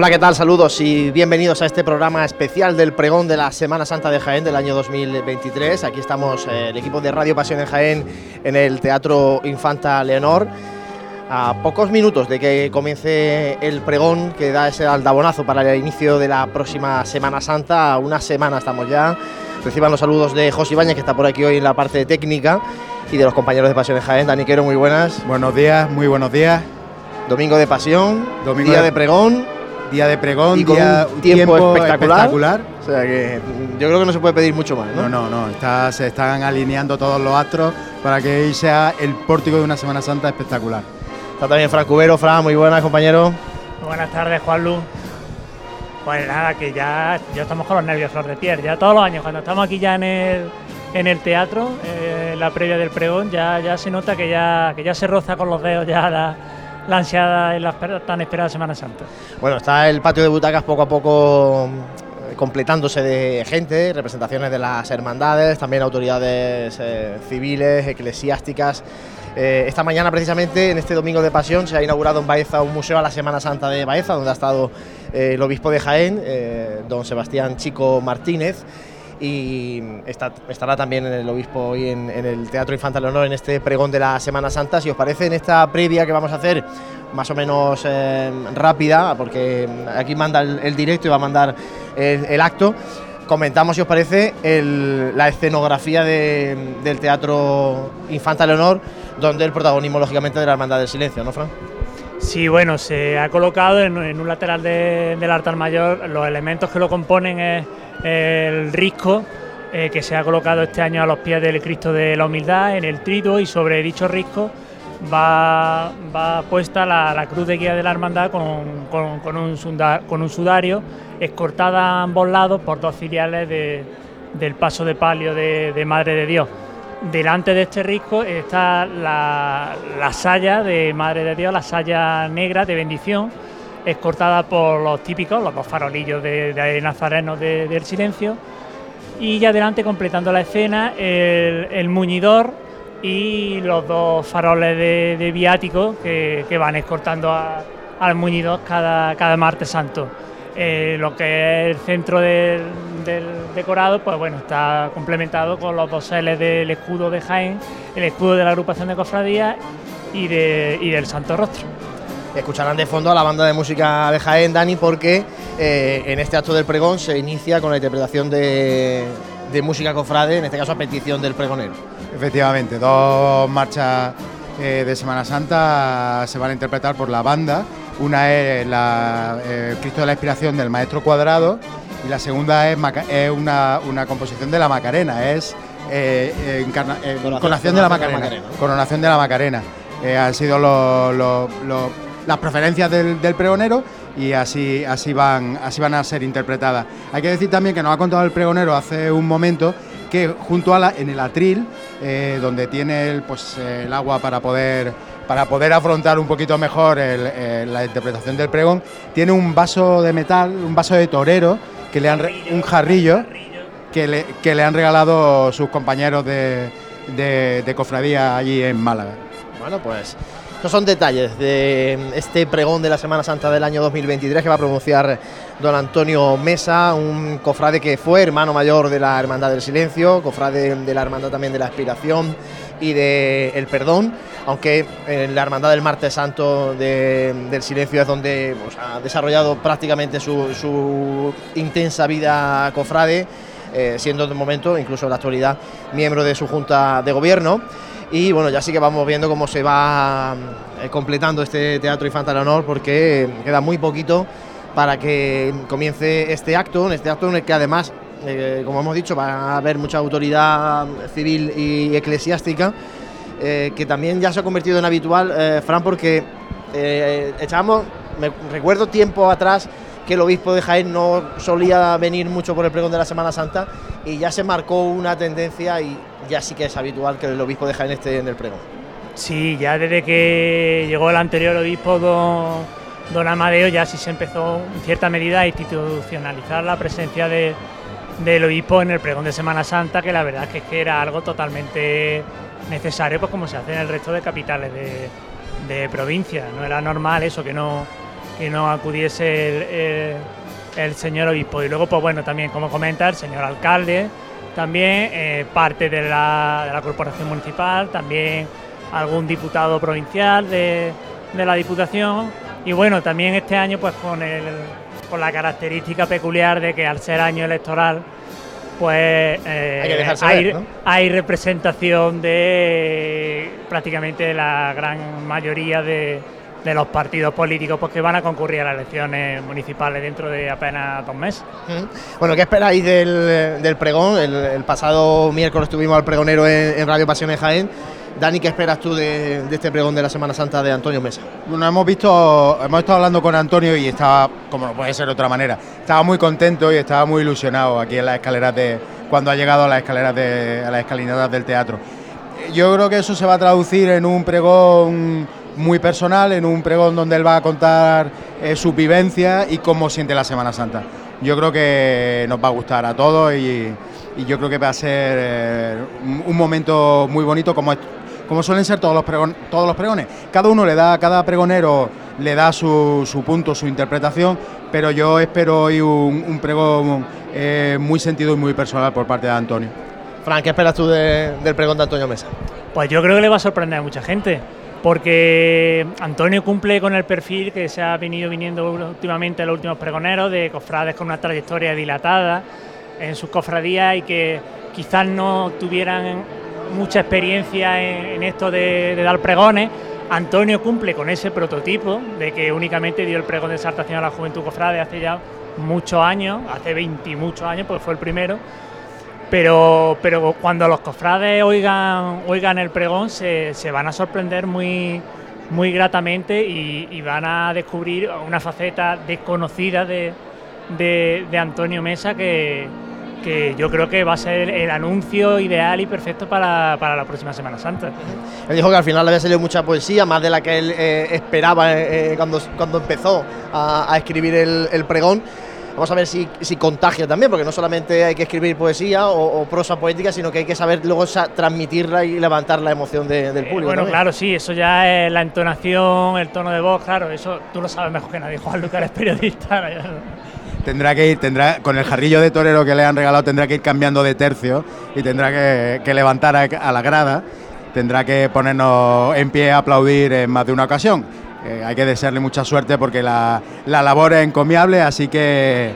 Hola, ¿qué tal? Saludos y bienvenidos a este programa especial del pregón de la Semana Santa de Jaén del año 2023. Aquí estamos eh, el equipo de Radio Pasión en Jaén en el Teatro Infanta Leonor. A pocos minutos de que comience el pregón que da ese aldabonazo para el inicio de la próxima Semana Santa, una semana estamos ya. Reciban los saludos de José Ibañez, que está por aquí hoy en la parte técnica, y de los compañeros de Pasión en Jaén. Dani Quero, muy buenas. Buenos días, muy buenos días. Domingo de Pasión, Domingo día de- de pregón Día de pregón, y con día, un tiempo, espectacular. espectacular. O sea que yo creo que no se puede pedir mucho más, ¿no? No, no, no, está- se están alineando todos los astros para que hoy sea el pórtico de una Semana Santa espectacular. Está también Fran Cubero, Fran, muy buenas, compañero. Buenas tardes, Juanlu. Pues nada, que ya, ya estamos con los nervios flor de piel. Ya todos los años, cuando estamos aquí ya en el, en el teatro, eh, la previa del pregón, ya, ya se nota que ya, que ya se roza con los dedos ya la, la ansiada y la tan esperada Semana Santa. Bueno, está el patio de butacas poco a poco eh, completándose de gente, representaciones de las hermandades, también autoridades eh, civiles, eclesiásticas. Eh, esta mañana, precisamente, en este domingo de pasión, se ha inaugurado en Baeza un museo a la Semana Santa de Baeza, donde ha estado eh, el obispo de Jaén, don Sebastián Chico Martínez. Y estará también el obispo hoy en, el Teatro Infanta Leonor en este pregón de la Semana Santa. Si os parece, en esta previa que vamos a hacer, más o menos eh, rápida, porque aquí manda el, directo y va a mandar el, acto. Comentamos, si os parece, el- la escenografía de- del Teatro Infanta Leonor, donde el protagonismo, lógicamente, de la Hermandad del Silencio, ¿no, Fran? Sí, bueno, se ha colocado en, un lateral de- del altar mayor. Los elementos que lo componen es el risco eh, que se ha colocado este año a los pies del Cristo de la Humildad en el triduo y sobre dicho risco va, puesta la, cruz de guía de la hermandad con, un, sudario escortada a ambos lados por dos filiales de- del paso de palio de Madre de Dios. Delante de este risco está la, la saya de Madre de Dios, la saya negra de bendición, escortada por los típicos, los dos farolillos de, de Nazareno de- del silencio. Y ya adelante, completando la escena, el, muñidor y los dos faroles de, de viático que, que van escortando al muñidor cada, cada martes santo. Eh, lo que es el centro del, del decorado, pues bueno, está complementado con los doseles del escudo de Jaén, el escudo de la agrupación de cofradías y, de, y del Santo Rostro. Escucharán de fondo a la banda de música de Jaén, Dani, porque eh, en este acto del pregón se inicia con la interpretación de, de música cofrade, en este caso a petición del pregonero. Efectivamente, dos marchas eh, de Semana Santa se van a interpretar por la banda. Una es la, eh, Cristo de la Inspiración del Maestro Cuadrado y la segunda es, Maca- es una, una composición de la Macarena, es eh, eh, encarna- eh, Coronación- Coronación de la Coronación de la Macarena. Coronación de la Macarena. Eh, han sido los- los- los- las preferencias del, del pregonero y así, así, van, así van a ser interpretadas. Hay que decir también que nos ha contado el pregonero hace un momento que junto a la, en el atril, donde tiene el, pues, el agua para poder, para poder afrontar un poquito mejor el, la interpretación del pregón, tiene un vaso de metal, un vaso de torero, que le han un jarrillo que le, que le han regalado sus compañeros de, de- cofradía allí en Málaga. Bueno, pues estos son detalles de este pregón de la Semana Santa del año 2023 que va a pronunciar don Antonio Mesa, un cofrade que fue hermano mayor de la Hermandad del Silencio, cofrade de la Hermandad también de la Aspiración y de El Perdón, aunque en la Hermandad del Martes Santo de- del Silencio es donde pues, ha desarrollado prácticamente su, intensa vida cofrade, eh, siendo de momento, incluso en la actualidad, miembro de su Junta de Gobierno. Y bueno, ya sí que vamos viendo cómo se va eh, completando este Teatro Infanta Leonor, porque queda muy poquito para que comience este acto, en este acto en el que además, eh, como hemos dicho, va a haber mucha autoridad civil y eclesiástica, eh, que también ya se ha convertido en habitual, eh, Fran, porque echábamos, me recuerdo tiempo atrás que el obispo de Jaén no solía venir mucho por el pregón de la Semana Santa y ya se marcó una tendencia y ya sí que es habitual que el obispo de Jaén esté en el pregón. Sí, ya desde que llegó el anterior obispo, don, don Amadeo, ya sí se empezó en cierta medida a institucionalizar la presencia de- del obispo en el pregón de Semana Santa, que la verdad es que era algo totalmente necesario, pues como se hace en el resto de capitales de, de provincia. No era normal eso, que no, que no acudiese el, señor obispo. Y luego, pues bueno, también como comenta el señor alcalde, también eh, parte de la, de la, corporación municipal, también algún diputado provincial de, de, la Diputación. Y bueno, también este año, pues con, el, con la característica peculiar de que al ser año electoral, pues eh, hay, representación de prácticamente la gran mayoría de, los partidos políticos pues, que van a concurrir a las elecciones municipales dentro de apenas dos meses. Bueno, ¿qué esperáis del, pregón? El, pasado miércoles estuvimos al pregonero en, en Radio Pasiones Jaén Dani, ¿qué esperas tú de, este pregón de la Semana Santa de Antonio Mesa? Bueno, hemos visto, hemos estado hablando con Antonio y estaba, como no puede ser de otra manera, estaba muy contento y estaba muy ilusionado aquí en las escaleras de, cuando ha llegado a las escaleras de, a las escalinadas del teatro. Yo creo que eso se va a traducir en un pregón muy personal, en un pregón donde él va a contar eh, su vivencia y cómo siente la Semana Santa. Yo creo que nos va a gustar a todos y, yo creo que va a ser eh, un momento muy bonito como como suelen ser todos los, todos los pregones. Cada uno le da, cada pregonero le da su, punto, su interpretación, pero yo espero hoy un, pregón eh, muy sentido y muy personal por parte de Antonio. Frank, ¿qué esperas tú del pregón de Antonio Mesa? Pues yo creo que le va a sorprender a mucha gente, porque Antonio cumple con el perfil que se ha venido viniendo últimamente en los últimos pregoneros, de cofrades con una trayectoria dilatada en sus cofradías y que quizás no tuvieran mucha experiencia en, esto de, dar pregones. Antonio cumple con ese prototipo de que únicamente dio el pregón de exaltación a la juventud cofrade hace ya muchos años, hace 20 y muchos años, porque fue el primero. Pero, pero cuando los cofrades oigan, oigan el pregón se, van a sorprender muy, muy gratamente y, van a descubrir una faceta desconocida de, de Antonio Mesa que, que yo creo que va a ser el anuncio ideal y perfecto para, la próxima Semana Santa. Él dijo que al final le había salido mucha poesía, más de la que él eh, esperaba eh, eh, cuando, cuando empezó a, escribir el, pregón. Vamos a ver si, si, contagia también, porque no solamente hay que escribir poesía o, prosa poética, sino que hay que saber luego transmitirla y levantar la emoción del público. bueno, claro, sí, eso ya es la entonación, el tono de voz, claro, eso tú lo sabes mejor que nadie. Juan Lucas es periodista tendrá que ir, tendrá con el jarrillo de torero que le han regalado, tendrá que ir cambiando de tercio y tendrá que, levantar a, la grada, tendrá que ponernos en pie a aplaudir en más de una ocasión. Eh, hay que desearle mucha suerte porque la, labor es encomiable, así que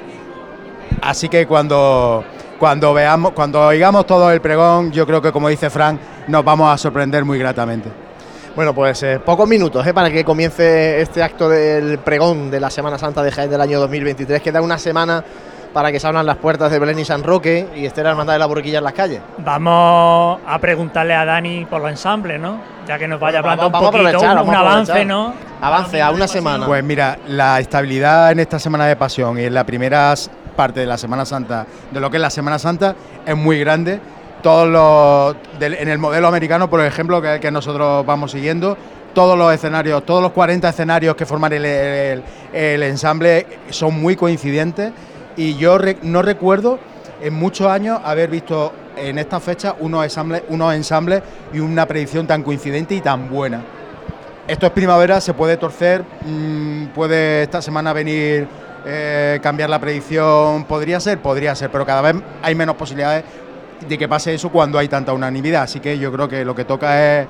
así que cuando cuando veamos, cuando oigamos todo el pregón, yo creo que como dice Frank, nos vamos a sorprender muy gratamente. Bueno, pues eh, pocos minutos eh, para que comience este acto del pregón de la Semana Santa de Jaén del año 2023. Queda una semana para que se abran las puertas de Belén y San Roque y esté la hermandad de la borriquilla en las calles. Vamos a preguntarle a Dani por los ensambles, ¿no? Ya que nos vaya hablando un poquito, un, avance, ¿no? Avance a una semana. Pues mira, la estabilidad en esta semana de pasión y en la primera parte de la Semana Santa, de lo que es la Semana Santa, es muy grande todos los, en el modelo americano, por ejemplo, que, que nosotros vamos siguiendo, todos los escenarios, todos los 40 escenarios que forman el, ensamble son muy coincidentes y yo no recuerdo en muchos años haber visto en esta fecha unos ensambles, y una predicción tan coincidente y tan buena. Esto es primavera, se puede torcer, mm, puede esta semana venir eh, cambiar la predicción, podría ser, podría ser, pero cada vez hay menos posibilidades de que pase eso cuando hay tanta unanimidad. Así que yo creo que lo que toca es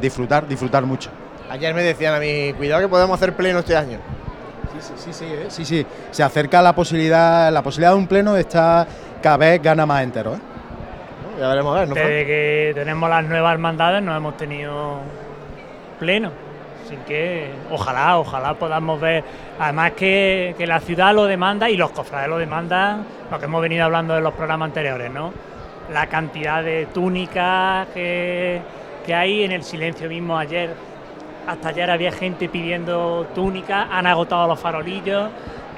disfrutar, disfrutar mucho. Ayer me decían a mí, cuidado que podemos hacer pleno este año. Sí, sí, sí, sí, ¿eh? sí, sí. Se acerca la posibilidad, la posibilidad de un pleno está cada vez gana más entero. ¿eh? Ya veremos a ver, ¿no? Desde que tenemos las nuevas hermandades no hemos tenido pleno. Así que ojalá, ojalá podamos ver. Además que, que la ciudad lo demanda y los cofrades lo demandan, lo que hemos venido hablando en los programas anteriores, ¿no? La cantidad de túnicas que, hay en el silencio mismo ayer. Hasta ayer había gente pidiendo túnicas, han agotado los farolillos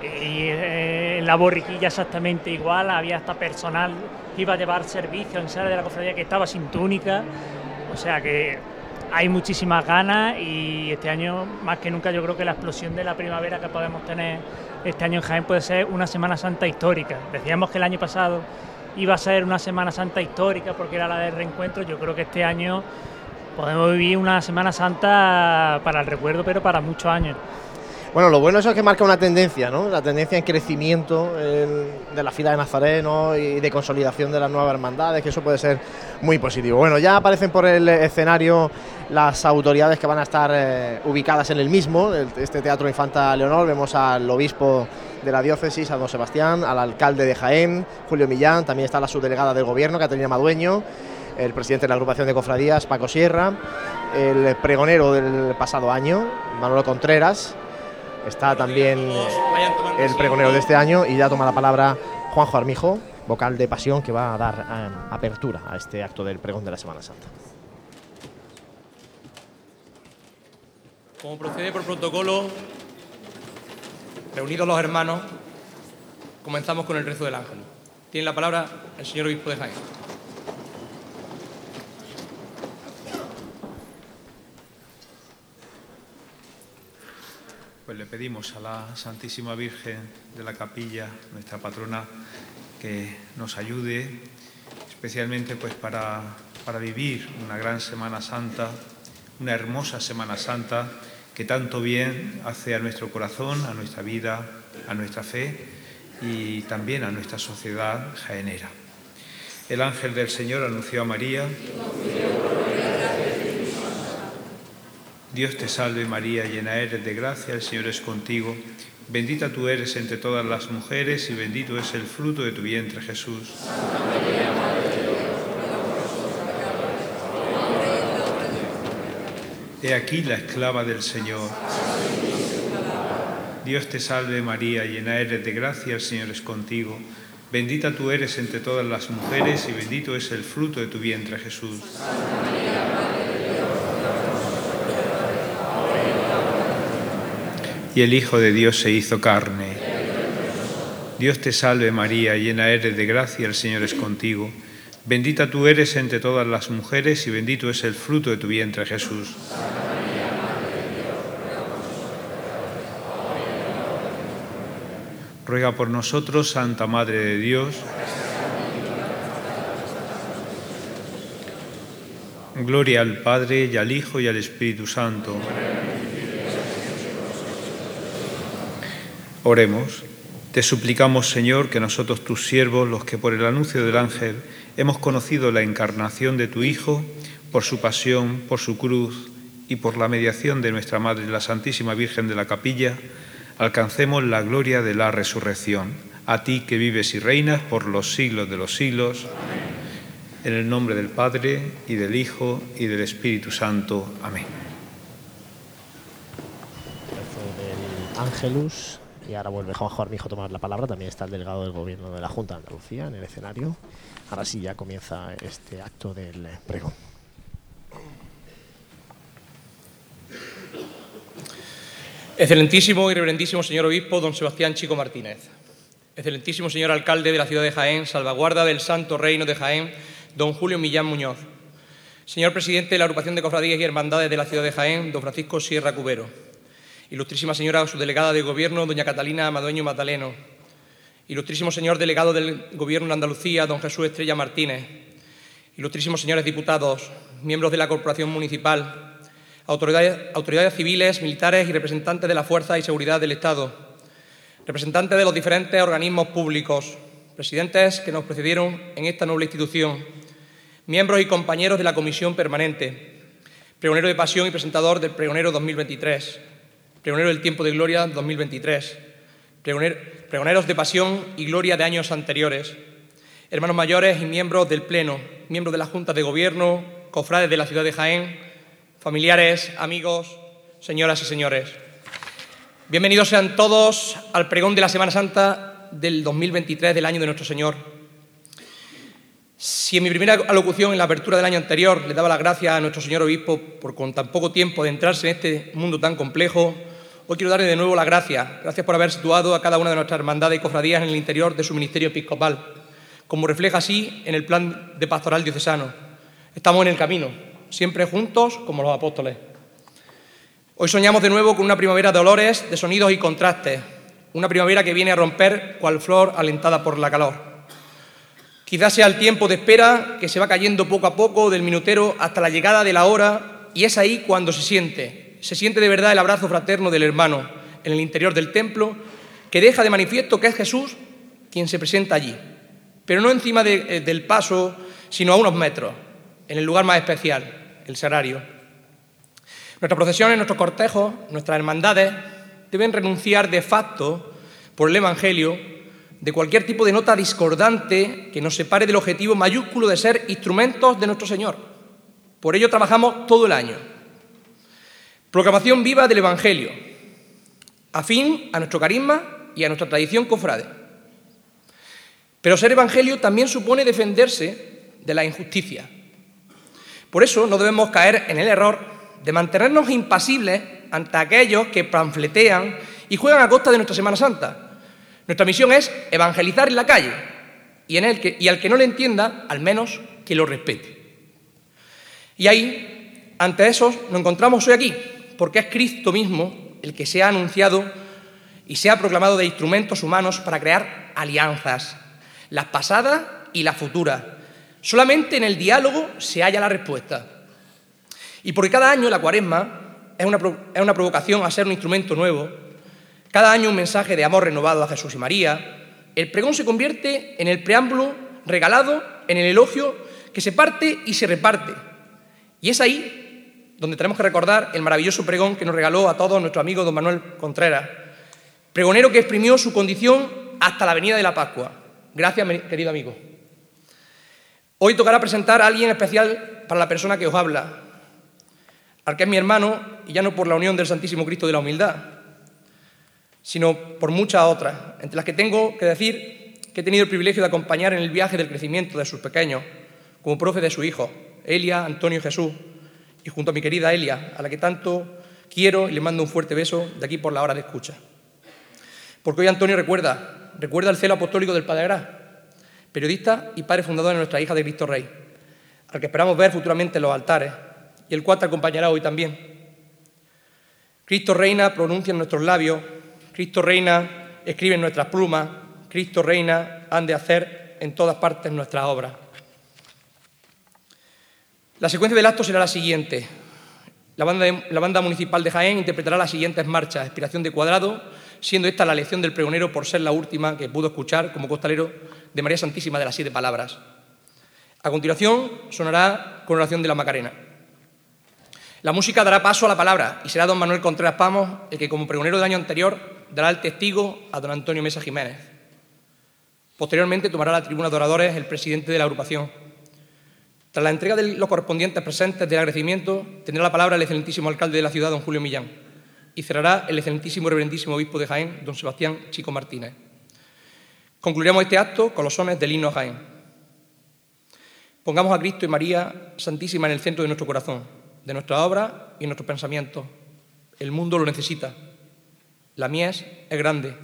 y eh, en la borriquilla exactamente igual, había hasta personal que iba a llevar servicio en sala de la cofradía que estaba sin túnica, o sea que hay muchísimas ganas y este año más que nunca yo creo que la explosión de la primavera que podemos tener este año en Jaén puede ser una Semana Santa histórica. Decíamos que el año pasado iba a ser una Semana Santa histórica porque era la del reencuentro. Yo creo que este año podemos vivir una Semana Santa para el recuerdo, pero para muchos años. Bueno, lo bueno eso es que marca una tendencia, ¿no? La tendencia en crecimiento de la fila de Nazaret, ¿no? Y de consolidación de las nuevas hermandades, que eso puede ser muy positivo. Bueno, ya aparecen por el escenario las autoridades que van a estar eh, ubicadas en el mismo, este Teatro Infanta Leonor. Vemos al obispo de la diócesis, a don Sebastián, al alcalde de Jaén, Julio Millán, también está la subdelegada del gobierno, Catalina Madueño, el presidente de la agrupación de cofradías, Paco Sierra, el pregonero del pasado año, Manolo Contreras, Está también el pregonero de este año y ya toma la palabra Juanjo Armijo, vocal de Pasión, que va a dar eh, apertura a este acto del pregón de la Semana Santa. Como procede por protocolo, reunidos los hermanos, comenzamos con el rezo del ángel. Tiene la palabra el señor obispo de Jaén. pues le pedimos a la Santísima Virgen de la Capilla, nuestra patrona, que nos ayude, especialmente pues para, para vivir una gran Semana Santa, una hermosa Semana Santa que tanto bien hace a nuestro corazón, a nuestra vida, a nuestra fe y también a nuestra sociedad jaenera. El ángel del Señor anunció a María. Dios te salve María, llena eres de gracia, el Señor es contigo. Bendita tú eres entre todas las mujeres y bendito es el fruto de tu vientre Jesús. He aquí la esclava del Señor. Dios te salve María, llena eres de gracia, el Señor es contigo. Bendita tú eres entre todas las mujeres y bendito es el fruto de tu vientre Jesús. y el Hijo de Dios se hizo carne. Dios te salve María, llena eres de gracia, el Señor es contigo. Bendita tú eres entre todas las mujeres y bendito es el fruto de tu vientre Jesús. Ruega por nosotros, Santa Madre de Dios. Gloria al Padre y al Hijo y al Espíritu Santo. Oremos. Te suplicamos, Señor, que nosotros, tus siervos, los que por el anuncio del ángel hemos conocido la encarnación de tu Hijo, por su pasión, por su cruz y por la mediación de nuestra Madre, la Santísima Virgen de la Capilla, alcancemos la gloria de la resurrección. A ti que vives y reinas por los siglos de los siglos. En el nombre del Padre y del Hijo y del Espíritu Santo. Amén. Ángelus y ahora vuelve Juanjo Armijo a tomar la palabra. También está el delegado del Gobierno de la Junta de Andalucía en el escenario. Ahora sí ya comienza este acto del pregón. Excelentísimo y reverendísimo señor obispo don Sebastián Chico Martínez. Excelentísimo señor alcalde de la ciudad de Jaén, salvaguarda del Santo Reino de Jaén, don Julio Millán Muñoz. Señor presidente de la agrupación de cofradías y hermandades de la ciudad de Jaén, don Francisco Sierra Cubero ilustrísima señora subdelegada de Gobierno, doña Catalina Madueño Magdaleno, ilustrísimo señor delegado del Gobierno de Andalucía, don Jesús Estrella Martínez, ilustrísimos señores diputados, miembros de la Corporación Municipal, autoridades, civiles, militares y representantes de la Fuerza y Seguridad del Estado, representantes de los diferentes organismos públicos, presidentes que nos precedieron en esta noble institución, miembros y compañeros de la Comisión Permanente, pregonero de pasión y presentador del Pregonero 2023, pregonero del tiempo de gloria 2023, pregoneros de pasión y gloria de años anteriores, hermanos mayores y miembros del Pleno, miembros de la Junta de Gobierno, cofrades de la ciudad de Jaén, familiares, amigos, señoras y señores. Bienvenidos sean todos al pregón de la Semana Santa del 2023 del año de nuestro Señor. Si en mi primera alocución en la apertura del año anterior le daba las gracias a nuestro señor obispo por con tan poco tiempo de entrarse en este mundo tan complejo, Hoy quiero darle de nuevo las gracias. Gracias por haber situado a cada una de nuestras hermandades y cofradías en el interior de su ministerio episcopal, como refleja así en el plan de pastoral diocesano. Estamos en el camino, siempre juntos como los apóstoles. Hoy soñamos de nuevo con una primavera de olores, de sonidos y contrastes, una primavera que viene a romper cual flor alentada por la calor. Quizás sea el tiempo de espera que se va cayendo poco a poco del minutero hasta la llegada de la hora y es ahí cuando se siente, se siente de verdad el abrazo fraterno del hermano, en el interior del templo que deja de manifiesto que es Jesús quien se presenta allí, pero no encima eh, del paso, sino a unos metros, en el lugar más especial, el sagrario. Nuestras procesiones, nuestros cortejos, nuestras hermandades deben renunciar de facto por el Evangelio de cualquier tipo de nota discordante que nos separe del objetivo mayúsculo de ser instrumentos de nuestro Señor. Por ello trabajamos todo el año. Proclamación viva del Evangelio, afín a nuestro carisma y a nuestra tradición cofrade. Pero ser Evangelio también supone defenderse de la injusticia. Por eso no debemos caer en el error de mantenernos impasibles ante aquellos que panfletean y juegan a costa de nuestra Semana Santa nuestra misión es evangelizar en la calle y, al que no le entienda, al menos que lo respete. Y ahí, ante eso, nos encontramos hoy aquí, porque es Cristo mismo el que se ha anunciado y se ha proclamado de instrumentos humanos para crear alianzas, las pasadas y las futuras. Solamente en el diálogo se halla la respuesta. Y porque cada año la cuaresma es una, es una provocación a ser un instrumento nuevo, cada año un mensaje de amor renovado a Jesús y María, el pregón se convierte en el preámbulo regalado, en el elogio que se parte y se reparte. Y es ahí donde tenemos que recordar el maravilloso pregón que nos regaló a todos nuestro amigo don Manuel Contreras, pregonero que exprimió su condición hasta la venida de la Pascua. Gracias, querido amigo. Hoy tocará presentar a alguien especial para la persona que os habla, al que es mi hermano, y ya no por la unión del Santísimo Cristo de la Humildad, sino por muchas otras, entre las que tengo que decir que he tenido el privilegio de acompañar en el viaje del crecimiento de sus pequeños, como profe de su hijo, Elia Antonio Jesús, y junto a mi querida Elia, a la que tanto quiero y le mando un fuerte beso de aquí por la hora de escucha. Porque hoy Antonio recuerda, recuerda el celo apostólico del Padre Gras, periodista y padre fundador de nuestra hija de Cristo Rey, al que esperamos ver futuramente en los altares, y el cual te acompañará hoy también. Cristo reina, pronuncia en nuestros labios Cristo reina, escribe en nuestras plumas, Cristo reina, han de hacer en todas partes nuestras obras. La secuencia del acto será la siguiente. La banda, municipal de Jaén interpretará las siguientes marchas. Expiración de cuadrado, siendo esta la lección del pregonero por ser la última que pudo escuchar como costalero de María Santísima de las Siete Palabras. A continuación sonará con oración de la Macarena. La música dará paso a la palabra y será don Manuel Contreras Pamos el que como pregonero del año anterior dará el testigo a don Antonio Mesa Jiménez. Posteriormente tomará la tribuna de oradores el presidente de la agrupación. Tras la entrega de los correspondientes presentes del agradecimiento, tendrá la palabra el excelentísimo alcalde de la ciudad, don Julio Millán, y cerrará el excelentísimo y reverendísimo obispo de Jaén, don Sebastián Chico Martínez. Concluiremos este acto con los sones del himno Jaén. Pongamos a Cristo y María Santísima en el centro de nuestro corazón, de nuestra obra y nuestros pensamientos. El mundo lo necesita. La mies es grande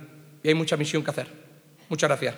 y hay mucha misión que hacer. Muchas gracias.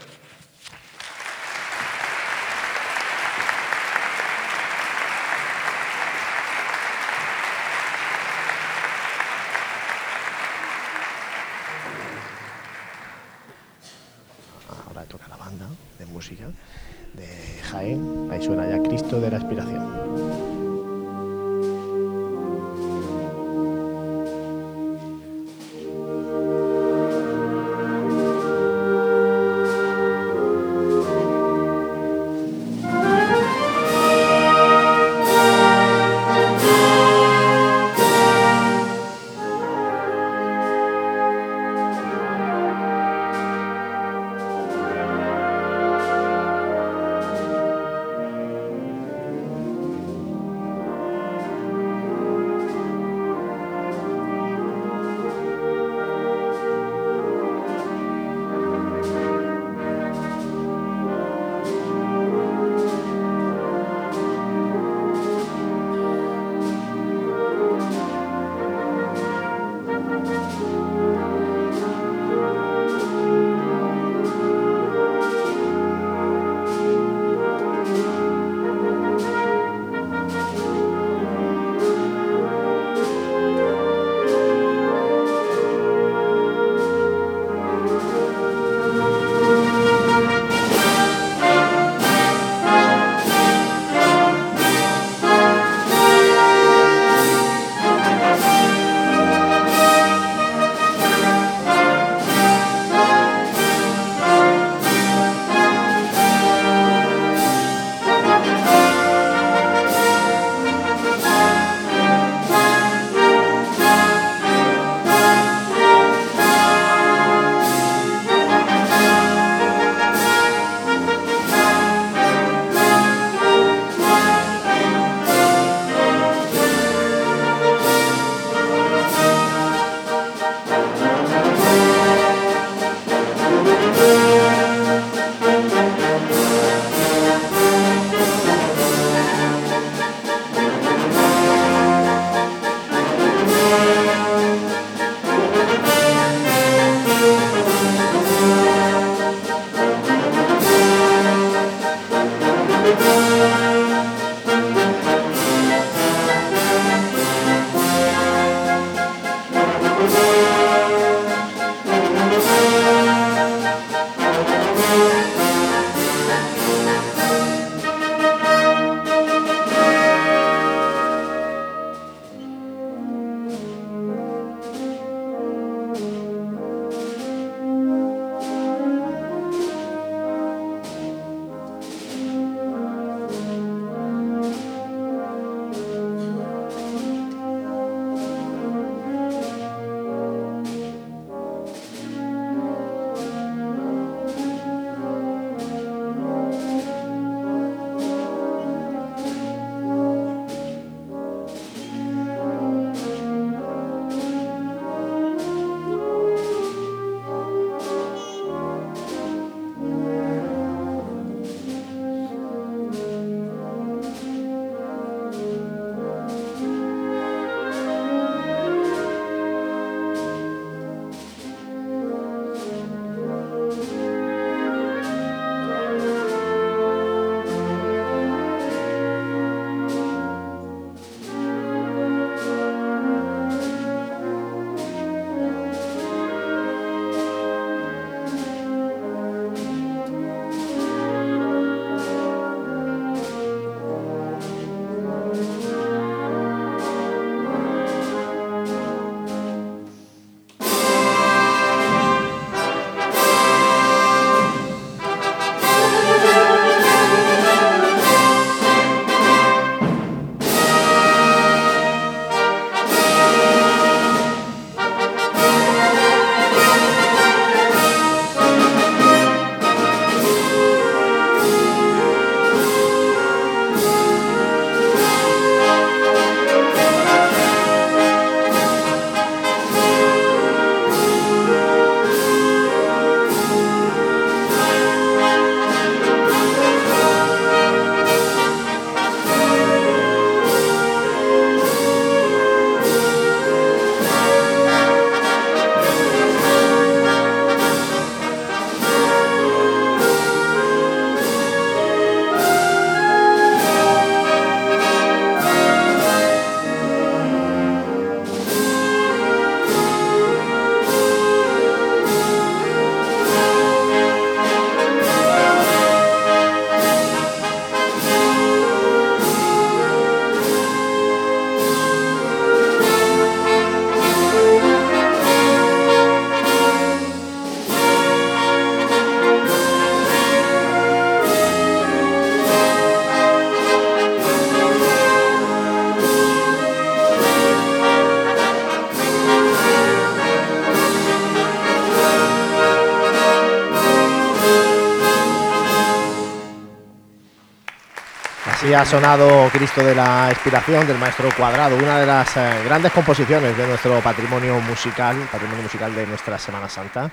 Ha sonado Cristo de la Inspiración del maestro Cuadrado, una de las eh, grandes composiciones de nuestro patrimonio musical, patrimonio musical de nuestra Semana Santa.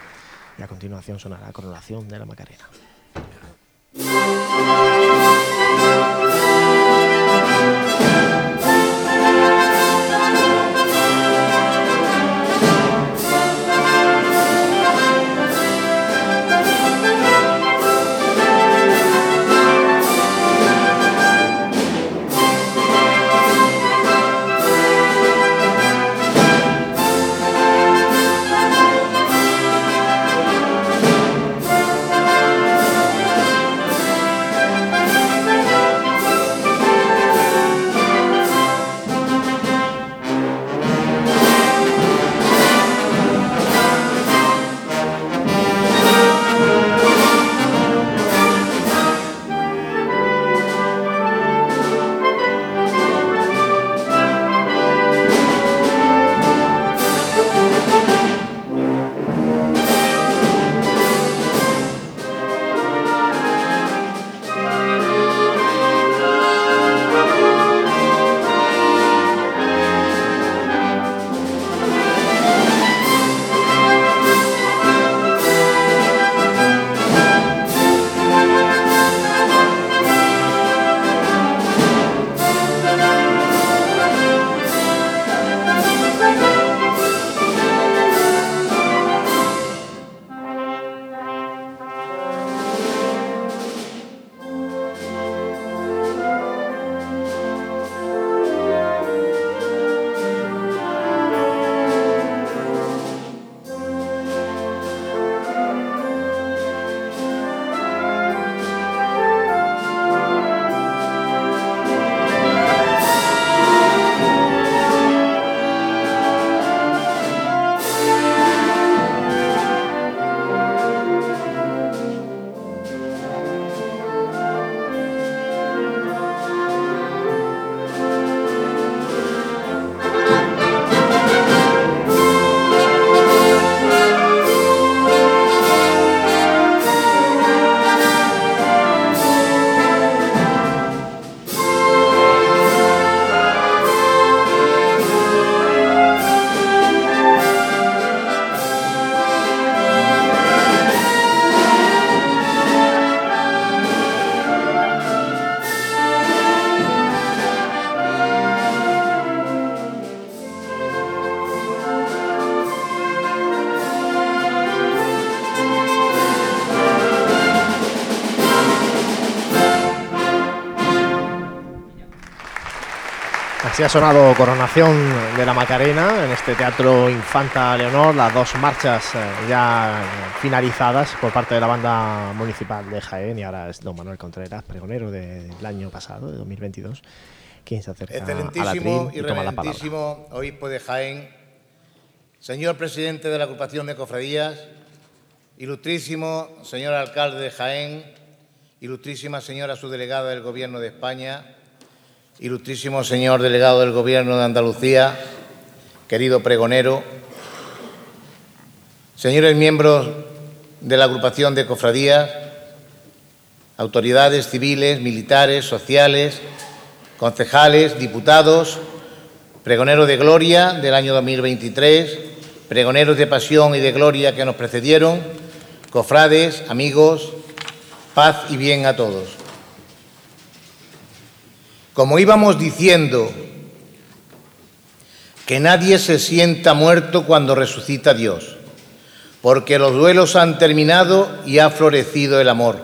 Y a continuación sonará Coronación de la Macarena. Se ha sonado Coronación de la Macarena en este Teatro Infanta Leonor, las dos marchas eh, ya finalizadas por parte de la banda municipal de Jaén. Y ahora es don Manuel Contreras, pregonero del año pasado, de 2022, quien se acerca Excelentísimo y, y toma la reverentísimo obispo de Jaén, señor presidente de la agrupación de cofradías, ilustrísimo señor alcalde de Jaén, ilustrísima señora subdelegada del Gobierno de España, ilustrísimo señor delegado del Gobierno de Andalucía, querido pregonero, señores miembros de la agrupación de cofradías, autoridades civiles, militares, sociales, concejales, diputados, pregoneros de gloria del año 2023, pregoneros de pasión y de gloria que nos precedieron, cofrades, amigos, paz y bien a todos. Como íbamos diciendo, que nadie se sienta muerto cuando resucita Dios, porque los duelos han terminado y ha florecido el amor.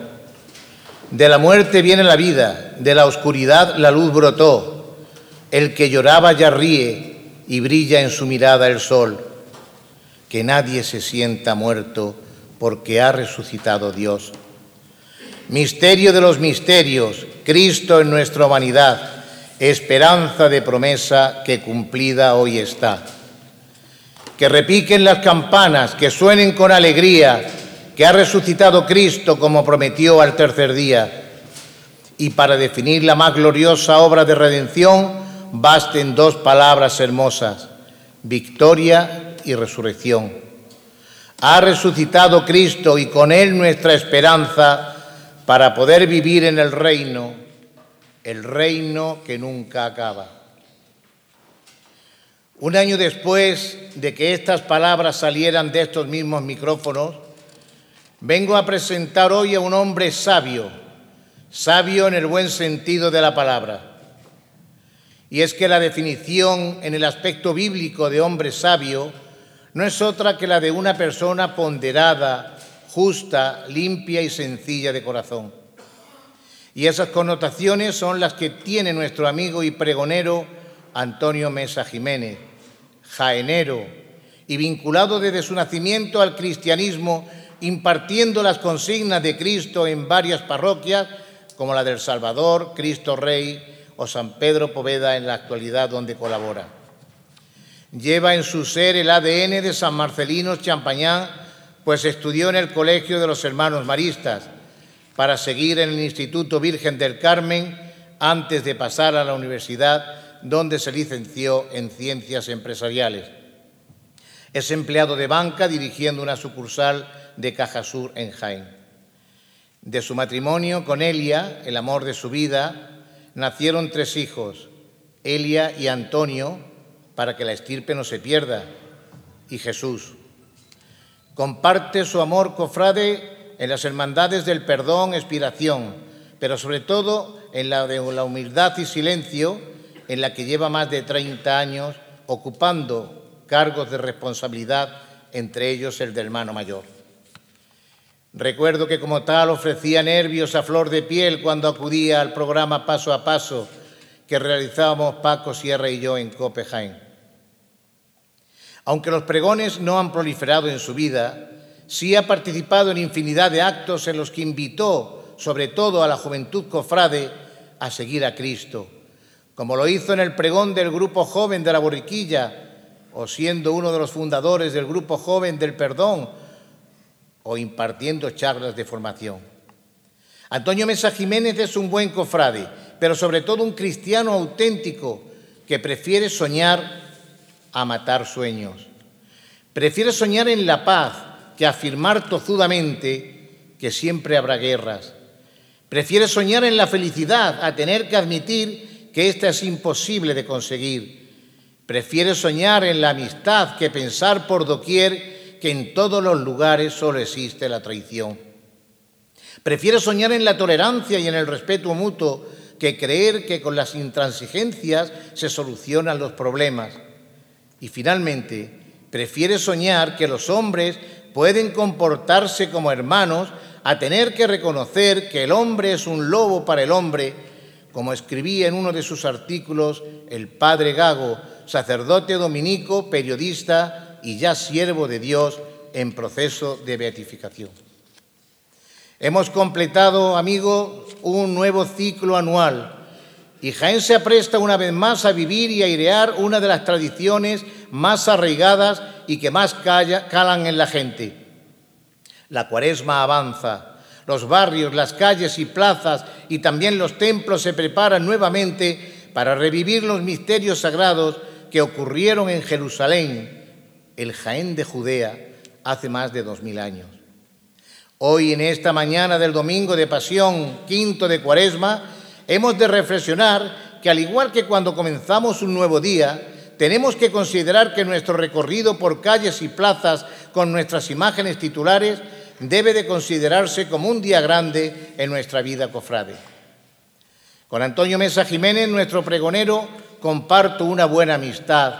De la muerte viene la vida, de la oscuridad la luz brotó, el que lloraba ya ríe y brilla en su mirada el sol. Que nadie se sienta muerto porque ha resucitado Dios. Misterio de los misterios, Cristo en nuestra humanidad, esperanza de promesa que cumplida hoy está. Que repiquen las campanas, que suenen con alegría, que ha resucitado Cristo como prometió al tercer día. Y para definir la más gloriosa obra de redención, basten dos palabras hermosas, victoria y resurrección. Ha resucitado Cristo y con él nuestra esperanza para poder vivir en el reino, el reino que nunca acaba. Un año después de que estas palabras salieran de estos mismos micrófonos, vengo a presentar hoy a un hombre sabio, sabio en el buen sentido de la palabra. Y es que la definición en el aspecto bíblico de hombre sabio no es otra que la de una persona ponderada, justa, limpia y sencilla de corazón. Y esas connotaciones son las que tiene nuestro amigo y pregonero Antonio Mesa Jiménez, jaenero y vinculado desde su nacimiento al cristianismo, impartiendo las consignas de Cristo en varias parroquias, como la del Salvador, Cristo Rey o San Pedro Poveda en la actualidad donde colabora. Lleva en su ser el ADN de San Marcelino Champañán, pues estudió en el Colegio de los Hermanos Maristas, para seguir en el Instituto Virgen del Carmen antes de pasar a la universidad, donde se licenció en Ciencias Empresariales. Es empleado de banca dirigiendo una sucursal de Caja Sur en Jaén. De su matrimonio con Elia, el amor de su vida, nacieron tres hijos, Elia y Antonio, para que la estirpe no se pierda, y Jesús. Comparte su amor cofrade en las hermandades del perdón, expiración, pero sobre todo en la de la humildad y silencio, en la que lleva más de 30 años ocupando cargos de responsabilidad, entre ellos el del hermano mayor. Recuerdo que como tal ofrecía nervios a flor de piel cuando acudía al programa Paso a Paso que realizábamos Paco Sierra y yo en Copenhague. Aunque los pregones no han proliferado en su vida, sí ha participado en infinidad de actos en los que invitó, sobre todo a la juventud cofrade, a seguir a Cristo, como lo hizo en el pregón del Grupo Joven de la Borriquilla, o siendo uno de los fundadores del Grupo Joven del Perdón, o impartiendo charlas de formación. Antonio Mesa Jiménez es un buen cofrade, pero sobre todo un cristiano auténtico que prefiere soñar a matar sueños. Prefiere soñar en la paz que afirmar tozudamente que siempre habrá guerras. Prefiere soñar en la felicidad a tener que admitir que ésta es imposible de conseguir. Prefiere soñar en la amistad que pensar por doquier que en todos los lugares solo existe la traición. Prefiere soñar en la tolerancia y en el respeto mutuo que creer que con las intransigencias se solucionan los problemas. Y finalmente, prefiere soñar que los hombres pueden comportarse como hermanos a tener que reconocer que el hombre es un lobo para el hombre como escribía en uno de sus artículos el padre Gago, sacerdote dominico, periodista y ya siervo de Dios en proceso de beatificación. Hemos completado, amigo, un nuevo ciclo anual y Jaén se apresta una vez más a vivir y airear una de las tradiciones más arraigadas y que más calan en la gente. La cuaresma avanza, los barrios, las calles y plazas y también los templos se preparan nuevamente para revivir los misterios sagrados que ocurrieron en Jerusalén, el Jaén de Judea, hace más de dos mil años. Hoy, en esta mañana del domingo de Pasión, quinto de Cuaresma, hemos de reflexionar que al igual que cuando comenzamos un nuevo día, tenemos que considerar que nuestro recorrido por calles y plazas con nuestras imágenes titulares debe de considerarse como un día grande en nuestra vida cofrade. Con Antonio Mesa Jiménez, nuestro pregonero, comparto una buena amistad,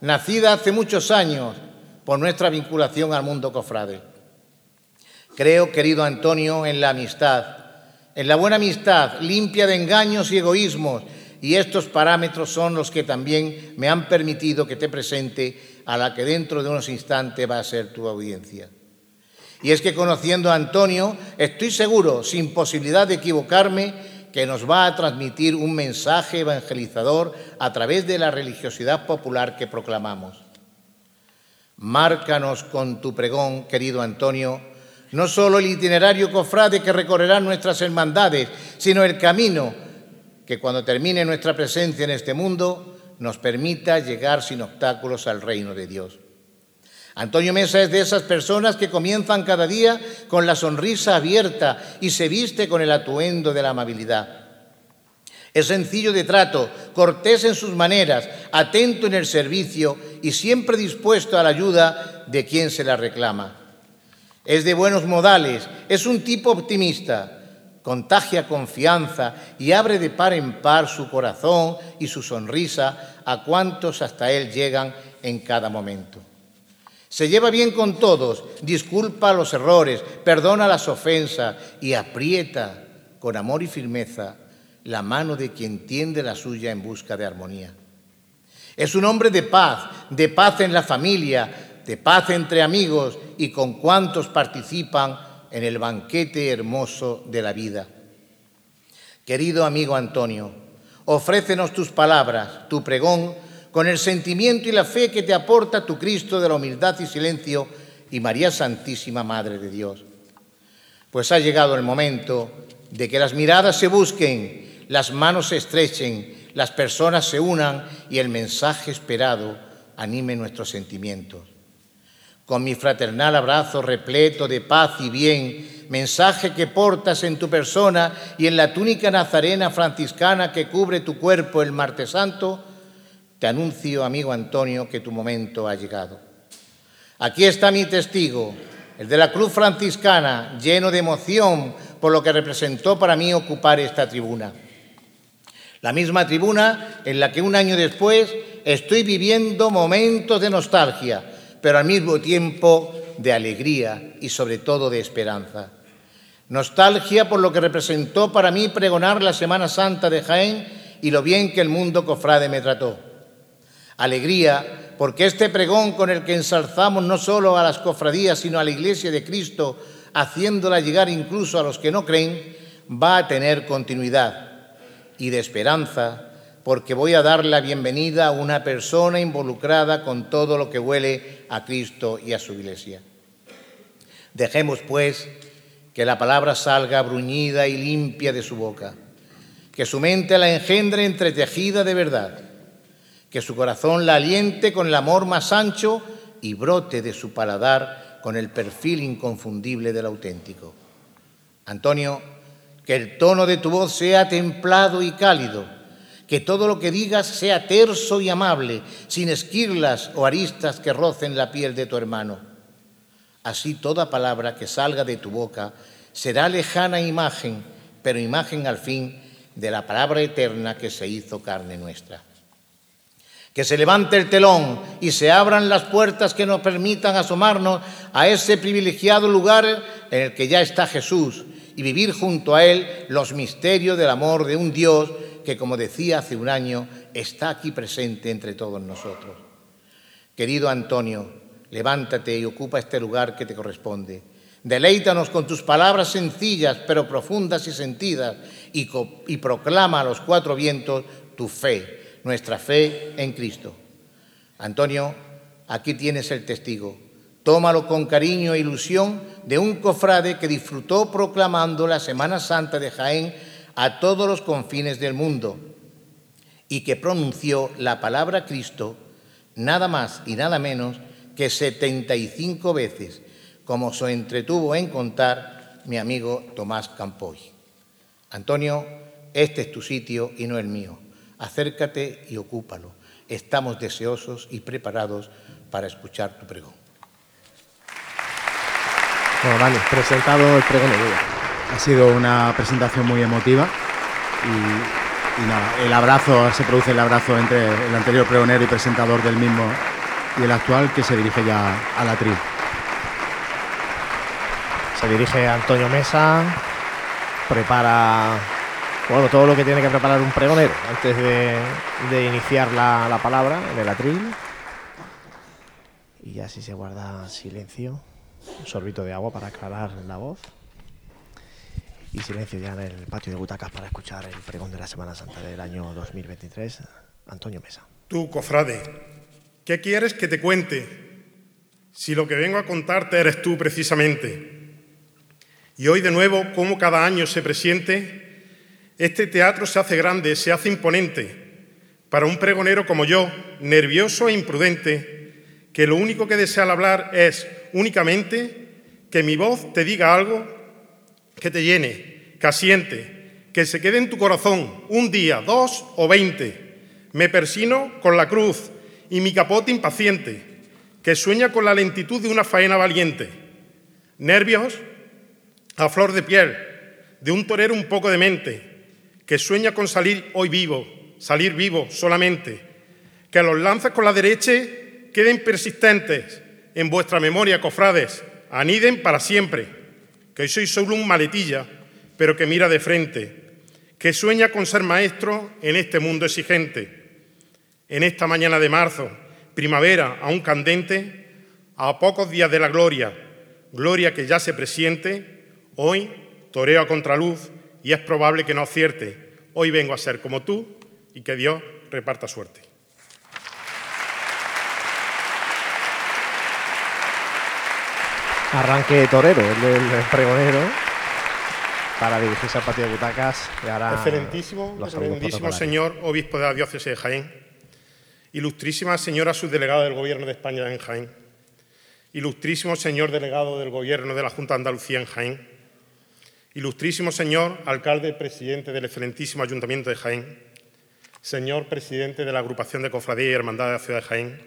nacida hace muchos años por nuestra vinculación al mundo cofrade. Creo, querido Antonio, en la amistad, en la buena amistad, limpia de engaños y egoísmos, y estos parámetros son los que también me han permitido que te presente a la que dentro de unos instantes va a ser tu audiencia. Y es que conociendo a Antonio, estoy seguro, sin posibilidad de equivocarme, que nos va a transmitir un mensaje evangelizador a través de la religiosidad popular que proclamamos. Márcanos con tu pregón, querido Antonio, no solo el itinerario cofrade que recorrerá nuestras hermandades, sino el camino que cuando termine nuestra presencia en este mundo nos permita llegar sin obstáculos al reino de Dios. Antonio Mesa es de esas personas que comienzan cada día con la sonrisa abierta y se viste con el atuendo de la amabilidad. Es sencillo de trato, cortés en sus maneras, atento en el servicio y siempre dispuesto a la ayuda de quien se la reclama. Es de buenos modales, es un tipo optimista, contagia confianza y abre de par en par su corazón y su sonrisa a cuantos hasta él llegan en cada momento. Se lleva bien con todos, disculpa los errores, perdona las ofensas y aprieta con amor y firmeza la mano de quien tiende la suya en busca de armonía. Es un hombre de paz, de paz en la familia, de paz entre amigos y con cuantos participan en el banquete hermoso de la vida. Querido amigo Antonio, ofrécenos tus palabras, tu pregón, con el sentimiento y la fe que te aporta tu Cristo de la humildad y silencio y María Santísima Madre de Dios. Pues ha llegado el momento de que las miradas se busquen, las manos se estrechen, las personas se unan y el mensaje esperado anime nuestros sentimientos. Con mi fraternal abrazo repleto de paz y bien, mensaje que portas en tu persona y en la túnica nazarena franciscana que cubre tu cuerpo el martes santo, te anuncio, amigo Antonio, que tu momento ha llegado. Aquí está mi testigo, el de la cruz franciscana, lleno de emoción por lo que representó para mí ocupar esta tribuna. La misma tribuna en la que un año después estoy viviendo momentos de nostalgia, pero al mismo tiempo de alegría y sobre todo de esperanza. Nostalgia por lo que representó para mí pregonar la Semana Santa de Jaén y lo bien que el mundo cofrade me trató. Alegría, porque este pregón con el que ensalzamos no solo a las cofradías, sino a la Iglesia de Cristo, haciéndola llegar incluso a los que no creen, va a tener continuidad. Y de esperanza, porque voy a dar la bienvenida a una persona involucrada con todo lo que huele a Cristo y a su Iglesia. Dejemos, pues, que la palabra salga bruñida y limpia de su boca, que su mente la engendre entretejida de verdad que su corazón la aliente con el amor más ancho y brote de su paladar con el perfil inconfundible del auténtico. Antonio, que el tono de tu voz sea templado y cálido, que todo lo que digas sea terso y amable, sin esquirlas o aristas que rocen la piel de tu hermano. Así toda palabra que salga de tu boca será lejana imagen, pero imagen al fin de la palabra eterna que se hizo carne nuestra. Que se levante el telón y se abran las puertas que nos permitan asomarnos a ese privilegiado lugar en el que ya está Jesús y vivir junto a Él los misterios del amor de un Dios que, como decía hace un año, está aquí presente entre todos nosotros. Querido Antonio, levántate y ocupa este lugar que te corresponde. Deleítanos con tus palabras sencillas pero profundas y sentidas y, y proclama a los cuatro vientos tu fe, nuestra fe en Cristo. Antonio, aquí tienes el testigo. Tómalo con cariño e ilusión de un cofrade que disfrutó proclamando la Semana Santa de Jaén a todos los confines del mundo y que pronunció la palabra Cristo nada más y nada menos que 75 veces, como se entretuvo en contar mi amigo Tomás Campoy. Antonio, este es tu sitio y no el mío. Acércate y ocúpalo. Estamos deseosos y preparados para escuchar tu pregón. Bueno, Dani, presentado el pregón Ha sido una presentación muy emotiva y, nada, el abrazo, se produce el abrazo entre el anterior pregonero y presentador del mismo y el actual que se dirige ya a la tri. Se dirige Antonio Mesa, prepara bueno, todo lo que tiene que preparar un pregonero antes de, iniciar la, la, palabra en el atril. Y así se guarda silencio, un sorbito de agua para aclarar la voz. Y silencio ya en el patio de butacas para escuchar el pregón de la Semana Santa del año 2023. Antonio Mesa. Tú, cofrade, ¿qué quieres que te cuente? Si lo que vengo a contarte eres tú precisamente. Y hoy de nuevo, como cada año se presiente, este teatro se hace grande, se hace imponente. Para un pregonero como yo, nervioso e imprudente, que lo único que desea al hablar es únicamente que mi voz te diga algo que te llene, que asiente, que se quede en tu corazón un día, dos o veinte. Me persino con la cruz y mi capote impaciente, que sueña con la lentitud de una faena valiente. Nervios a flor de piel, de un torero un poco demente, que sueña con salir hoy vivo, salir vivo solamente, que los lances con la derecha queden persistentes en vuestra memoria, cofrades, aniden para siempre, que soy solo un maletilla, pero que mira de frente, que sueña con ser maestro en este mundo exigente. En esta mañana de marzo, primavera aún candente, a pocos días de la gloria, gloria que ya se presiente, hoy toreo a contraluz y es probable que no acierte. Hoy vengo a ser como tú y que Dios reparta suerte. Arranque torero, el del pregonero, para dirigirse al patio de butacas. excelentísimo, excelentísimo señor obispo de la diócesis de Jaén, ilustrísima señora subdelegada del Gobierno de España en Jaén, ilustrísimo señor delegado del Gobierno de la Junta de Andalucía en Jaén, Ilustrísimo señor alcalde presidente del excelentísimo Ayuntamiento de Jaén, señor presidente de la agrupación de cofradía y hermandad de la ciudad de Jaén,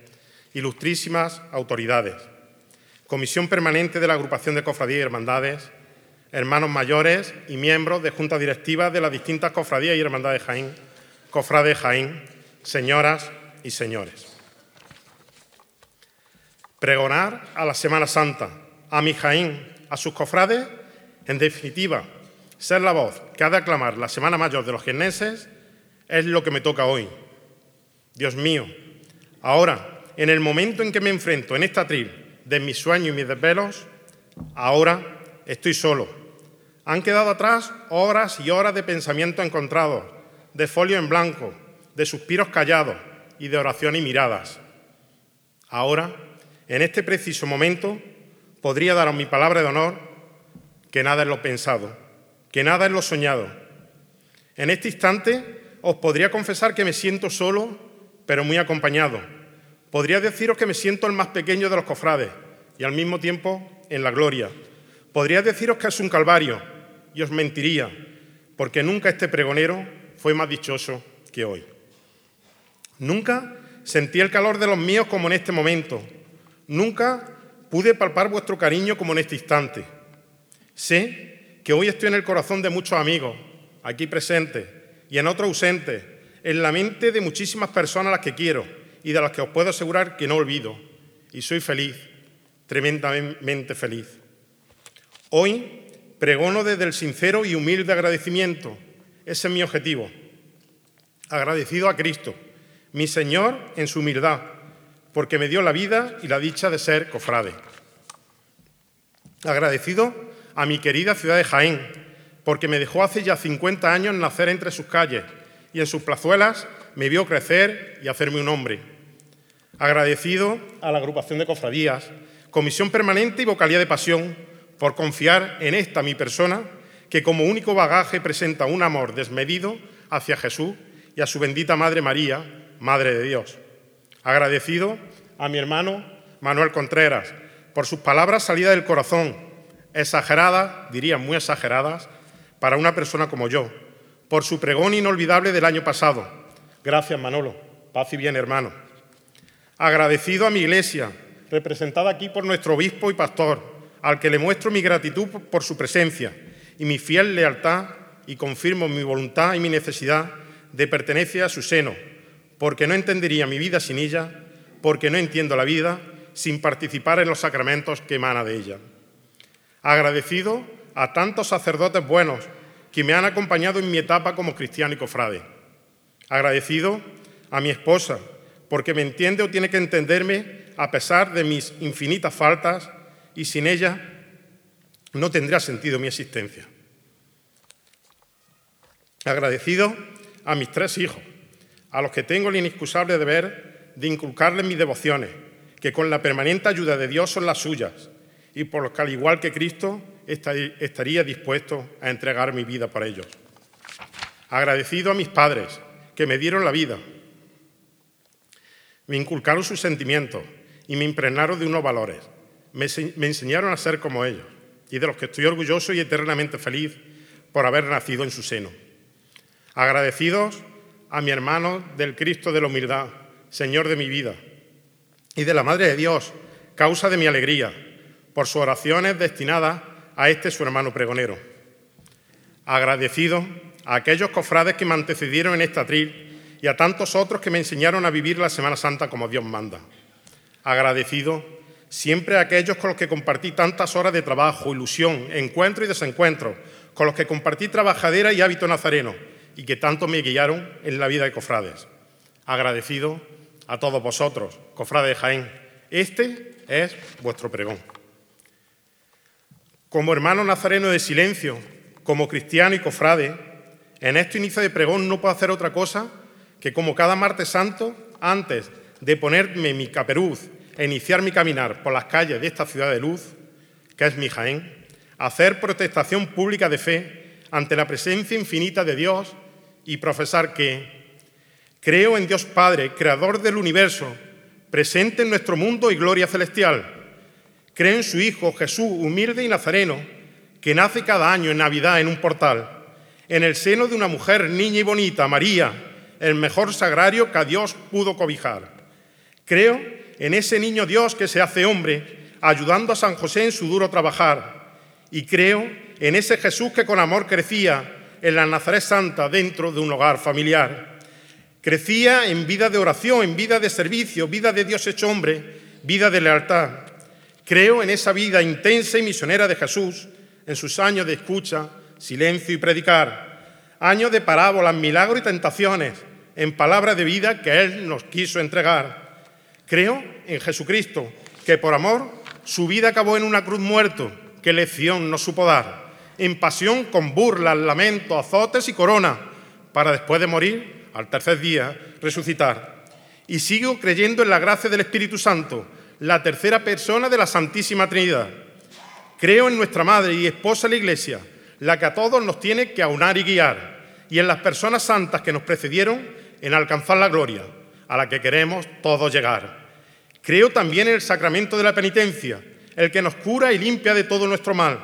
ilustrísimas autoridades, comisión permanente de la agrupación de cofradía y hermandades, hermanos mayores y miembros de juntas directivas de las distintas cofradías y hermandades de Jaén, cofrade Jaén, señoras y señores. Pregonar a la Semana Santa, a mi Jaén, a sus cofrades en definitiva, ser la voz que ha de aclamar la Semana Mayor de los jienenses es lo que me toca hoy. Dios mío, ahora, en el momento en que me enfrento en esta tril de mis sueños y mis desvelos, ahora estoy solo. Han quedado atrás horas y horas de pensamiento encontrado, de folio en blanco, de suspiros callados y de oración y miradas. Ahora, en este preciso momento, podría daros mi palabra de honor que nada es lo pensado, que nada es lo soñado. En este instante os podría confesar que me siento solo, pero muy acompañado. Podría deciros que me siento el más pequeño de los cofrades y al mismo tiempo en la gloria. Podría deciros que es un calvario y os mentiría, porque nunca este pregonero fue más dichoso que hoy. Nunca sentí el calor de los míos como en este momento. Nunca pude palpar vuestro cariño como en este instante. Sé que hoy estoy en el corazón de muchos amigos, aquí presentes, y en otros ausentes, en la mente de muchísimas personas a las que quiero y de las que os puedo asegurar que no olvido. Y soy feliz, tremendamente feliz. Hoy Pregono desde el sincero y humilde agradecimiento. Ese es mi objetivo. Agradecido a Cristo, mi Señor, en su humildad, porque me dio la vida y la dicha de ser cofrade. Agradecido a mi querida ciudad de Jaén, porque me dejó hace ya 50 años nacer entre sus calles y en sus plazuelas me vio crecer y hacerme un hombre. Agradecido a la agrupación de cofradías, comisión permanente y vocalía de pasión, por confiar en esta mi persona, que como único bagaje presenta un amor desmedido hacia Jesús y a su bendita Madre María, Madre de Dios. Agradecido a mi hermano Manuel Contreras por sus palabras salidas del corazón, exageradas, diría muy exageradas, para una persona como yo, por su pregón inolvidable del año pasado. Gracias, Manolo. Paz y bien, hermano. Agradecido a mi iglesia, representada aquí por nuestro obispo y pastor, al que le muestro mi gratitud por su presencia y mi fiel lealtad y confirmo mi voluntad y mi necesidad de pertenecer a su seno, porque no entendería mi vida sin ella, porque no entiendo la vida sin participar en los sacramentos que emana de ella. Agradecido a tantos sacerdotes buenos que me han acompañado en mi etapa como cristiano y cofrade. Agradecido a mi esposa, porque me entiende o tiene que entenderme a pesar de mis infinitas faltas y sin ella no tendría sentido mi existencia. Agradecido a mis tres hijos, a los que tengo el inexcusable deber de inculcarles mis devociones, que con la permanente ayuda de Dios son las suyas, y por los que, al igual que Cristo, estaría dispuesto a entregar mi vida por ellos. Agradecido a mis padres, que me dieron la vida, me inculcaron sus sentimientos y me impregnaron de unos valores. Me, enseñaron a ser como ellos y de los que estoy orgulloso y eternamente feliz por haber nacido en su seno. Agradecidos a mi hermano del Cristo de la humildad, Señor de mi vida, y de la Madre de Dios, causa de mi alegría, por sus oraciones destinadas a este su hermano pregonero. Agradecido a aquellos cofrades que me antecedieron en esta atril y a tantos otros que me enseñaron a vivir la Semana Santa como Dios manda. Agradecido siempre a aquellos con los que compartí tantas horas de trabajo, ilusión, encuentro y desencuentro, con los que compartí trabajadera y hábito nazareno y que tanto me guiaron en la vida de cofrades. Agradecido a todos vosotros, cofrades de Jaén. Este es vuestro pregón. Como hermano nazareno de silencio, como cristiano y cofrade, en este inicio de pregón no puedo hacer otra cosa que como cada martes santo, antes de ponerme mi caperuz e iniciar mi caminar por las calles de esta ciudad de luz, que es mi Jaén, hacer protestación pública de fe ante la presencia infinita de Dios y profesar que creo en Dios Padre, creador del universo, presente en nuestro mundo y gloria celestial. Creo en su Hijo Jesús, humilde y nazareno, que nace cada año en Navidad en un portal, en el seno de una mujer niña y bonita, María, el mejor sagrario que a Dios pudo cobijar. Creo en ese niño Dios que se hace hombre, ayudando a San José en su duro trabajar. Y creo en ese Jesús que con amor crecía en la Nazaret Santa dentro de un hogar familiar. Crecía en vida de oración, en vida de servicio, vida de Dios hecho hombre, vida de lealtad. Creo en esa vida intensa y misionera de Jesús, en sus años de escucha, silencio y predicar, años de parábolas, milagros y tentaciones, en palabras de vida que Él nos quiso entregar. Creo en Jesucristo, que por amor su vida acabó en una cruz muerto, que lección no supo dar, en pasión con burlas, lamentos, azotes y corona, para después de morir, al tercer día, resucitar. Y sigo creyendo en la gracia del Espíritu Santo, la tercera persona de la Santísima Trinidad. Creo en nuestra Madre y Esposa la Iglesia, la que a todos nos tiene que aunar y guiar, y en las personas santas que nos precedieron en alcanzar la gloria, a la que queremos todos llegar. Creo también en el sacramento de la penitencia, el que nos cura y limpia de todo nuestro mal,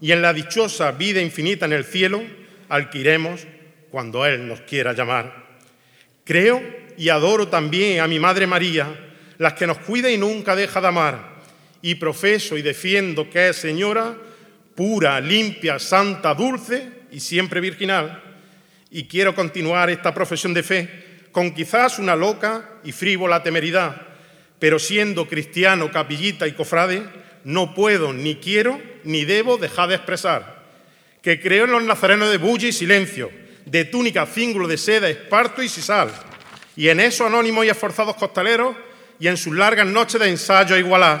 y en la dichosa vida infinita en el cielo, al que iremos cuando Él nos quiera llamar. Creo y adoro también a mi Madre María, las que nos cuida y nunca deja de amar, y profeso y defiendo que es Señora pura, limpia, santa, dulce y siempre virginal. Y quiero continuar esta profesión de fe con quizás una loca y frívola temeridad, pero siendo cristiano, capillita y cofrade, no puedo, ni quiero, ni debo dejar de expresar que creo en los nazarenos de bulla y silencio, de túnica, cíngulo, de seda, esparto y sisal, y en esos anónimos y esforzados costaleros y en sus largas noches de ensayo a igualar.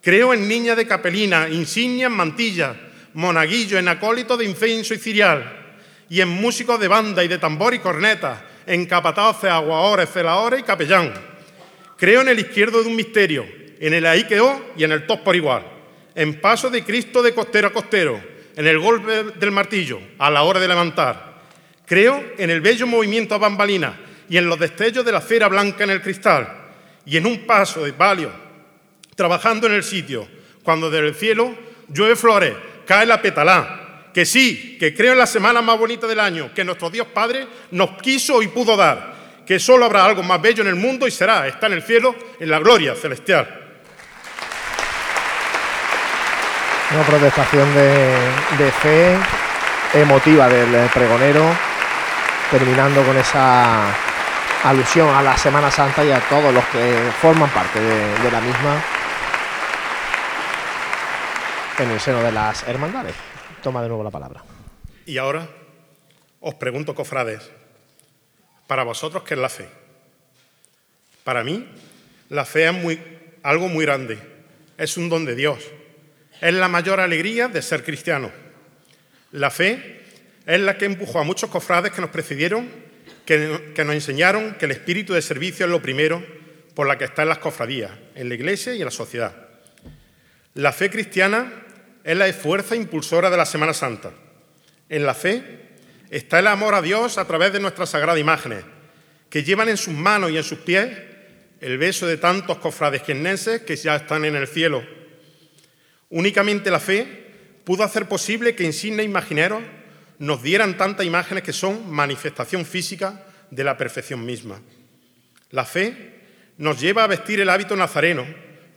Creo en niñas de capelina, insignias, mantillas, monaguillo, en acólitos de incienso y cirial, y en músicos de banda y de tambor y corneta, en capataces, aguadores, celadores y capellán. Creo en el izquierdo de un misterio, en el ahí quedó y en el tos por igual, en paso de Cristo de costero a costero, en el golpe del martillo, a la hora de levantar. Creo en el bello movimiento a bambalina y en los destellos de la cera blanca en el cristal, y en un paso de palio, trabajando en el sitio, cuando del cielo llueve flores, cae la petalá, que sí, que creo en la semana más bonita del año, que nuestro Dios Padre nos quiso y pudo dar, que solo habrá algo más bello en el mundo y será, está en el cielo, en la gloria celestial. Una protestación de, fe emotiva del pregonero, terminando con esa alusión a la Semana Santa y a todos los que forman parte de la misma en el seno de las hermandades. Toma de nuevo la palabra. Y ahora os pregunto, cofrades, para vosotros, ¿qué es la fe? Para mí, la fe es algo muy grande, es un don de Dios, es la mayor alegría de ser cristiano. La fe es la que empujó a muchos cofrades que nos precedieron, que, que nos enseñaron que el espíritu de servicio es lo primero por la que está en las cofradías, en la iglesia y en la sociedad. La fe cristiana es la fuerza impulsora de la Semana Santa. En la fe está el amor a Dios a través de nuestras sagradas imágenes, que llevan en sus manos y en sus pies el beso de tantos cofrades quienenses que ya están en el cielo. Únicamente la fe pudo hacer posible que insignes imagineros nos dieran tantas imágenes que son manifestación física de la perfección misma. La fe nos lleva a vestir el hábito nazareno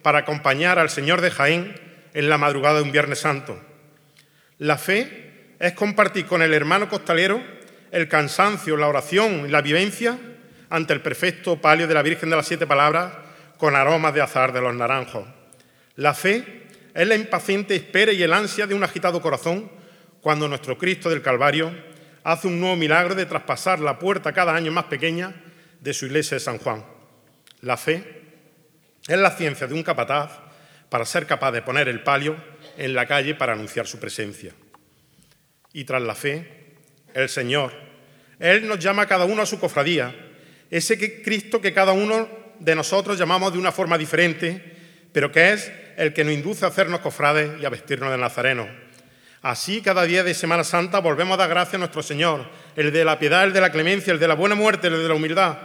para acompañar al Señor de Jaén en la madrugada de un Viernes Santo. La fe es compartir con el hermano costalero el cansancio, la oración y la vivencia ante el perfecto palio de la Virgen de las Siete Palabras con aromas de azar de los naranjos. La fe es la impaciente espera y el ansia de un agitado corazón cuando nuestro Cristo del Calvario hace un nuevo milagro de traspasar la puerta cada año más pequeña de su iglesia de San Juan. La fe es la ciencia de un capataz para ser capaz de poner el palio en la calle para anunciar su presencia. Y tras la fe, el Señor, Él nos llama cada uno a su cofradía, ese Cristo que cada uno de nosotros llamamos de una forma diferente, pero que es el que nos induce a hacernos cofrades y a vestirnos de nazareno. Así, cada día de Semana Santa volvemos a dar gracias a nuestro Señor, el de la piedad, el de la clemencia, el de la buena muerte, el de la humildad,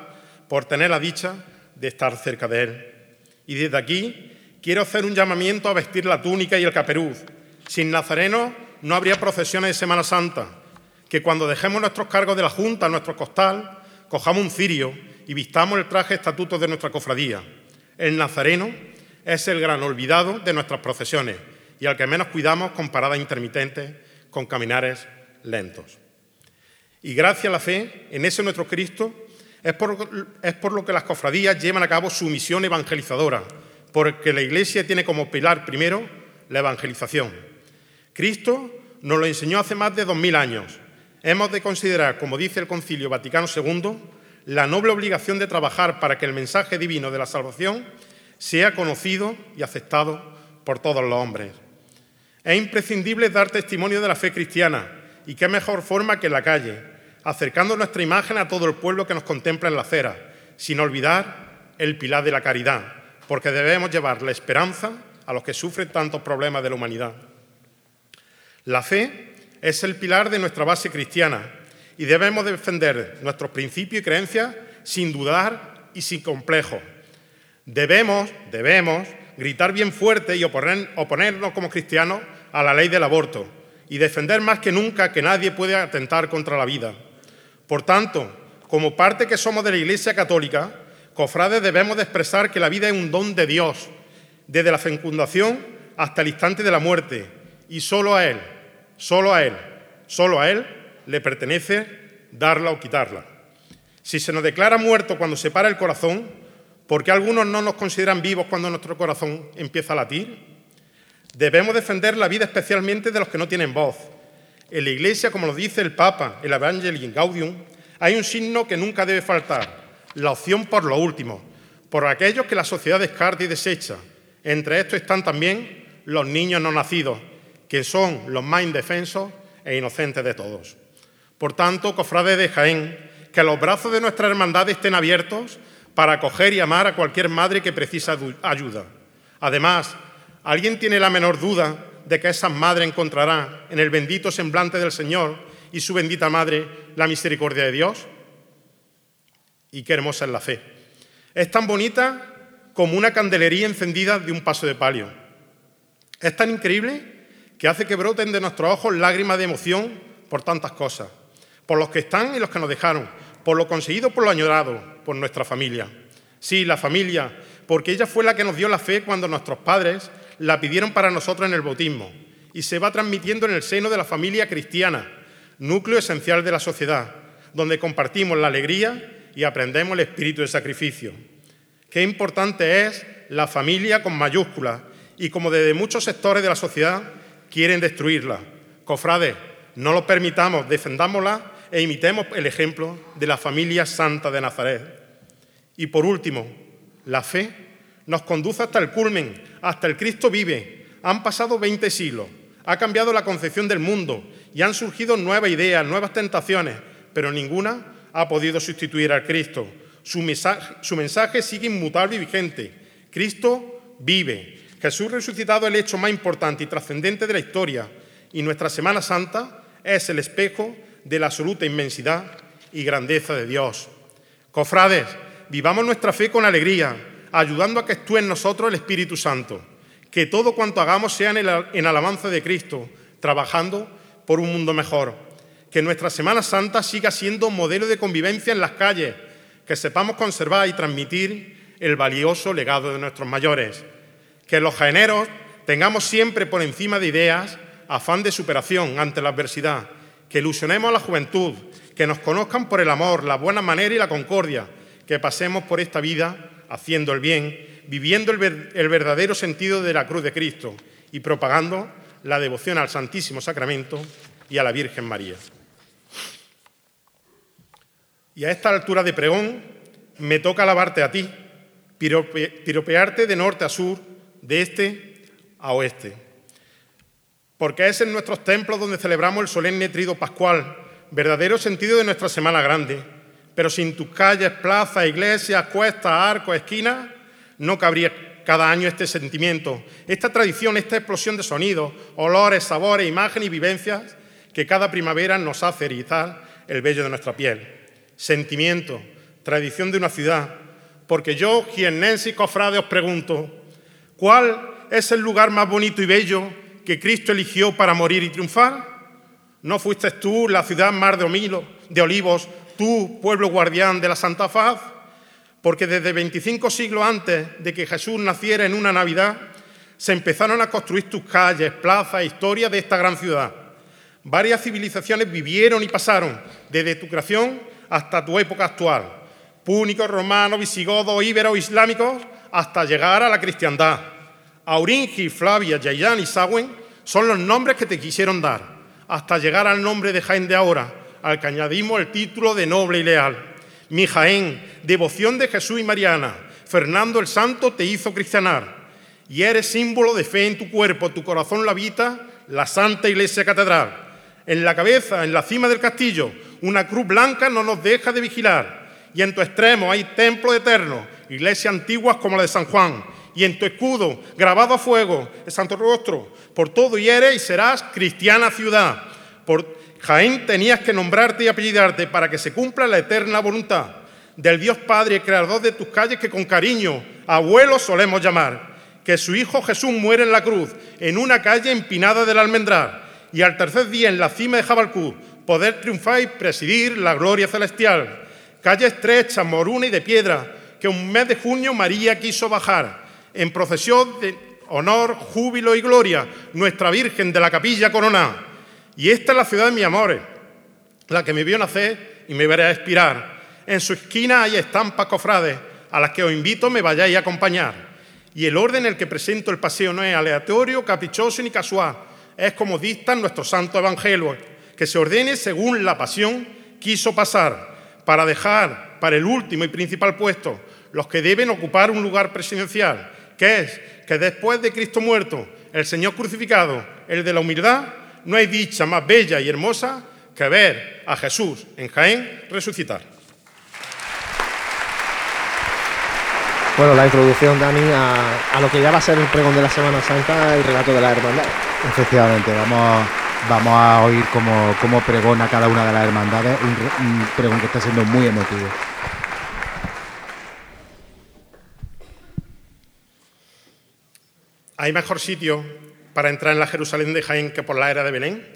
por tener la dicha de estar cerca de Él. Y desde aquí quiero hacer un llamamiento a vestir la túnica y el caperuz. Sin nazareno no habría procesiones de Semana Santa. Que cuando dejemos nuestros cargos de la Junta, nuestro costal, cojamos un cirio y vistamos el traje estatuto de nuestra cofradía. El nazareno es el gran olvidado de nuestras procesiones y al que menos cuidamos con paradas intermitentes, con caminares lentos. Y gracias a la fe en ese nuestro Cristo es por, es por lo que las cofradías llevan a cabo su misión evangelizadora, porque la Iglesia tiene como pilar primero la evangelización. Cristo nos lo enseñó hace más de dos mil años. Hemos de considerar, como dice el Concilio Vaticano II, la noble obligación de trabajar para que el mensaje divino de la salvación sea conocido y aceptado por todos los hombres. Es imprescindible dar testimonio de la fe cristiana y qué mejor forma que en la calle, acercando nuestra imagen a todo el pueblo que nos contempla en la acera, sin olvidar el pilar de la caridad, porque debemos llevar la esperanza a los que sufren tantos problemas de la humanidad. La fe es el pilar de nuestra base cristiana y debemos defender nuestros principios y creencias sin dudar y sin complejo. Debemos, debemos gritar bien fuerte y oponer, oponernos como cristianos a la ley del aborto y defender más que nunca que nadie puede atentar contra la vida. Por tanto, como parte que somos de la Iglesia Católica, cofrades debemos de expresar que la vida es un don de Dios, desde la fecundación hasta el instante de la muerte, y solo a Él, solo a Él, solo a Él le pertenece darla o quitarla. Si se nos declara muerto cuando se para el corazón, ¿por qué algunos no nos consideran vivos cuando nuestro corazón empieza a latir? Debemos defender la vida especialmente de los que no tienen voz, En la Iglesia, como lo dice el Papa, el Evangelii Gaudium, hay un signo que nunca debe faltar, la opción por lo último, por aquellos que la sociedad descarta y desecha. Entre estos están también los niños no nacidos, que son los más indefensos e inocentes de todos. Por tanto, cofrades de Jaén, que los brazos de nuestra hermandad estén abiertos para acoger y amar a cualquier madre que precisa ayuda. Además, ¿alguien tiene la menor duda de que esa madre encontrará en el bendito semblante del Señor y su bendita madre la misericordia de Dios? Y qué hermosa es la fe. Es tan bonita como una candelería encendida de un paso de palio. Es tan increíble que hace que broten de nuestros ojos lágrimas de emoción por tantas cosas, por los que están y los que nos dejaron, por lo conseguido, por lo añorado, por nuestra familia. Sí, la familia, porque ella fue la que nos dio la fe cuando nuestros padres la pidieron para nosotros en el bautismo y se va transmitiendo en el seno de la familia cristiana, núcleo esencial de la sociedad, donde compartimos la alegría y aprendemos el espíritu de sacrificio. Qué importante es la familia con mayúsculas y como desde muchos sectores de la sociedad quieren destruirla. Cofrades, no lo permitamos, defendámosla e imitemos el ejemplo de la familia santa de Nazaret. Y por último, la fe nos conduce hasta el culmen, hasta el Cristo vive. Han pasado 20 siglos, ha cambiado la concepción del mundo y han surgido nuevas ideas, nuevas tentaciones, pero ninguna ha podido sustituir al Cristo. Su mensaje, su mensaje sigue inmutable y vigente. Cristo vive. Jesús resucitado es el hecho más importante y trascendente de la historia y nuestra Semana Santa es el espejo de la absoluta inmensidad y grandeza de Dios. Cofrades, vivamos nuestra fe con alegría, ayudando a que actúe en nosotros el Espíritu Santo. Que todo cuanto hagamos sea en, el, en alabanza de Cristo, trabajando por un mundo mejor. Que nuestra Semana Santa siga siendo modelo de convivencia en las calles, que sepamos conservar y transmitir el valioso legado de nuestros mayores. Que los jaeneros tengamos siempre por encima de ideas afán de superación ante la adversidad que ilusionemos a la juventud, que nos conozcan por el amor, la buena manera y la concordia, que pasemos por esta vida haciendo el bien, viviendo el, verdadero sentido de la cruz de Cristo y propagando la devoción al Santísimo Sacramento y a la Virgen María. Y a esta altura de pregón me toca alabarte a ti, piropearte de norte a sur, de este a oeste porque es en nuestros templos donde celebramos el solemne trido pascual, verdadero sentido de nuestra Semana Grande. Pero sin tus calles, plazas, iglesias, cuestas, arcos, esquinas, no cabría cada año este sentimiento, esta tradición, esta explosión de sonidos, olores, sabores, imágenes y vivencias que cada primavera nos hace erizar el vello de nuestra piel. Sentimiento, tradición de una ciudad. Porque yo, jiennense y cofrade, os pregunto, ¿cuál es el lugar más bonito y bello que Cristo eligió para morir y triunfar? ¿No fuiste tú la ciudad mar de, de olivos, tú, pueblo guardián de la Santa Faz? Porque desde 25 siglos antes de que Jesús naciera en una Navidad, se empezaron a construir tus calles, plazas, historias de esta gran ciudad. Varias civilizaciones vivieron y pasaron desde tu creación hasta tu época actual. Púnicos, romanos, visigodos, íberos, islámicos, hasta llegar a la cristiandad. Auringi, Flavia, Yayán y Sagüen son los nombres que te quisieron dar, hasta llegar al nombre de Jaén de ahora, al que añadimos el título de noble y leal. Mi Jaén, devoción de Jesús y Mariana, Fernando el Santo te hizo cristianar, y eres símbolo de fe en tu cuerpo, tu corazón la habita la Santa Iglesia Catedral. En la cabeza, en la cima del castillo, una cruz blanca no nos deja de vigilar, y en tu extremo hay templo eterno, iglesias antiguas como la de San Juan, y en tu escudo, grabado a fuego, el santo rostro, por todo y eres y serás cristiana ciudad. Por Jaén tenías que nombrarte y apellidarte para que se cumpla la eterna voluntad del Dios Padre, creador de tus calles, que con cariño abuelo solemos llamar. Que su Hijo Jesús muere en la cruz, en una calle empinada del almendral, y al tercer día en la cima de Jabalcú, poder triunfar y presidir la gloria celestial. Calle estrecha, moruna y de piedra, que un mes de junio María quiso bajar en procesión de honor, júbilo y gloria, nuestra Virgen de la Capilla Corona. Y esta es la ciudad de mi amor, la que me vio nacer y me verá expirar. En su esquina hay estampas cofrades, a las que os invito me vayáis a acompañar. Y el orden en el que presento el paseo no es aleatorio, caprichoso ni casual, es como dictan nuestro santo evangelio. Que se ordene según la pasión, quiso pasar para dejar para el último y principal puesto los que deben ocupar un lugar presidencial, que es que después de Cristo muerto, el Señor crucificado, el de la humildad, no hay dicha más bella y hermosa que ver a Jesús en Jaén resucitar. Bueno, la introducción, Dani, a, lo que ya va a ser el pregón de la Semana Santa, el relato de la hermandad. Efectivamente, vamos, vamos a oír cómo, cómo pregona cada una de las hermandades, un pregón que está siendo muy emotivo. ¿Hay mejor sitio para entrar en la Jerusalén de Jaén que por la era de Belén?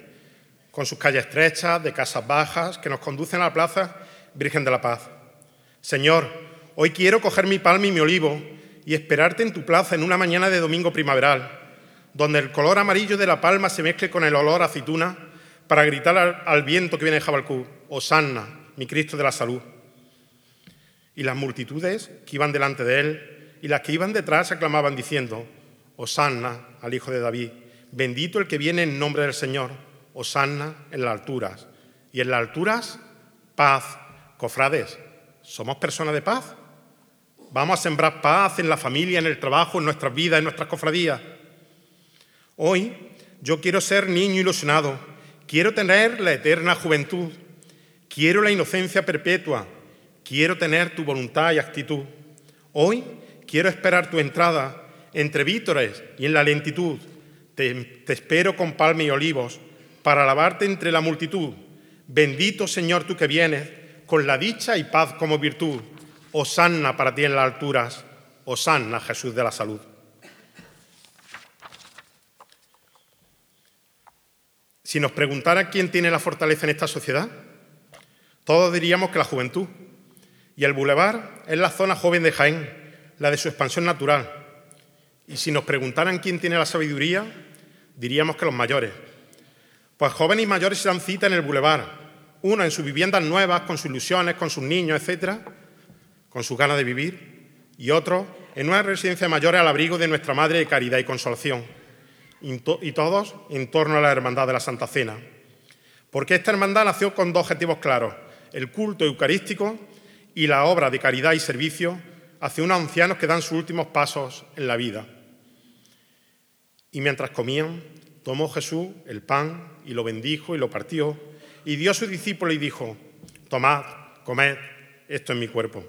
Con sus calles estrechas, de casas bajas, que nos conducen a la plaza Virgen de la Paz. Señor, hoy quiero coger mi palma y mi olivo y esperarte en tu plaza en una mañana de domingo primaveral, donde el color amarillo de la palma se mezcle con el olor a aceituna para gritar al, viento que viene de Jabalcú, Osanna, mi Cristo de la salud. Y las multitudes que iban delante de él y las que iban detrás aclamaban diciendo, Osanna al Hijo de David. Bendito el que viene en nombre del Señor. Osanna en las alturas. Y en las alturas, paz. Cofrades, ¿somos personas de paz? Vamos a sembrar paz en la familia, en el trabajo, en nuestras vidas, en nuestras cofradías. Hoy yo quiero ser niño ilusionado. Quiero tener la eterna juventud. Quiero la inocencia perpetua. Quiero tener tu voluntad y actitud. Hoy quiero esperar tu entrada entre vítores y en la lentitud. Te, espero con palma y olivos para alabarte entre la multitud. Bendito Señor tú que vienes, con la dicha y paz como virtud. Osanna para ti en las alturas. Osanna Jesús de la salud. Si nos preguntara quién tiene la fortaleza en esta sociedad, todos diríamos que la juventud. Y el bulevar es la zona joven de Jaén, la de su expansión natural, y si nos preguntaran quién tiene la sabiduría, diríamos que los mayores. Pues jóvenes y mayores se dan cita en el bulevar, uno en sus viviendas nuevas, con sus ilusiones, con sus niños, etcétera, con sus ganas de vivir, y otro en una residencia de al abrigo de nuestra Madre de Caridad y Consolación, y todos en torno a la Hermandad de la Santa Cena. Porque esta hermandad nació con dos objetivos claros, el culto eucarístico y la obra de caridad y servicio hacia unos ancianos que dan sus últimos pasos en la vida. Y mientras comían, tomó Jesús el pan y lo bendijo y lo partió y dio a sus discípulos y dijo, tomad, comed, esto es mi cuerpo.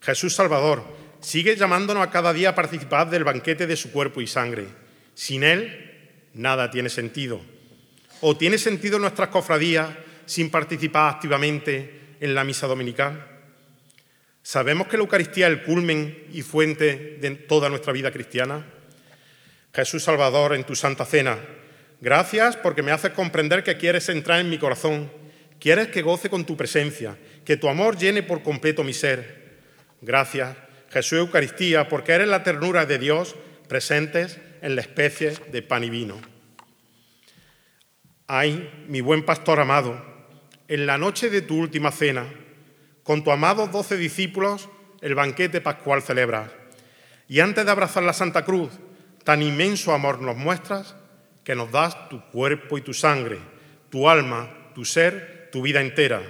Jesús Salvador sigue llamándonos a cada día a participar del banquete de su cuerpo y sangre. Sin Él, nada tiene sentido. ¿O tiene sentido nuestras cofradías sin participar activamente en la misa dominical? ¿Sabemos que la Eucaristía es el culmen y fuente de toda nuestra vida cristiana? Jesús Salvador, en tu Santa Cena, gracias porque me haces comprender que quieres entrar en mi corazón, quieres que goce con tu presencia, que tu amor llene por completo mi ser. Gracias, Jesús Eucaristía, porque eres la ternura de Dios presentes en la especie de pan y vino. Ay, mi buen pastor amado, en la noche de tu última cena, con tu amado doce discípulos, el banquete pascual celebras. Y antes de abrazar la Santa Cruz, Tan inmenso amor nos muestras que nos das tu cuerpo y tu sangre, tu alma, tu ser, tu vida entera,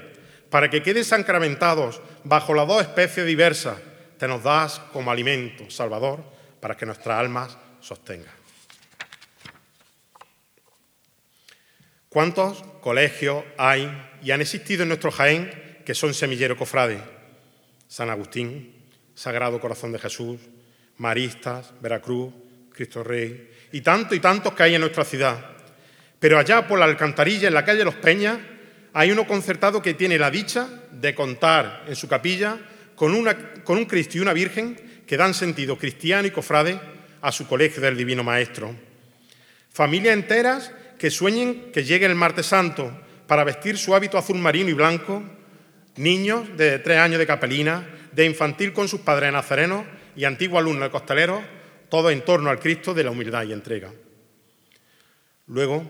para que queden sacramentados bajo las dos especies diversas. Te nos das como alimento, Salvador, para que nuestras almas sostengan. ¿Cuántos colegios hay y han existido en nuestro Jaén que son semillero cofrade? San Agustín, Sagrado Corazón de Jesús, Maristas, Veracruz, Cristo Rey, y tanto y tantos que hay en nuestra ciudad. Pero allá por la alcantarilla, en la calle Los Peñas, hay uno concertado que tiene la dicha de contar en su capilla con, una, con un Cristo y una Virgen que dan sentido cristiano y cofrade a su colegio del Divino Maestro. Familias enteras que sueñen que llegue el martes santo para vestir su hábito azul marino y blanco, niños de tres años de capelina, de infantil con sus padres nazarenos y antiguos alumnos de costaleros todo en torno al Cristo de la humildad y entrega. Luego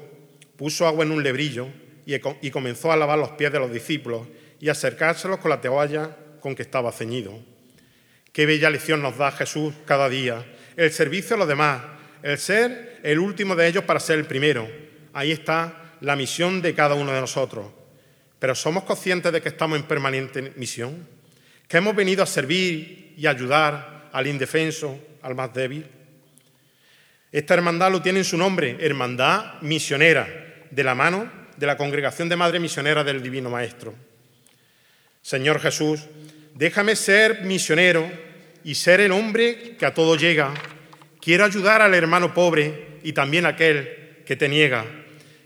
puso agua en un lebrillo y comenzó a lavar los pies de los discípulos y acercárselos con la toalla con que estaba ceñido. Qué bella lección nos da Jesús cada día, el servicio a los demás, el ser el último de ellos para ser el primero. Ahí está la misión de cada uno de nosotros. Pero somos conscientes de que estamos en permanente misión, que hemos venido a servir y ayudar al indefenso, al más débil. Esta hermandad lo tiene en su nombre, Hermandad Misionera, de la mano de la Congregación de Madre Misionera del Divino Maestro. Señor Jesús, déjame ser misionero y ser el hombre que a todo llega. Quiero ayudar al hermano pobre y también a aquel que te niega.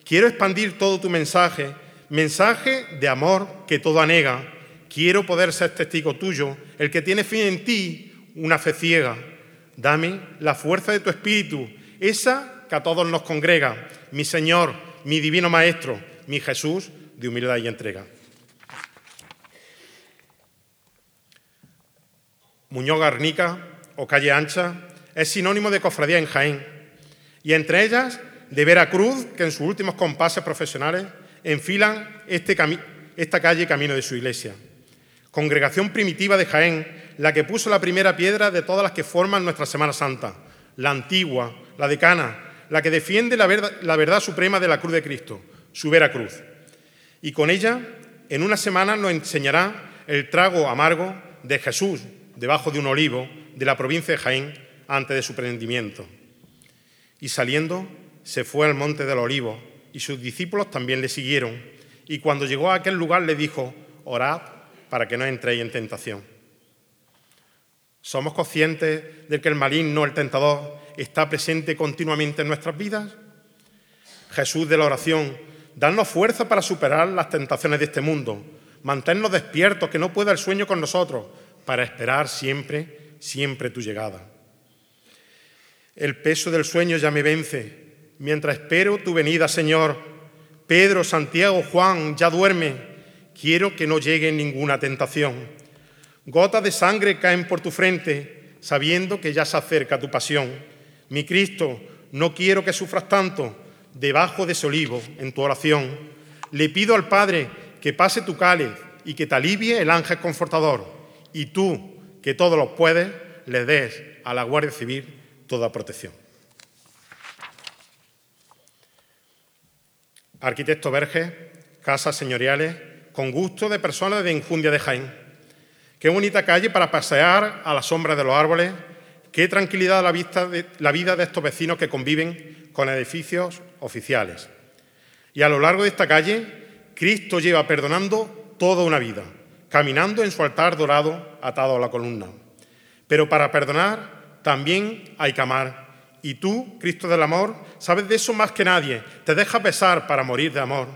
Quiero expandir todo tu mensaje, mensaje de amor que todo anega. Quiero poder ser testigo tuyo, el que tiene fin en ti, una fe ciega. Dame la fuerza de tu espíritu, esa que a todos nos congrega. Mi Señor, mi divino Maestro, mi Jesús de humildad y entrega. Muñoz Garnica o Calle Ancha es sinónimo de cofradía en Jaén y entre ellas de Veracruz, que en sus últimos compases profesionales enfilan este esta calle camino de su iglesia. Congregación primitiva de Jaén, la que puso la primera piedra de todas las que forman nuestra Semana Santa, la antigua, la decana, la que defiende la la verdad suprema de la cruz de Cristo, su Veracruz. Y con ella, en una semana nos enseñará el trago amargo de Jesús, debajo de un olivo de la provincia de Jaén antes de su prendimiento. Y saliendo, se fue al monte del olivo, y sus discípulos también le siguieron. Y cuando llegó a aquel lugar le dijo, orad para que no entréis en tentación. ¿Somos conscientes de que el maligno, el tentador, está presente continuamente en nuestras vidas? Jesús de la oración, danos fuerza para superar las tentaciones de este mundo, mantenernos despiertos, que no pueda el sueño con nosotros, para esperar siempre, siempre tu llegada. El peso del sueño ya me vence. Mientras espero tu venida, Señor, Pedro, Santiago, Juan, ya duerme. Quiero que no llegue ninguna tentación. Gotas de sangre caen por tu frente, sabiendo que ya se acerca tu pasión. Mi Cristo, no quiero que sufras tanto debajo de ese olivo en tu oración. Le pido al Padre que pase tu cáliz y que te alivie el ángel confortador y tú, que todos los puedes, le des a la Guardia Civil toda protección. Arquitecto Verge, casas señoriales, con gusto de personas de Injundia de Jaén. Qué bonita calle para pasear a la sombra de los árboles, qué tranquilidad la, vista la vida de estos vecinos que conviven con edificios oficiales. Y a lo largo de esta calle, Cristo lleva perdonando toda una vida caminando en su altar dorado atado a la columna. Pero para perdonar también hay que amar. Y tú, Cristo del amor, sabes de eso más que nadie. Te dejas besar para morir de amor.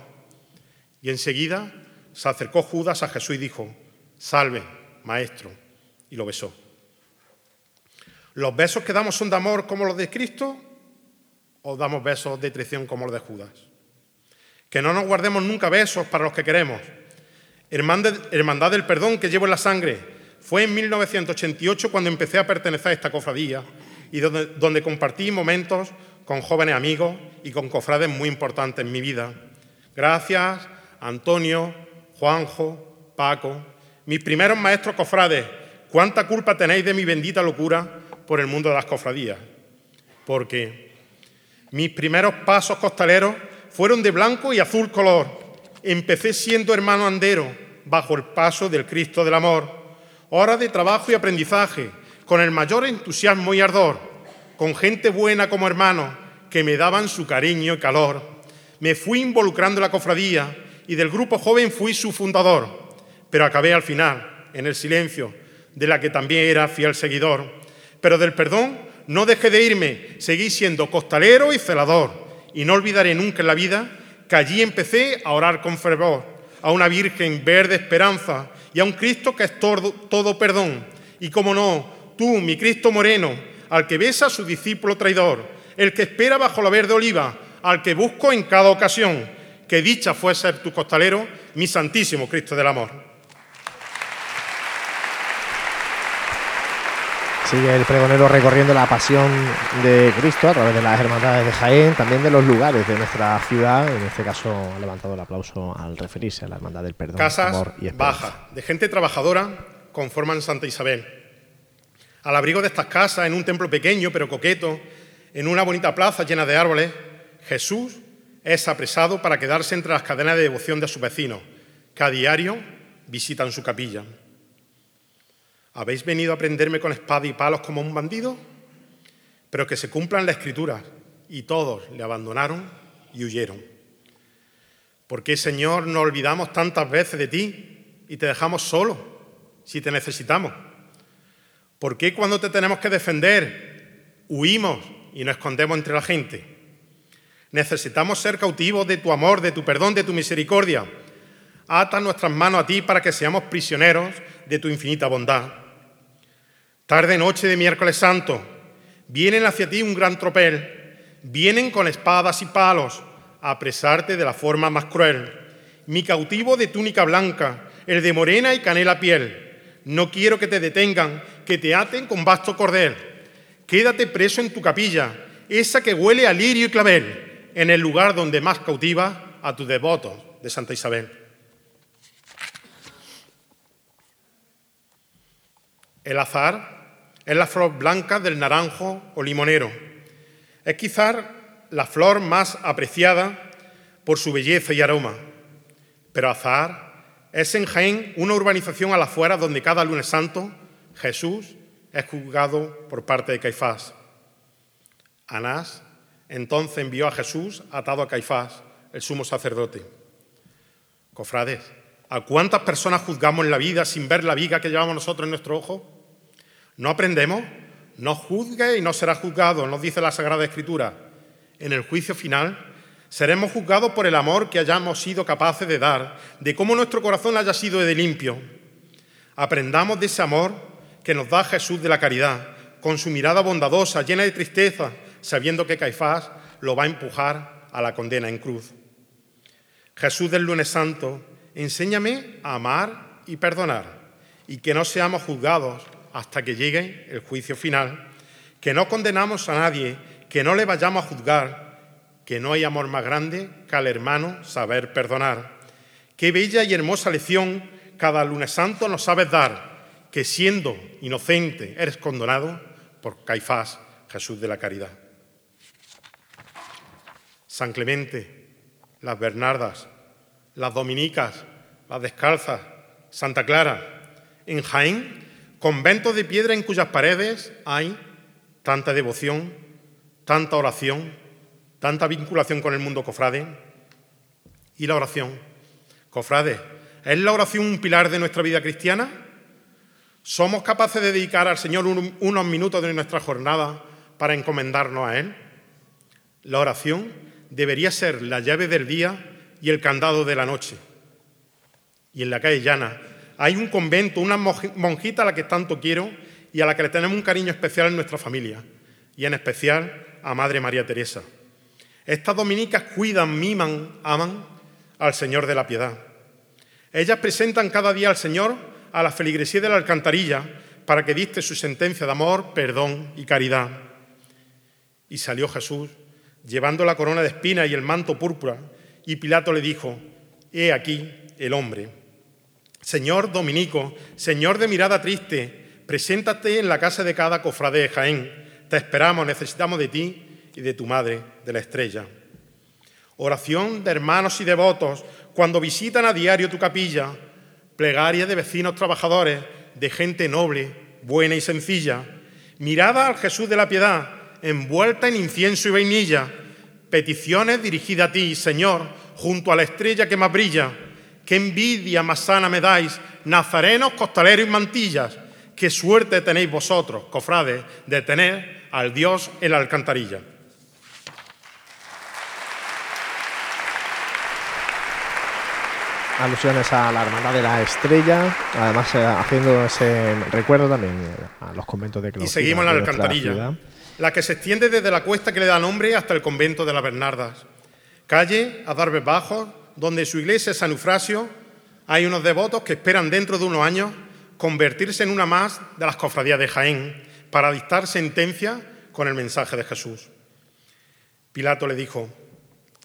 Y enseguida se acercó Judas a Jesús y dijo, salve, maestro. Y lo besó. ¿Los besos que damos son de amor como los de Cristo o damos besos de traición como los de Judas? Que no nos guardemos nunca besos para los que queremos, Hermandad del Perdón que llevo en la sangre. Fue en 1988 cuando empecé a pertenecer a esta cofradía y donde, compartí momentos con jóvenes amigos y con cofrades muy importantes en mi vida. Gracias, Antonio, Juanjo, Paco, mis primeros maestros cofrades. ¿Cuánta culpa tenéis de mi bendita locura por el mundo de las cofradías? Porque mis primeros pasos costaleros fueron de blanco y azul color. Empecé siendo hermano andero bajo el paso del Cristo del amor. Hora de trabajo y aprendizaje, con el mayor entusiasmo y ardor, con gente buena como hermano, que me daban su cariño y calor. Me fui involucrando en la cofradía y del grupo joven fui su fundador, pero acabé al final, en el silencio, de la que también era fiel seguidor. Pero del perdón no dejé de irme, seguí siendo costalero y celador, y no olvidaré nunca en la vida que allí empecé a orar con fervor a una Virgen verde esperanza y a un Cristo que es todo, perdón. Y como no, tú, mi Cristo moreno, al que besa a su discípulo traidor, el que espera bajo la verde oliva, al que busco en cada ocasión, que dicha fuese tu costalero, mi santísimo Cristo del amor. Sigue el pregonero recorriendo la pasión de Cristo a través de las hermandades de Jaén, también de los lugares de nuestra ciudad. En este caso ha levantado el aplauso al referirse a la hermandad del perdón. Casas amor y baja, de gente trabajadora, conforman Santa Isabel. Al abrigo de estas casas, en un templo pequeño pero coqueto, en una bonita plaza llena de árboles, Jesús es apresado para quedarse entre las cadenas de devoción de sus vecinos, que a diario visitan su capilla. ¿Habéis venido a prenderme con espada y palos como un bandido? Pero que se cumplan las escrituras. Y todos le abandonaron y huyeron. ¿Por qué, Señor, nos olvidamos tantas veces de ti y te dejamos solo si te necesitamos? ¿Por qué cuando te tenemos que defender huimos y nos escondemos entre la gente? Necesitamos ser cautivos de tu amor, de tu perdón, de tu misericordia. Ata nuestras manos a ti para que seamos prisioneros de tu infinita bondad. Tarde noche de miércoles santo, vienen hacia ti un gran tropel, vienen con espadas y palos a apresarte de la forma más cruel. Mi cautivo de túnica blanca, el de morena y canela piel. No quiero que te detengan, que te aten con vasto cordel. Quédate preso en tu capilla, esa que huele a lirio y clavel, en el lugar donde más cautiva a tus devotos de Santa Isabel. El azar es la flor blanca del naranjo o limonero. Es quizás la flor más apreciada por su belleza y aroma. Pero azar es en Jaén una urbanización a la afuera donde cada lunes santo Jesús es juzgado por parte de Caifás. Anás entonces envió a Jesús atado a Caifás, el sumo sacerdote. Cofrades, ¿a cuántas personas juzgamos en la vida sin ver la viga que llevamos nosotros en nuestro ojo? ¿No aprendemos? No juzgue y no será juzgado, nos dice la Sagrada Escritura. En el juicio final seremos juzgados por el amor que hayamos sido capaces de dar, de cómo nuestro corazón haya sido de limpio. Aprendamos de ese amor que nos da Jesús de la caridad, con su mirada bondadosa, llena de tristeza, sabiendo que Caifás lo va a empujar a la condena en cruz. Jesús del lunes santo, enséñame a amar y perdonar, y que no seamos juzgados hasta que llegue el juicio final, que no condenamos a nadie, que no le vayamos a juzgar, que no hay amor más grande que al hermano saber perdonar. Qué bella y hermosa lección cada lunes santo nos sabes dar, que siendo inocente eres condonado por Caifás, Jesús de la Caridad. San Clemente, las Bernardas, las Dominicas, las Descalzas, Santa Clara, en Jaén conventos de piedra en cuyas paredes hay tanta devoción, tanta oración, tanta vinculación con el mundo cofrade. ¿Y la oración? Cofrade, ¿es la oración un pilar de nuestra vida cristiana? ¿Somos capaces de dedicar al Señor unos minutos de nuestra jornada para encomendarnos a Él? La oración debería ser la llave del día y el candado de la noche. Y en la calle llana, hay un convento, una monjita a la que tanto quiero y a la que le tenemos un cariño especial en nuestra familia, y en especial a Madre María Teresa. Estas dominicas cuidan, miman, aman al Señor de la Piedad. Ellas presentan cada día al Señor a la feligresía de la alcantarilla para que diste su sentencia de amor, perdón y caridad. Y salió Jesús, llevando la corona de espinas y el manto púrpura, y Pilato le dijo, He aquí el hombre. Señor Dominico, Señor de mirada triste, preséntate en la casa de cada cofrade de Jaén. Te esperamos, necesitamos de ti y de tu madre, de la estrella. Oración de hermanos y devotos cuando visitan a diario tu capilla. Plegaria de vecinos trabajadores, de gente noble, buena y sencilla. Mirada al Jesús de la piedad, envuelta en incienso y vainilla. Peticiones dirigidas a ti, Señor, junto a la estrella que más brilla qué envidia más sana me dais, nazarenos, costaleros y mantillas. Qué suerte tenéis vosotros, cofrades, de tener al Dios en la alcantarilla. alusiones a la Hermandad de la Estrella, además eh, haciendo ese recuerdo también eh, a los conventos de Y seguimos en la alcantarilla, la que se extiende desde la cuesta que le da nombre hasta el convento de las Bernardas. Calle a Darbes Bajos, donde su iglesia San Eufrasio hay unos devotos que esperan dentro de unos años convertirse en una más de las cofradías de Jaén para dictar sentencia con el mensaje de Jesús. Pilato le dijo,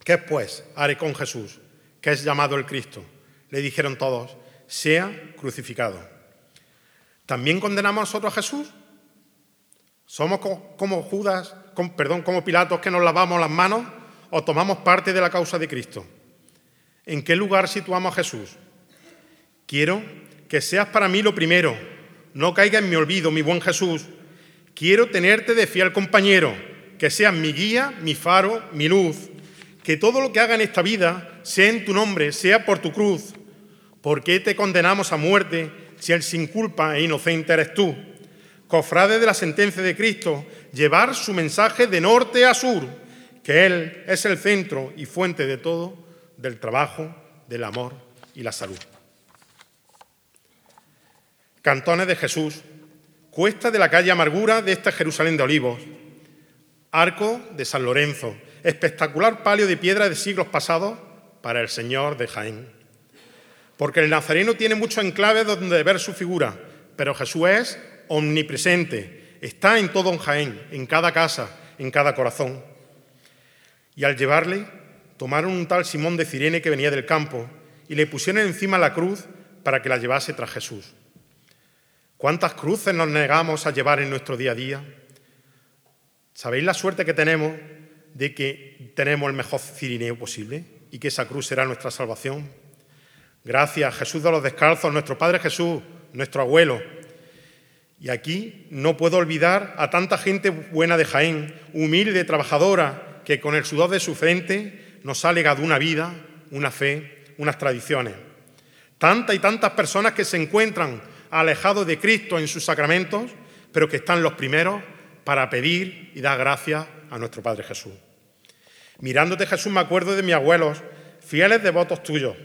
¿qué pues haré con Jesús, que es llamado el Cristo? Le dijeron todos, sea crucificado. ¿También condenamos nosotros a Jesús? ¿Somos como Judas, perdón, como Pilatos que nos lavamos las manos o tomamos parte de la causa de Cristo? ¿En qué lugar situamos a Jesús? Quiero que seas para mí lo primero, no caiga en mi olvido, mi buen Jesús. Quiero tenerte de fiel compañero, que seas mi guía, mi faro, mi luz. Que todo lo que haga en esta vida sea en tu nombre, sea por tu cruz. ¿Por qué te condenamos a muerte si el sin culpa e inocente eres tú? Cofrade de la sentencia de Cristo, llevar su mensaje de norte a sur, que Él es el centro y fuente de todo, del trabajo, del amor y la salud. Cantones de Jesús, cuesta de la calle Amargura de esta Jerusalén de Olivos, arco de San Lorenzo, espectacular palio de piedra de siglos pasados para el Señor de Jaén. Porque el nazareno tiene mucho enclave donde ver su figura, pero Jesús es omnipresente, está en todo en Jaén, en cada casa, en cada corazón. Y al llevarle, tomaron un tal Simón de Cirene que venía del campo y le pusieron encima la cruz para que la llevase tras Jesús. ¿Cuántas cruces nos negamos a llevar en nuestro día a día? ¿Sabéis la suerte que tenemos de que tenemos el mejor cirineo posible y que esa cruz será nuestra salvación? Gracias, Jesús de los Descalzos, nuestro Padre Jesús, nuestro abuelo. Y aquí no puedo olvidar a tanta gente buena de Jaén, humilde, trabajadora, que con el sudor de su frente nos ha legado una vida, una fe, unas tradiciones. Tantas y tantas personas que se encuentran alejados de Cristo en sus sacramentos, pero que están los primeros para pedir y dar gracias a nuestro Padre Jesús. Mirándote Jesús me acuerdo de mis abuelos, fieles devotos tuyos.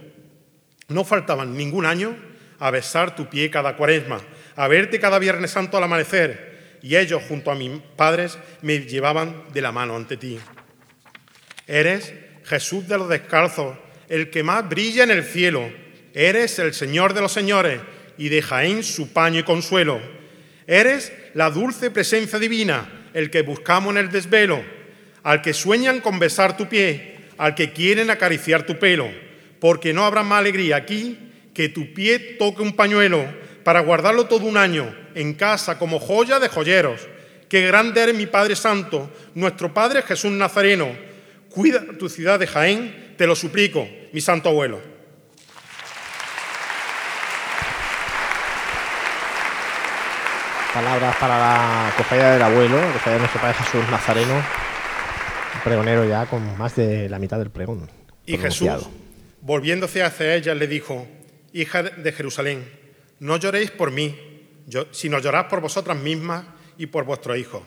No faltaban ningún año a besar tu pie cada cuaresma, a verte cada Viernes Santo al amanecer, y ellos junto a mis padres me llevaban de la mano ante ti. Eres Jesús de los descalzos, el que más brilla en el cielo. Eres el Señor de los señores, y de Jaén su paño y consuelo. Eres la dulce presencia divina, el que buscamos en el desvelo, al que sueñan con besar tu pie, al que quieren acariciar tu pelo, porque no habrá más alegría aquí que tu pie toque un pañuelo para guardarlo todo un año en casa como joya de joyeros. Qué grande eres mi Padre Santo, nuestro Padre Jesús Nazareno. Cuida tu ciudad de Jaén, te lo suplico, mi santo abuelo. Palabras para la cofradía del abuelo, la cofradía de nuestro Padre Jesús Nazareno, pregonero ya con más de la mitad del pregón. Y Jesús, volviéndose hacia ella, le dijo, hija de Jerusalén, no lloréis por mí, sino llorad por vosotras mismas y por vuestro hijo.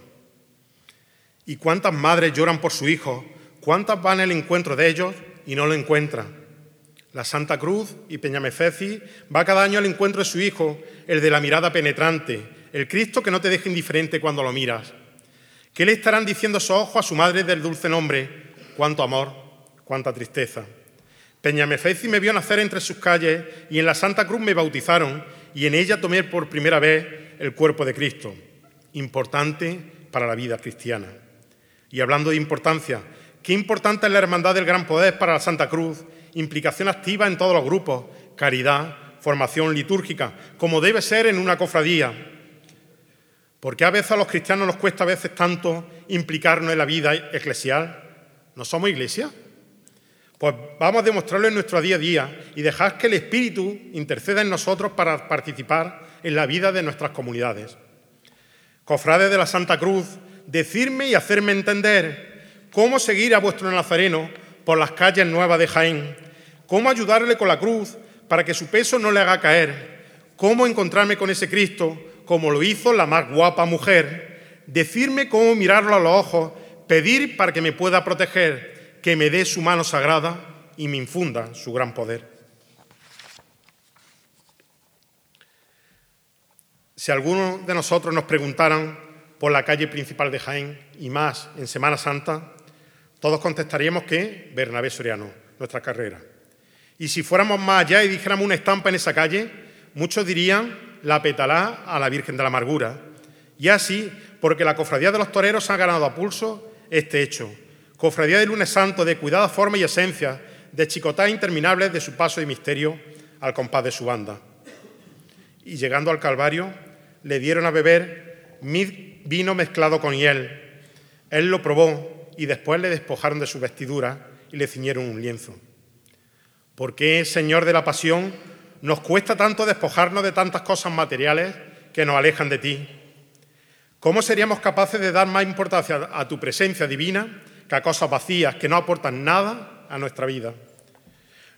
¿Y cuántas madres lloran por su hijo? ¿Cuántas van al encuentro de ellos y no lo encuentran? La Santa Cruz y Peñamefeci va cada año al encuentro de su hijo, el de la mirada penetrante, el Cristo que no te deja indiferente cuando lo miras. ¿Qué le estarán diciendo esos ojos a su madre del dulce nombre? Cuánto amor, cuánta tristeza. Peñamefeci me vio nacer entre sus calles y en la Santa Cruz me bautizaron y en ella tomé por primera vez el cuerpo de Cristo, importante para la vida cristiana. Y hablando de importancia, qué importante es la hermandad del gran poder para la Santa Cruz, implicación activa en todos los grupos, caridad, formación litúrgica, como debe ser en una cofradía, porque a veces a los cristianos nos cuesta a veces tanto implicarnos en la vida eclesial. ¿No somos iglesia? Pues vamos a demostrarlo en nuestro día a día y dejar que el Espíritu interceda en nosotros para participar en la vida de nuestras comunidades. Cofrades de la Santa Cruz, decirme y hacerme entender cómo seguir a vuestro Nazareno por las calles nuevas de Jaén, cómo ayudarle con la cruz para que su peso no le haga caer, cómo encontrarme con ese Cristo como lo hizo la más guapa mujer, decirme cómo mirarlo a los ojos, pedir para que me pueda proteger, que me dé su mano sagrada y me infunda su gran poder. Si alguno de nosotros nos preguntaran por la calle principal de Jaén y más en Semana Santa, todos contestaríamos que Bernabé Soriano, nuestra carrera. Y si fuéramos más allá y dijéramos una estampa en esa calle, muchos dirían la petalá a la Virgen de la Amargura. Y así, porque la Cofradía de los Toreros ha ganado a pulso este hecho. Cofradía de lunes santo de cuidada forma y esencia, de chicotá interminables de su paso de misterio al compás de su banda. Y llegando al Calvario, le dieron a beber vino mezclado con hiel. Él lo probó y después le despojaron de su vestidura y le ciñeron un lienzo. ¿Por qué, Señor de la Pasión, nos cuesta tanto despojarnos de tantas cosas materiales que nos alejan de ti? ¿Cómo seríamos capaces de dar más importancia a tu presencia divina que a cosas vacías que no aportan nada a nuestra vida?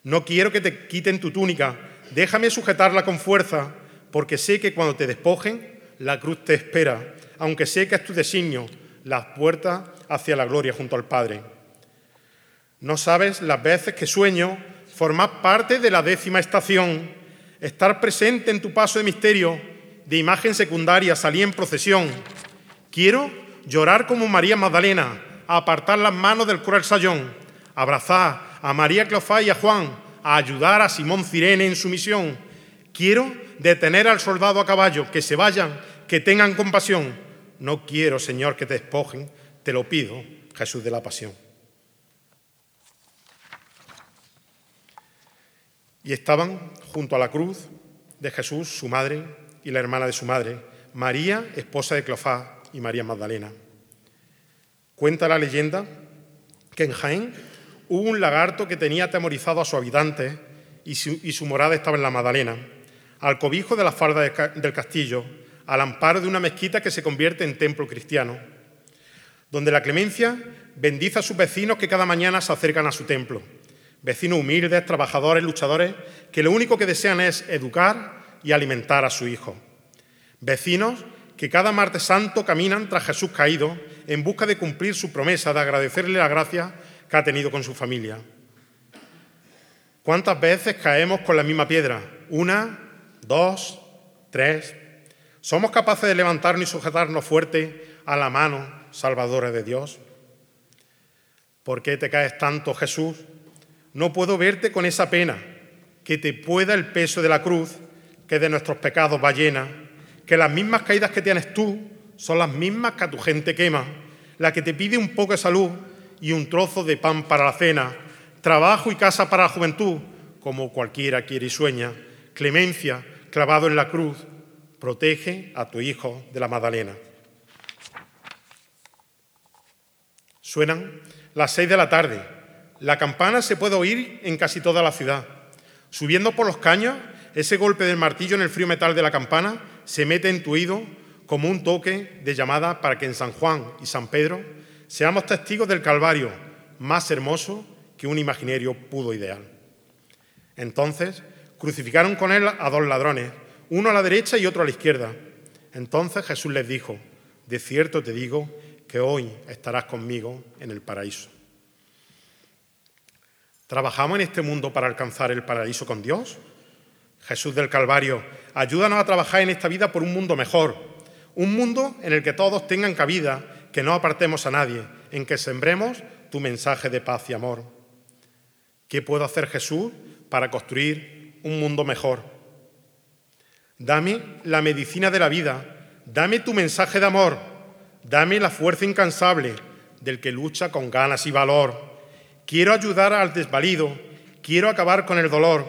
No quiero que te quiten tu túnica, déjame sujetarla con fuerza, porque sé que cuando te despojen, la cruz te espera, aunque sé que es tu designio, la puerta hacia la gloria junto al Padre. No sabes las veces que sueño formar parte de la décima estación, estar presente en tu paso de misterio, de imagen secundaria, salir en procesión. Quiero llorar como María Magdalena, apartar las manos del cruel sayón, abrazar a María Cleofás y a Juan, ayudar a Simón Cirene en su misión. Quiero detener al soldado a caballo, que se vayan, que tengan compasión. No quiero, Señor, que te despojen, te lo pido, Jesús de la Pasión. Y estaban junto a la cruz de Jesús su madre y la hermana de su madre, María, esposa de Cleofás, y María Magdalena. Cuenta la leyenda que en Jaén hubo un lagarto que tenía atemorizado a su habitante y su, morada estaba en la Magdalena, al cobijo de la falda del castillo, al amparo de una mezquita que se convierte en templo cristiano, donde la clemencia bendice a sus vecinos que cada mañana se acercan a su templo vecinos humildes, trabajadores, luchadores, que lo único que desean es educar y alimentar a su hijo. Vecinos que cada martes santo caminan tras Jesús caído en busca de cumplir su promesa de agradecerle la gracia que ha tenido con su familia. ¿Cuántas veces caemos con la misma piedra? Una, dos, tres. ¿Somos capaces de levantarnos y sujetarnos fuerte a la mano salvadora de Dios? ¿Por qué te caes tanto, Jesús? No puedo verte con esa pena, que te pueda el peso de la cruz, que de nuestros pecados va llena, que las mismas caídas que tienes tú son las mismas que a tu gente quema, la que te pide un poco de salud y un trozo de pan para la cena, trabajo y casa para la juventud, como cualquiera quiere y sueña, clemencia clavado en la cruz, protege a tu hijo de la Magdalena. Suenan las seis de la tarde la campana se puede oír en casi toda la ciudad. Subiendo por los caños, ese golpe del martillo en el frío metal de la campana se mete en tu oído como un toque de llamada para que en San Juan y San Pedro seamos testigos del Calvario más hermoso que un imaginario pudo ideal. Entonces crucificaron con él a dos ladrones, uno a la derecha y otro a la izquierda. Entonces Jesús les dijo, de cierto te digo que hoy estarás conmigo en el paraíso. ¿Trabajamos en este mundo para alcanzar el paraíso con Dios? Jesús del Calvario, ayúdanos a trabajar en esta vida por un mundo mejor, un mundo en el que todos tengan cabida, que no apartemos a nadie, en que sembremos tu mensaje de paz y amor. ¿Qué puedo hacer Jesús para construir un mundo mejor? Dame la medicina de la vida, dame tu mensaje de amor, dame la fuerza incansable del que lucha con ganas y valor Quiero ayudar al desvalido, quiero acabar con el dolor,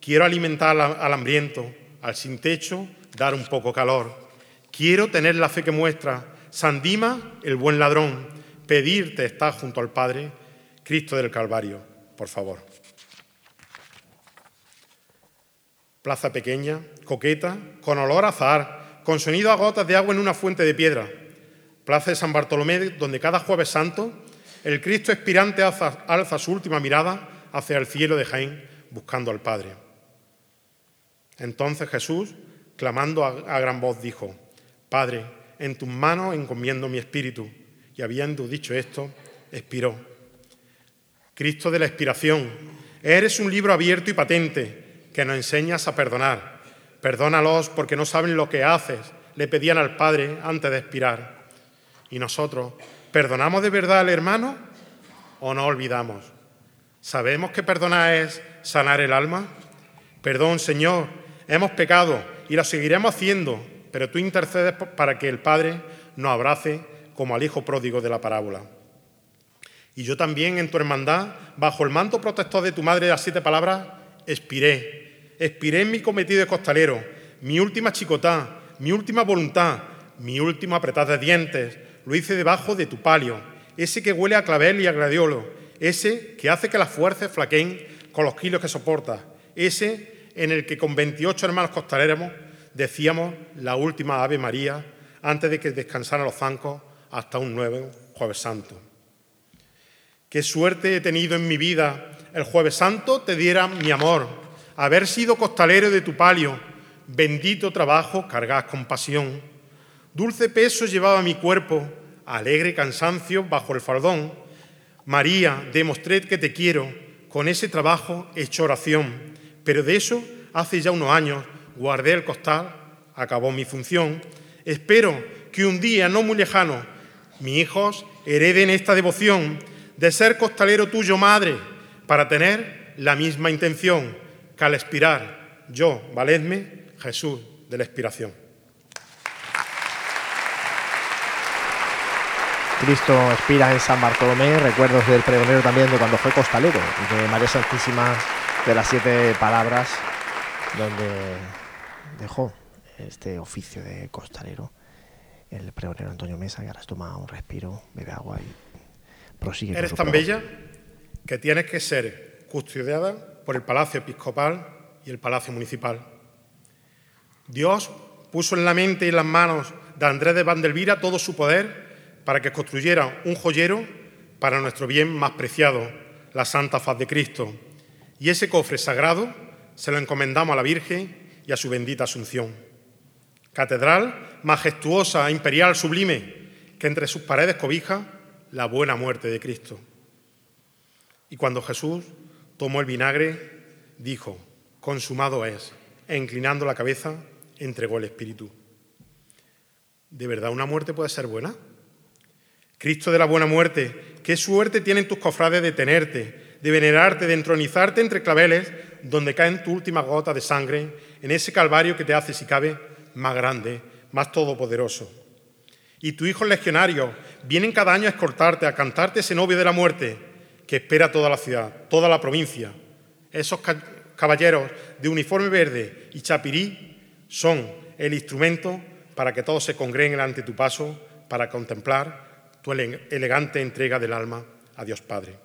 quiero alimentar al hambriento, al sin techo, dar un poco calor. Quiero tener la fe que muestra Sandima, el buen ladrón, pedirte estar junto al Padre, Cristo del Calvario, por favor. Plaza pequeña, coqueta, con olor a azahar, con sonido a gotas de agua en una fuente de piedra. Plaza de San Bartolomé, donde cada jueves santo el Cristo expirante alza, su última mirada hacia el cielo de Jaén, buscando al Padre. Entonces Jesús, clamando a, gran voz, dijo, Padre, en tus manos encomiendo mi espíritu. Y habiendo dicho esto, expiró. Cristo de la expiración, eres un libro abierto y patente que nos enseñas a perdonar. Perdónalos porque no saben lo que haces, le pedían al Padre antes de expirar. Y nosotros, ¿Perdonamos de verdad al hermano o no olvidamos? ¿Sabemos que perdonar es sanar el alma? Perdón, Señor, hemos pecado y lo seguiremos haciendo, pero tú intercedes para que el Padre nos abrace como al Hijo pródigo de la parábola. Y yo también en tu hermandad, bajo el manto protector de tu Madre de las siete palabras, expiré. Expiré en mi cometido de costalero, mi última chicotá, mi última voluntad, mi última apretada de dientes, lo hice debajo de tu palio, ese que huele a clavel y a gladiolo, ese que hace que las fuerzas flaqueen con los kilos que soporta, ese en el que con 28 hermanos costaleros decíamos la última Ave María antes de que descansaran los zancos hasta un nuevo Jueves Santo. Qué suerte he tenido en mi vida el Jueves Santo te diera mi amor, haber sido costalero de tu palio, bendito trabajo cargas con pasión. Dulce peso llevaba mi cuerpo, alegre cansancio bajo el faldón. María, demostré que te quiero, con ese trabajo hecho oración, pero de eso hace ya unos años guardé el costal, acabó mi función. Espero que un día no muy lejano mis hijos hereden esta devoción de ser costalero tuyo, madre, para tener la misma intención que al expirar yo, valedme, Jesús de la expiración. Cristo expira en San Bartolomé, recuerdos del pregonero también de cuando fue costalero, de María Santísima de las siete palabras, donde dejó este oficio de costalero el pregonero Antonio Mesa, que ahora toma un respiro, bebe agua y Eres tan bella que tienes que ser custodiada por el Palacio Episcopal y el Palacio Municipal. Dios puso en la mente y en las manos de Andrés de Vandelvira todo su poder para que construyera un joyero para nuestro bien más preciado, la Santa Faz de Cristo. Y ese cofre sagrado se lo encomendamos a la Virgen y a su bendita Asunción. Catedral majestuosa, imperial, sublime, que entre sus paredes cobija la buena muerte de Cristo. Y cuando Jesús tomó el vinagre, dijo, consumado es, e inclinando la cabeza, entregó el Espíritu. ¿De verdad una muerte puede ser buena? Cristo de la buena muerte, qué suerte tienen tus cofrades de tenerte, de venerarte, de entronizarte entre claveles donde caen tu última gota de sangre, en ese calvario que te hace, si cabe, más grande, más todopoderoso. Y tus hijos legionarios vienen cada año a escortarte, a cantarte ese novio de la muerte que espera toda la ciudad, toda la provincia. Esos caballeros de uniforme verde y chapirí son el instrumento para que todos se congreguen ante tu paso para contemplar tu elegante entrega del alma a Dios Padre.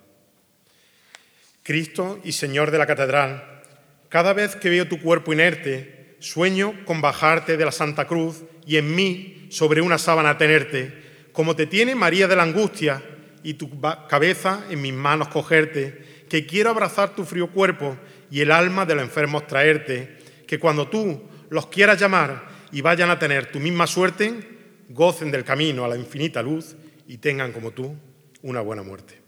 Cristo y Señor de la Catedral, cada vez que veo tu cuerpo inerte, sueño con bajarte de la Santa Cruz y en mí sobre una sábana tenerte, como te tiene María de la angustia y tu cabeza en mis manos cogerte, que quiero abrazar tu frío cuerpo y el alma de los enfermos traerte, que cuando tú los quieras llamar y vayan a tener tu misma suerte, gocen del camino a la infinita luz y tengan como tú una buena muerte.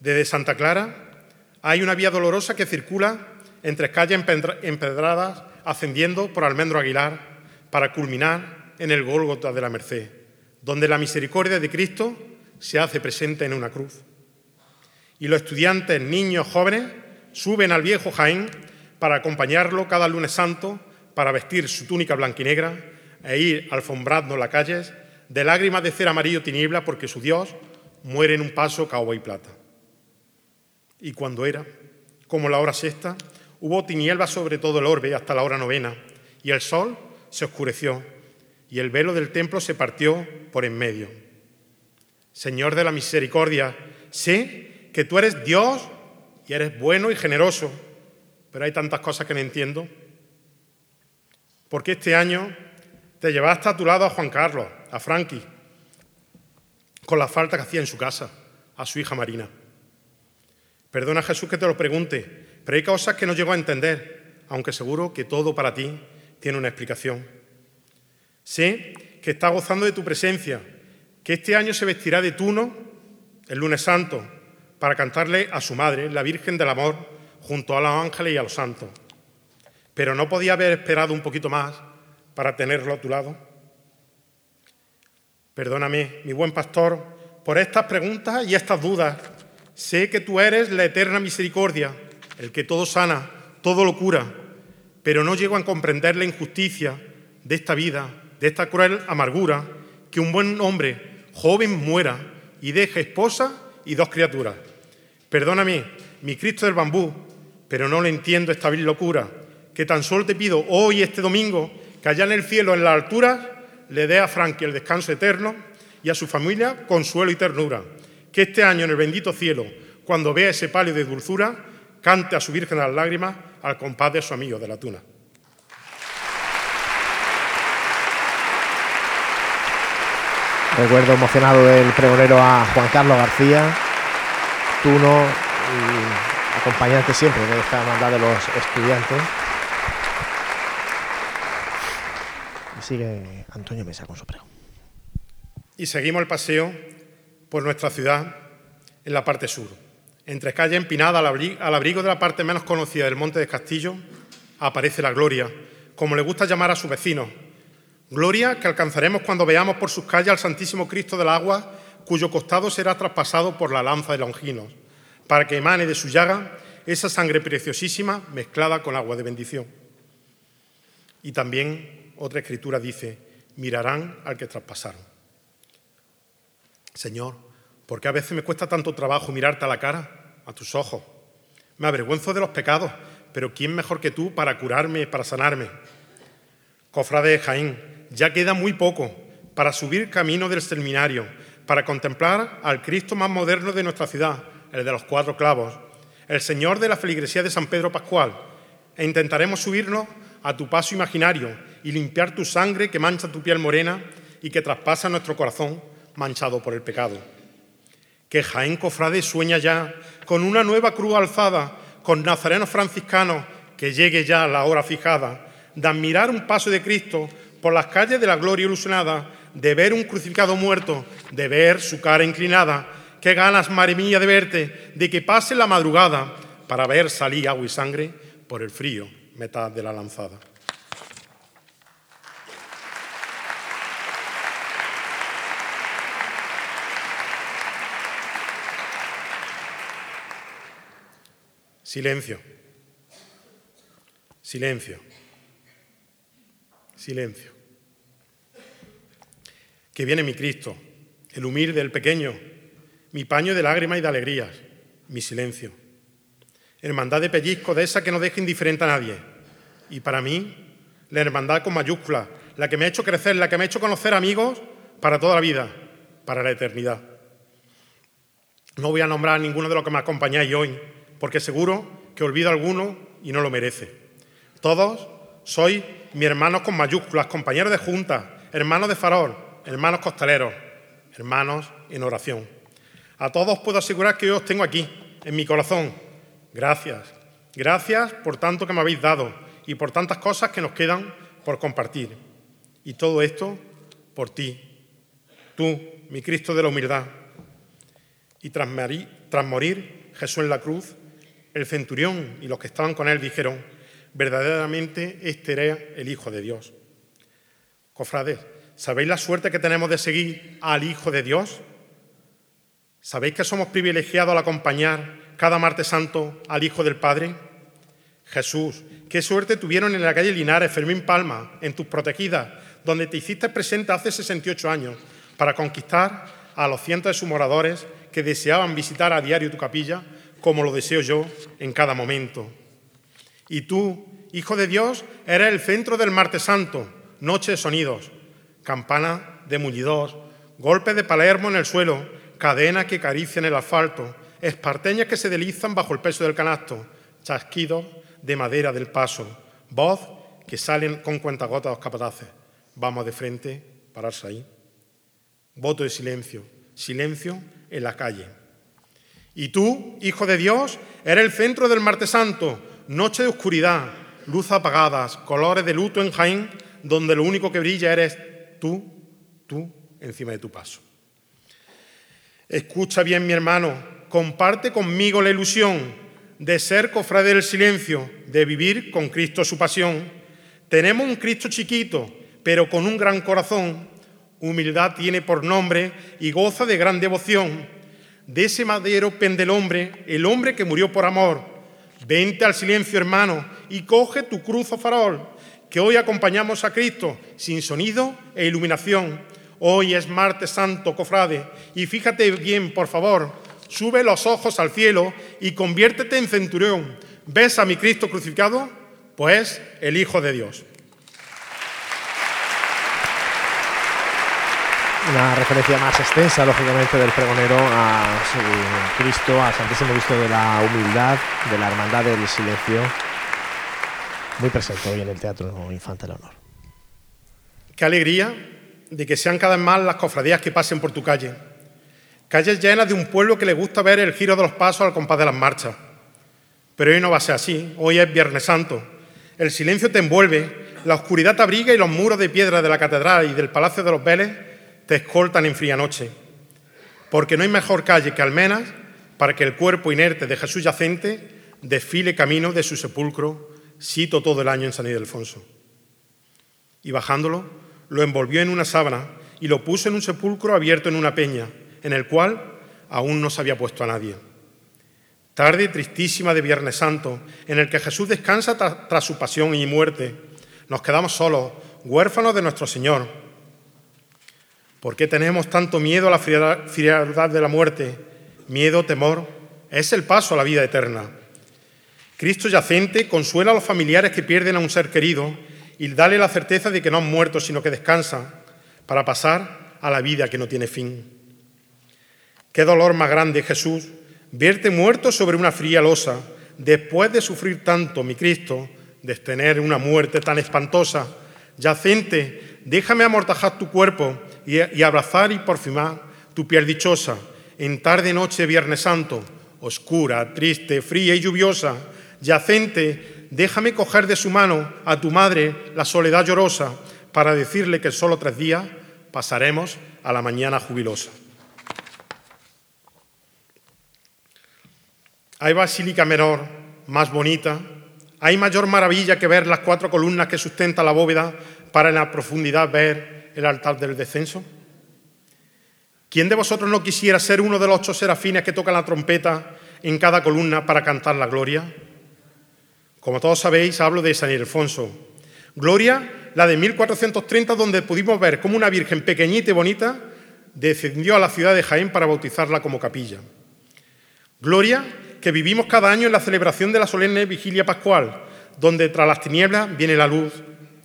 Desde Santa Clara hay una vía dolorosa que circula entre calles empedradas ascendiendo por Almendro Aguilar para culminar en el Gólgota de la Merced, donde la misericordia de Cristo se hace presente en una cruz. Y los estudiantes, niños, jóvenes suben al viejo Jaén para acompañarlo cada lunes santo, para vestir su túnica blanquinegra e ir alfombrando las calles de lágrimas de cera amarillo tiniebla porque su Dios muere en un paso caoba y plata. Y cuando era, como la hora sexta, Hubo tinieblas sobre todo el orbe hasta la hora novena, y el sol se oscureció, y el velo del templo se partió por en medio. Señor de la misericordia, sé que tú eres Dios y eres bueno y generoso, pero hay tantas cosas que no entiendo. Porque este año te llevaste a tu lado a Juan Carlos, a Frankie, con la falta que hacía en su casa, a su hija Marina. Perdona Jesús que te lo pregunte, pero hay cosas que no llego a entender, aunque seguro que todo para ti tiene una explicación. Sé que está gozando de tu presencia, que este año se vestirá de tuno el lunes santo para cantarle a su madre, la Virgen del Amor, junto a los ángeles y a los santos. Pero no podía haber esperado un poquito más para tenerlo a tu lado. Perdóname, mi buen pastor, por estas preguntas y estas dudas. Sé que tú eres la eterna misericordia el que todo sana, todo lo cura, pero no llego a comprender la injusticia de esta vida, de esta cruel amargura, que un buen hombre joven muera y deje esposa y dos criaturas. Perdóname, mi Cristo del bambú, pero no le entiendo esta vil locura, que tan solo te pido hoy, este domingo, que allá en el cielo, en la altura, le dé a Frankie el descanso eterno y a su familia consuelo y ternura. Que este año en el bendito cielo, cuando vea ese palio de dulzura, cante a su Virgen las Lágrimas al compás de su amigo de la tuna. Recuerdo emocionado del pregonero a Juan Carlos García, Tuno y acompañante siempre de esta hermandad de los estudiantes. Y Antonio Mesa con su. Y seguimos el paseo por nuestra ciudad en la parte sur. Entre calle empinada al abrigo de la parte menos conocida del Monte de Castillo aparece la gloria, como le gusta llamar a sus vecinos, Gloria que alcanzaremos cuando veamos por sus calles al Santísimo Cristo del agua, cuyo costado será traspasado por la lanza de Longinos, para que emane de su llaga esa sangre preciosísima mezclada con agua de bendición. Y también otra escritura dice, mirarán al que traspasaron. Señor, ¿por qué a veces me cuesta tanto trabajo mirarte a la cara, a tus ojos? Me avergüenzo de los pecados, pero ¿quién mejor que tú para curarme, para sanarme? Cofrade de Jaén, ya queda muy poco para subir camino del seminario, para contemplar al Cristo más moderno de nuestra ciudad, el de los cuatro clavos, el Señor de la feligresía de San Pedro Pascual, e intentaremos subirnos a tu paso imaginario y limpiar tu sangre que mancha tu piel morena y que traspasa nuestro corazón manchado por el pecado. Que Jaén Cofrade sueña ya con una nueva cruz alzada, con nazarenos franciscanos, que llegue ya la hora fijada, de admirar un paso de Cristo por las calles de la gloria ilusionada, de ver un crucificado muerto, de ver su cara inclinada. Qué ganas, madre mía, de verte, de que pase la madrugada para ver salir agua y sangre por el frío metad de la lanzada. Silencio. Silencio silencio. Que viene mi Cristo, el humilde, el pequeño, mi paño de lágrimas y de alegrías, mi silencio. Hermandad de pellizco, de esa que no deja indiferente a nadie. Y para mí, la hermandad con mayúscula, la que me ha hecho crecer, la que me ha hecho conocer amigos para toda la vida, para la eternidad. No voy a nombrar a ninguno de los que me acompañáis hoy, porque seguro que olvido alguno y no lo merece. Todos sois mis hermanos con mayúsculas, compañeros de junta, hermanos de farol, hermanos costaleros, hermanos en oración. A todos puedo asegurar que yo os tengo aquí, en mi corazón. Gracias. Gracias por tanto que me habéis dado y por tantas cosas que nos quedan por compartir. Y todo esto por ti, tú, mi Cristo de la humildad. Y tras morir Jesús en la cruz, el centurión y los que estaban con él dijeron, verdaderamente este era el Hijo de Dios. Cofrades, ¿sabéis la suerte que tenemos de seguir al Hijo de Dios? ¿Sabéis que somos privilegiados al acompañar cada martes santo al Hijo del Padre? Jesús, qué suerte tuvieron en la calle Linares, Fermín Palma, en tus protegidas, donde te hiciste presente hace 68 años, para conquistar a los cientos de sus moradores que deseaban visitar a diario tu capilla, como lo deseo yo en cada momento. Y tú, Hijo de Dios, eres el centro del martes santo, noche de sonidos, campana de mullidor, golpe de Palermo en el suelo, cadena que en el asfalto, esparteñas que se deslizan bajo el peso del canasto, chasquidos de madera del paso, voz que salen con cuentagotas los capataces. Vamos de frente, pararse ahí. Voto de silencio, silencio en la calle. Y tú, Hijo de Dios, eres el centro del martes santo, noche de oscuridad, luz apagadas, colores de luto en Jaén, donde lo único que brilla eres tú, tú encima de tu paso. Escucha bien, mi hermano, comparte conmigo la ilusión de ser cofrade del silencio, de vivir con Cristo su pasión. Tenemos un Cristo chiquito, pero con un gran corazón. Humildad tiene por nombre y goza de gran devoción. De ese madero pende el hombre, el hombre que murió por amor Vente al silencio, hermano, y coge tu cruz o farol, que hoy acompañamos a Cristo sin sonido e iluminación. Hoy es martes santo, cofrade, y fíjate bien, por favor, sube los ojos al cielo y conviértete en centurión. ¿Ves a mi Cristo crucificado? Pues el Hijo de Dios. Una referencia más extensa, lógicamente, del pregonero a Cristo, al Santísimo Cristo de la Humildad, de la Hermandad del Silencio, muy presente hoy en el Teatro Infante Leonor. Qué alegría de que sean cada vez más las cofradías que pasen por tu calle. Calles llenas de un pueblo que le gusta ver el giro de los pasos al compás de las marchas. Pero hoy no va a ser así, hoy es Viernes Santo. El silencio te envuelve, la oscuridad te abriga y los muros de piedra de la catedral y del Palacio de los Vélez te escoltan en fría noche. Porque no hay mejor calle que Almenas para que el cuerpo inerte de Jesús yacente desfile camino de su sepulcro, sito todo el año en San Ildefonso. Y bajándolo, lo envolvió en una sábana y lo puso en un sepulcro abierto en una peña, en el cual aún no se había puesto a nadie. Tarde tristísima de Viernes Santo, en el que Jesús descansa tras su pasión y muerte. Nos quedamos solos, huérfanos de nuestro Señor. ¿Por qué tenemos tanto miedo a la frialdad de la muerte? Miedo, temor, es el paso a la vida eterna. Cristo yacente consuela a los familiares que pierden a un ser querido y dale la certeza de que no han muerto, sino que descansan para pasar a la vida que no tiene fin. Qué dolor más grande, Jesús, verte muerto sobre una fría losa, después de sufrir tanto, mi Cristo, de tener una muerte tan espantosa. Yacente, déjame amortajar tu cuerpo y, abrazar y porfimar tu piel dichosa, en tarde noche Viernes Santo, oscura, triste, fría y lluviosa. Yacente, déjame coger de su mano a tu madre la soledad llorosa para decirle que solo tres días pasaremos a la mañana jubilosa. Hay basílica menor, más bonita, hay mayor maravilla que ver las cuatro columnas que sustenta la bóveda para en la profundidad ver el altar del descenso. ¿Quién de vosotros no quisiera ser uno de los ocho serafines que tocan la trompeta en cada columna para cantar la gloria? Como todos sabéis, hablo de San Ildefonso. Gloria, la de 1430, donde pudimos ver cómo una virgen pequeñita y bonita descendió a la ciudad de Jaén para bautizarla como capilla. Gloria, que vivimos cada año en la celebración de la solemne vigilia pascual, donde tras las tinieblas viene la luz,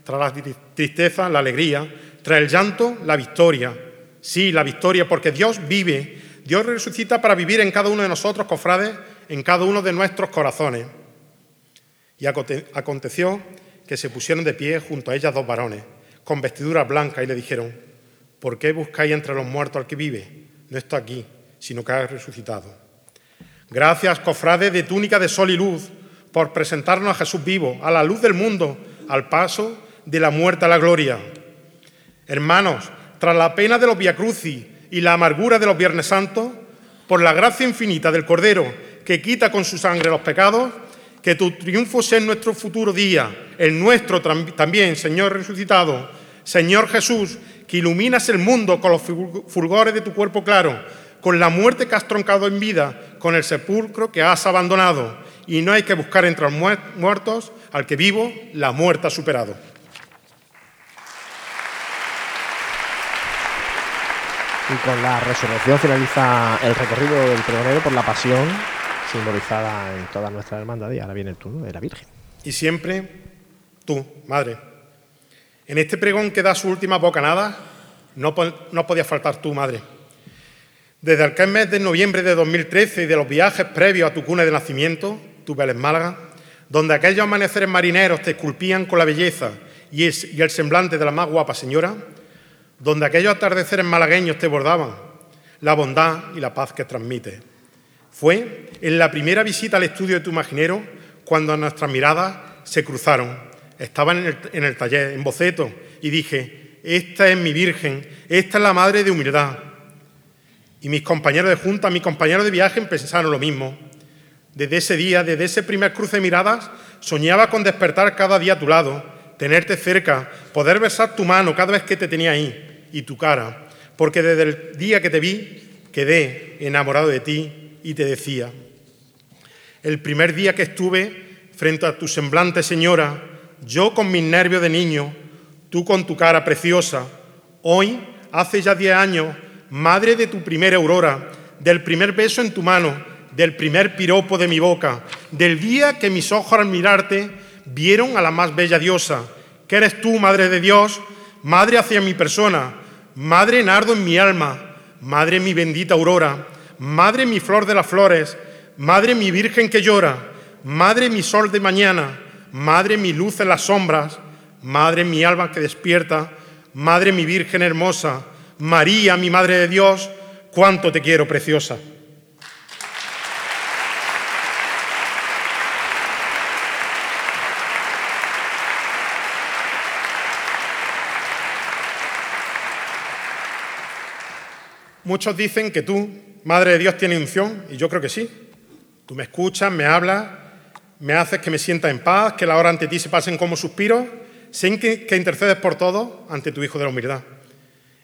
tras la tristeza, la alegría, tras el llanto, la victoria. Sí, la victoria, porque Dios vive, Dios resucita para vivir en cada uno de nosotros, cofrades, en cada uno de nuestros corazones. Y aconteció que se pusieron de pie junto a ellas dos varones, con vestiduras blancas, y le dijeron, ¿por qué buscáis entre los muertos al que vive? No está aquí, sino que ha resucitado. Gracias, cofrades de túnica de sol y luz, por presentarnos a Jesús vivo, a la luz del mundo, al paso de la muerte a la gloria. Hermanos, tras la pena de los Crucis y la amargura de los Viernes Santos, por la gracia infinita del Cordero que quita con su sangre los pecados, que tu triunfo sea en nuestro futuro día, el nuestro también, Señor resucitado. Señor Jesús, que iluminas el mundo con los fulgores de tu cuerpo claro, con la muerte que has troncado en vida, con el sepulcro que has abandonado. Y no hay que buscar entre los muertos al que vivo la muerte ha superado. Y con la resurrección finaliza el recorrido del pregonero por la pasión simbolizada en toda nuestra hermandad y ahora viene el turno de la Virgen. Y siempre tú, Madre. En este pregón que da su última bocanada, no, no podía faltar tú, Madre. Desde aquel mes de noviembre de 2013 y de los viajes previos a tu cuna de nacimiento, tu Vélez Málaga, donde aquellos amaneceres marineros te esculpían con la belleza y el semblante de la más guapa señora, donde aquellos atardeceres malagueños te bordaban la bondad y la paz que transmite. Fue en la primera visita al estudio de tu imaginero cuando nuestras miradas se cruzaron. Estaba en el, taller, en boceto, y dije, esta es mi Virgen, esta es la Madre de Humildad. Y mis compañeros de junta, mis compañeros de viaje pensaron lo mismo. Desde ese día, desde ese primer cruce de miradas, soñaba con despertar cada día a tu lado, tenerte cerca, poder besar tu mano cada vez que te tenía ahí y tu cara, porque desde el día que te vi quedé enamorado de ti y te decía, el primer día que estuve frente a tu semblante, señora, yo con mis nervios de niño, tú con tu cara preciosa, hoy, hace ya diez años, madre de tu primera aurora, del primer beso en tu mano, del primer piropo de mi boca, del día que mis ojos al mirarte vieron a la más bella diosa, que eres tú, Madre de Dios, Madre hacia mi persona, Madre nardo en mi alma, Madre mi bendita aurora, Madre mi flor de las flores, Madre mi virgen que llora, Madre mi sol de mañana, Madre mi luz en las sombras, Madre mi alma que despierta, Madre mi virgen hermosa, María mi Madre de Dios, cuánto te quiero, preciosa. Muchos dicen que tú, Madre de Dios, tienes unción, y yo creo que sí. Tú me escuchas, me hablas, me haces que me sienta en paz, que la hora ante ti se pasen como suspiros, sé que, que intercedes por todo ante tu Hijo de la humildad.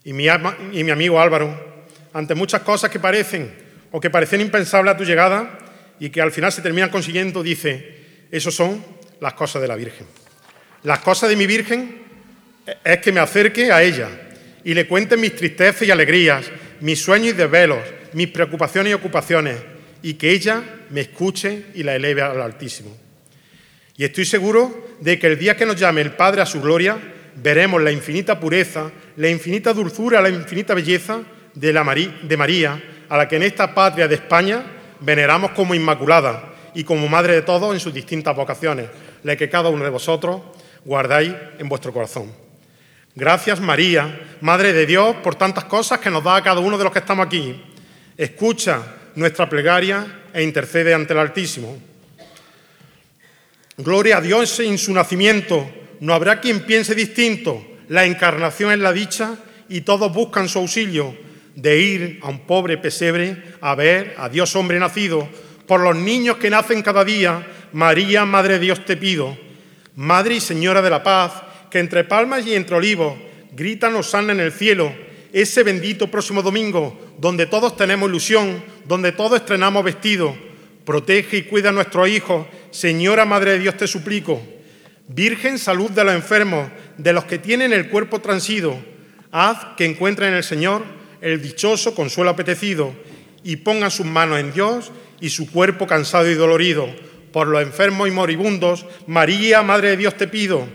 Y mi, y mi amigo Álvaro, ante muchas cosas que parecen o que parecen impensables a tu llegada y que al final se terminan consiguiendo, dice, eso son las cosas de la Virgen. Las cosas de mi Virgen es que me acerque a ella y le cuente mis tristezas y alegrías, mis sueños y desvelos, mis preocupaciones y ocupaciones, y que ella me escuche y la eleve al Altísimo. Y estoy seguro de que el día que nos llame el Padre a su gloria, veremos la infinita pureza, la infinita dulzura, la infinita belleza de, la de María, a la que en esta patria de España veneramos como Inmaculada y como Madre de todos en sus distintas vocaciones, la que cada uno de vosotros guardáis en vuestro corazón. Gracias María, Madre de Dios, por tantas cosas que nos da a cada uno de los que estamos aquí. Escucha nuestra plegaria e intercede ante el Altísimo. Gloria a Dios en su nacimiento. No habrá quien piense distinto. La encarnación es la dicha y todos buscan su auxilio de ir a un pobre pesebre a ver a Dios hombre nacido. Por los niños que nacen cada día, María, Madre de Dios, te pido. Madre y Señora de la Paz, que entre palmas y entre olivos gritan Osana en el cielo, ese bendito próximo domingo, donde todos tenemos ilusión, donde todos estrenamos vestido. Protege y cuida a nuestros hijos, Señora Madre de Dios, te suplico. Virgen, salud de los enfermos, de los que tienen el cuerpo transido. Haz que encuentren en el Señor el dichoso consuelo apetecido y pongan sus manos en Dios y su cuerpo cansado y dolorido. Por los enfermos y moribundos, María, Madre de Dios, te pido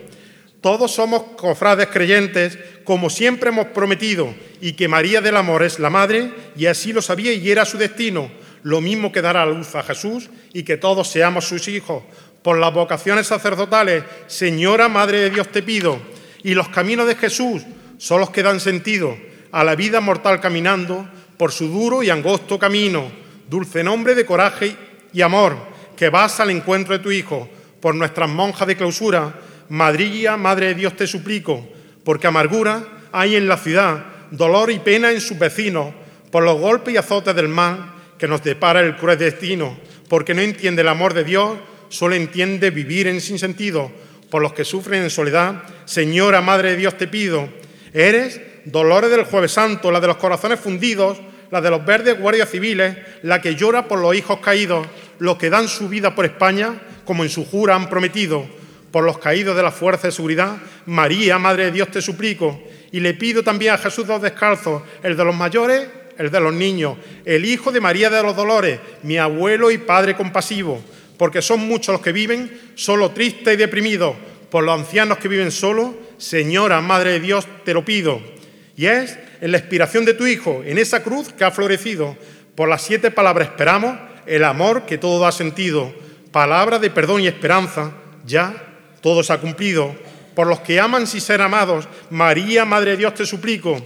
todos somos cofrades creyentes, como siempre hemos prometido, y que María del Amor es la madre, y así lo sabía y era su destino, lo mismo que dar a luz a Jesús y que todos seamos sus hijos. Por las vocaciones sacerdotales, Señora Madre de Dios te pido, y los caminos de Jesús son los que dan sentido a la vida mortal caminando por su duro y angosto camino. Dulce nombre de coraje y amor, que vas al encuentro de tu Hijo, por nuestras monjas de clausura, Madrilla, Madre de Dios, te suplico, porque amargura hay en la ciudad, dolor y pena en sus vecinos, por los golpes y azotes del mal que nos depara el cruel destino, porque no entiende el amor de Dios, solo entiende vivir en sin sentido, por los que sufren en soledad. Señora, Madre de Dios, te pido, eres dolores del jueves santo, la de los corazones fundidos, la de los verdes guardias civiles, la que llora por los hijos caídos, los que dan su vida por España, como en su jura han prometido por los caídos de la fuerza de seguridad, María, Madre de Dios, te suplico. Y le pido también a Jesús dos descalzos, el de los mayores, el de los niños, el Hijo de María de los Dolores, mi abuelo y Padre compasivo, porque son muchos los que viven solo tristes y deprimidos, por los ancianos que viven solos, Señora, Madre de Dios, te lo pido. Y es en la inspiración de tu Hijo, en esa cruz que ha florecido, por las siete palabras esperamos el amor que todo da sentido, palabra de perdón y esperanza, ya todo se ha cumplido. Por los que aman sin ser amados, María, Madre de Dios, te suplico.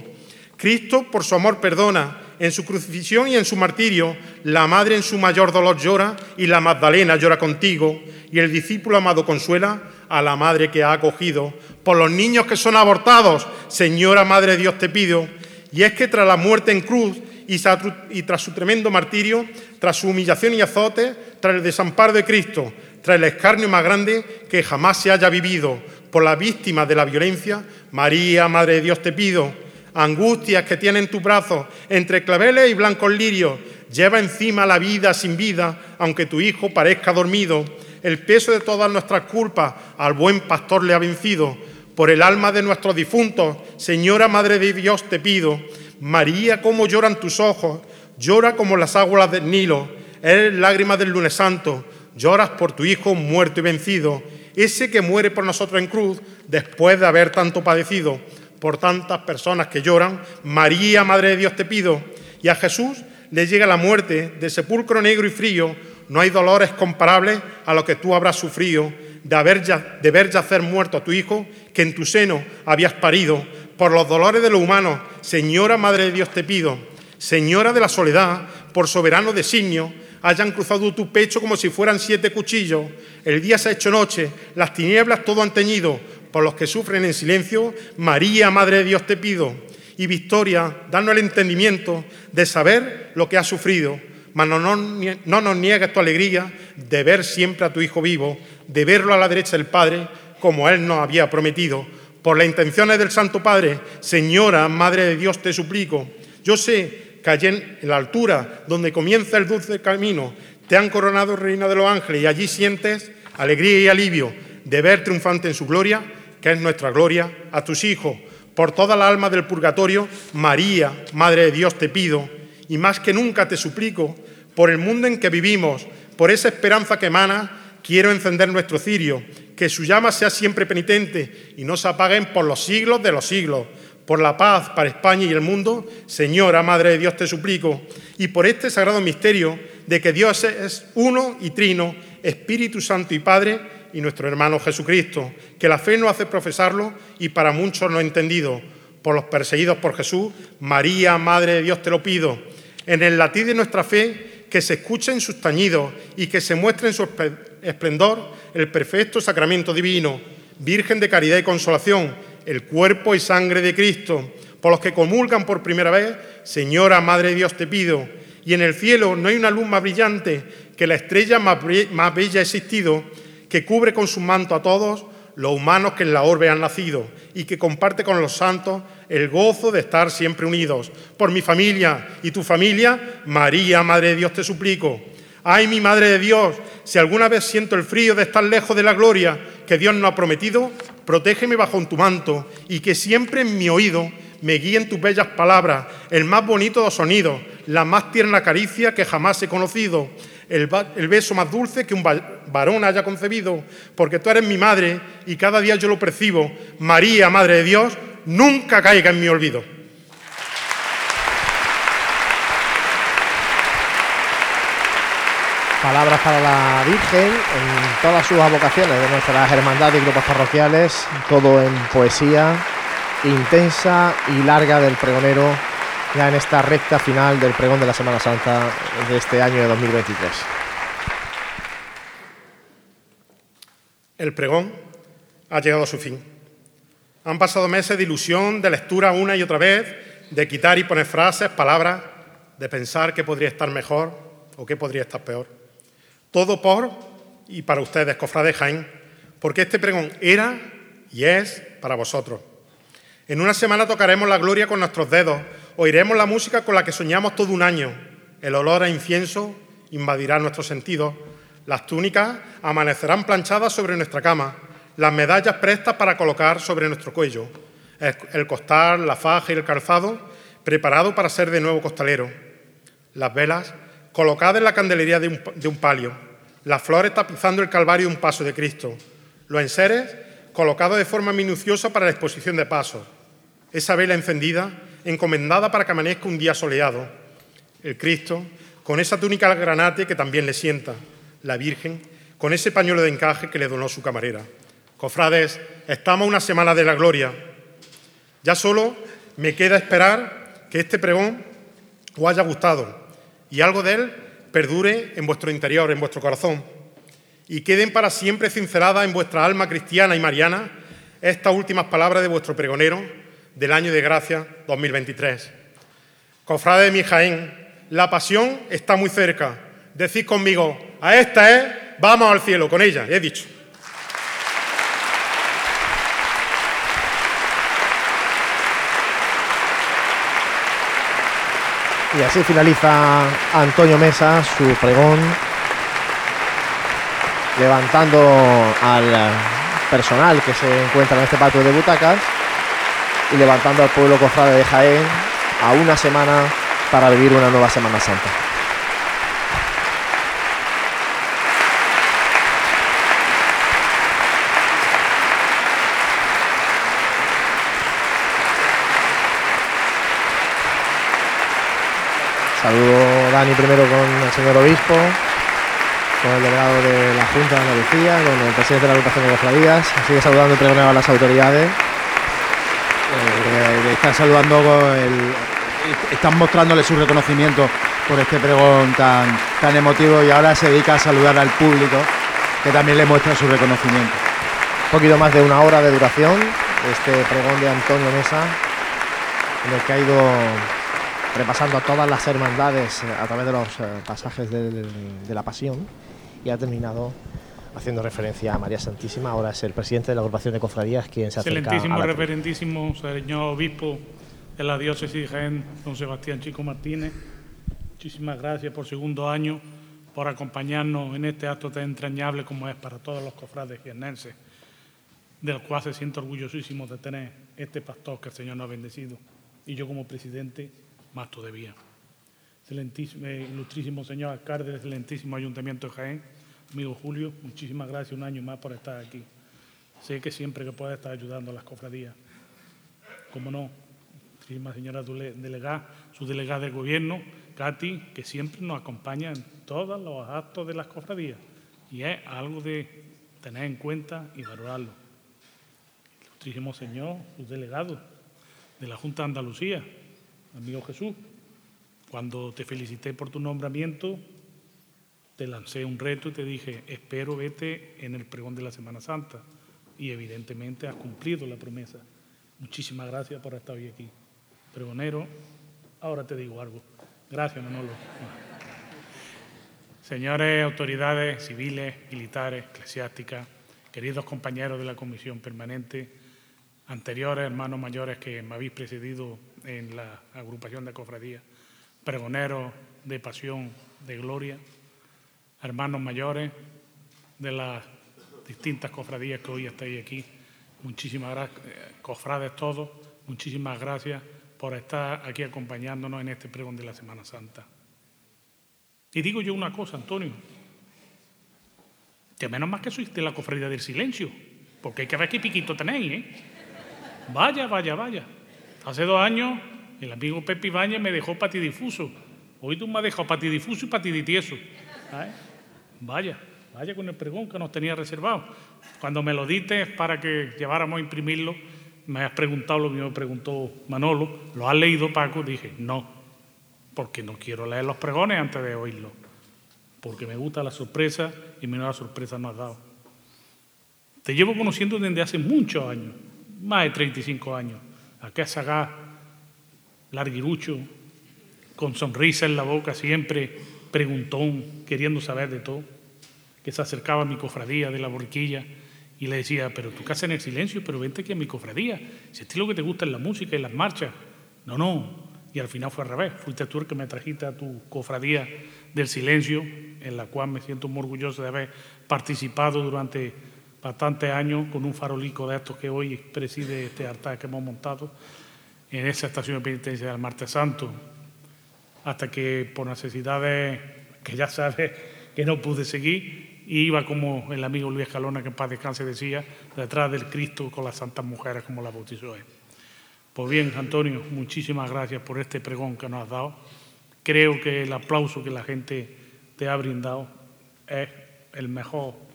Cristo, por su amor, perdona. En su crucifixión y en su martirio, la Madre en su mayor dolor llora y la Magdalena llora contigo. Y el discípulo amado consuela a la Madre que ha acogido. Por los niños que son abortados, Señora Madre de Dios, te pido. Y es que tras la muerte en cruz y tras su tremendo martirio, tras su humillación y azote, tras el desamparo de Cristo, el escarnio más grande que jamás se haya vivido por la víctima de la violencia, María, Madre de Dios, te pido, angustias que tiene en tu brazo, entre claveles y blancos lirios, lleva encima la vida sin vida, aunque tu hijo parezca dormido. El peso de todas nuestras culpas al buen pastor le ha vencido. Por el alma de nuestros difuntos, Señora Madre de Dios, te pido, María, cómo lloran tus ojos, llora como las aguas del Nilo, eres lágrima del lunes santo, lloras por tu Hijo muerto y vencido, ese que muere por nosotros en cruz después de haber tanto padecido. por tantas personas que lloran, María, Madre de Dios, te pido. Y a Jesús le llega la muerte de sepulcro negro y frío, no hay dolores comparables a lo que tú habrás sufrido de, haber de ver yacer muerto a tu hijo, que en tu seno habías parido, por los dolores de lo humano, Señora Madre de Dios te pido, Señora de la soledad, por soberano designio, hayan cruzado tu pecho como si fueran siete cuchillos. El día se ha hecho noche, las tinieblas todo han teñido, por los que sufren en silencio, María, Madre de Dios te pido. Y Victoria, danos el entendimiento de saber lo que has sufrido, mas no, no nos niegues tu alegría de ver siempre a tu Hijo vivo, de verlo a la derecha del Padre, como Él nos había prometido. Por las intenciones del Santo Padre, Señora, Madre de Dios, te suplico. Yo sé que allí en la altura donde comienza el dulce camino, te han coronado Reina de los Ángeles y allí sientes alegría y alivio de ver triunfante en su gloria, que es nuestra gloria, a tus hijos. Por toda la alma del purgatorio, María, Madre de Dios, te pido, y más que nunca te suplico, por el mundo en que vivimos, por esa esperanza que emana, quiero encender nuestro cirio, que su llama sea siempre penitente y no se apaguen por los siglos de los siglos. Por la paz para España y el mundo, Señora, Madre de Dios, te suplico. Y por este sagrado misterio de que Dios es uno y trino, Espíritu Santo y Padre, y nuestro hermano Jesucristo, que la fe no hace profesarlo y para muchos no entendido. Por los perseguidos por Jesús, María, Madre de Dios, te lo pido. En el latir de nuestra fe, que se escuche en sus tañidos y que se muestre en su esplendor el perfecto sacramento divino, Virgen de caridad y consolación, el cuerpo y sangre de Cristo, por los que comulgan por primera vez, Señora Madre Dios te pido, y en el cielo no hay una luz más brillante que la estrella más, bella existido, que cubre con su manto a todos los humanos que en la orbe han nacido y que comparte con los santos el gozo de estar siempre unidos. Por mi familia y tu familia, María, Madre Dios, te suplico. Ay, mi Madre de Dios, si alguna vez siento el frío de estar lejos de la gloria que Dios nos ha prometido, protégeme bajo tu manto y que siempre en mi oído me guíen tus bellas palabras, el más bonito de los sonidos, la más tierna caricia que jamás he conocido, el, beso más dulce que un varón haya concebido, porque tú eres mi madre y cada día yo lo percibo. María, Madre de Dios, nunca caiga en mi olvido. Palabras para la Virgen en todas sus avocaciones de nuestras hermandades y grupos parroquiales, todo en poesía intensa y larga del pregonero ya en esta recta final del pregón de la Semana Santa de este año de 2023. El pregón ha llegado a su fin. Han pasado meses de ilusión, de lectura una y otra vez, de quitar y poner frases, palabras, de pensar qué podría estar mejor o qué podría estar peor. Todo por y para ustedes, cofrades Jaén, porque este pregón era y es para vosotros. En una semana tocaremos la gloria con nuestros dedos, Oiremos la música con la que soñamos todo un año. El olor a incienso invadirá nuestros sentidos. Las túnicas amanecerán planchadas sobre nuestra cama. Las medallas prestas para colocar sobre nuestro cuello. El costal, la faja y el calzado preparado para ser de nuevo costalero. Las velas colocadas en la candelería de un, de un palio. Las flores tapizando el calvario de un paso de Cristo. Los enseres colocados de forma minuciosa para la exposición de pasos. Esa vela encendida encomendada para que amanezca un día soleado. El Cristo, con esa túnica granate que también le sienta. La Virgen, con ese pañuelo de encaje que le donó su camarera. Cofrades, estamos una semana de la gloria. Ya solo me queda esperar que este pregón os haya gustado y algo de él perdure en vuestro interior, en vuestro corazón, y queden para siempre cinceladas en vuestra alma cristiana y mariana estas últimas palabras de vuestro pregonero, del año de gracia 2023. Cofrade de mi Jaén, la pasión está muy cerca. Decid conmigo, a esta es, vamos al cielo, con ella, he dicho. Y así finaliza Antonio Mesa su pregón, levantando al personal que se encuentra en este patio de butacas y levantando al pueblo cofrade de Jaén a una semana para vivir una nueva Semana Santa. Saludo, Dani, primero con el señor obispo, con el delegado de la Junta de Andalucía, con el presidente de la agrupación de cofradías. Sigue saludando el pregonero a las autoridades. Eh, están saludando el, están mostrándole su reconocimiento por este pregón tan, tan emotivo y ahora se dedica a saludar al público que también le muestra su reconocimiento. Un poquito más de una hora de duración este pregón de Antonio Mesa, en el que ha ido repasando a todas las hermandades a través de los eh, pasajes de, de la Pasión y ha terminado haciendo referencia a María Santísima. Ahora es el presidente de la agrupación de cofradías quien se acerca Excelentísimo, a la reverentísimo señor obispo de la diócesis de Jaén, don Sebastián Chico Martínez. Muchísimas gracias por segundo año, por acompañarnos en este acto tan entrañable como es para todos los cofrades jiennenses, del cual se siento orgullosísimo de tener este pastor que el Señor nos ha bendecido. Y yo como presidente, más todavía. Excelentísimo, eh, ilustrísimo señor alcalde excelentísimo Ayuntamiento de Jaén, amigo Julio, muchísimas gracias un año más por estar aquí. Sé que siempre que pueda estar ayudando a las cofradías. Como no, muchísimas señora dele- delegada, su delegada de gobierno, Katy, que siempre nos acompaña en todos los actos de las cofradías. Y es algo de tener en cuenta y valorarlo. Ilustrísimo señor, su delegado de la Junta de Andalucía, amigo Jesús, cuando te felicité por tu nombramiento, te lancé un reto y te dije, espero vete en el pregón de la Semana Santa. Y evidentemente has cumplido la promesa. Muchísimas gracias por estar hoy aquí. Pregonero, ahora te digo algo. Gracias, Manolo. Señores autoridades civiles, militares, eclesiásticas, queridos compañeros de la Comisión Permanente, anteriores hermanos mayores que me habéis precedido en la agrupación de cofradías, pregoneros de pasión, de gloria, hermanos mayores de las distintas cofradías que hoy estáis aquí. Muchísimas gracias, cofrades todos, muchísimas gracias por estar aquí acompañándonos en este pregón de la Semana Santa. Y digo yo una cosa, Antonio, que menos más que sois de la cofradía del silencio, porque hay que ver qué piquito tenéis, ¿eh? Vaya, vaya, vaya. Hace dos años el amigo Pepe Ibañez me dejó patidifuso. Hoy tú me has dejado patidifuso y patiditieso. Vaya, vaya con el pregón que nos tenía reservado. Cuando me lo diste para que lleváramos a imprimirlo, me has preguntado lo mismo me preguntó Manolo. ¿Lo has leído, Paco? Dije, no, porque no quiero leer los pregones antes de oírlo. Porque me gusta la sorpresa y menos la sorpresa nos has dado. Te llevo conociendo desde hace muchos años, más de 35 años. Acá sagaz, larguirucho, con sonrisa en la boca, siempre preguntón, queriendo saber de todo, que se acercaba a mi cofradía de la borriquilla y le decía, pero tú haces en el silencio, pero vente aquí a mi cofradía, si a ti lo que te gusta es la música y las marchas. No, no. Y al final fue al revés, fuiste tú el que me trajiste a tu cofradía del silencio, en la cual me siento muy orgulloso de haber participado durante bastantes años con un farolico de estos que hoy preside este altar que hemos montado en esa estación de penitencia del Martes Santo, hasta que por necesidades que ya sabes que no pude seguir, iba como el amigo Luis Calona, que en paz descanse decía, detrás del Cristo con las santas mujeres como la bautizó él. Pues bien, Antonio, muchísimas gracias por este pregón que nos has dado. Creo que el aplauso que la gente te ha brindado es el mejor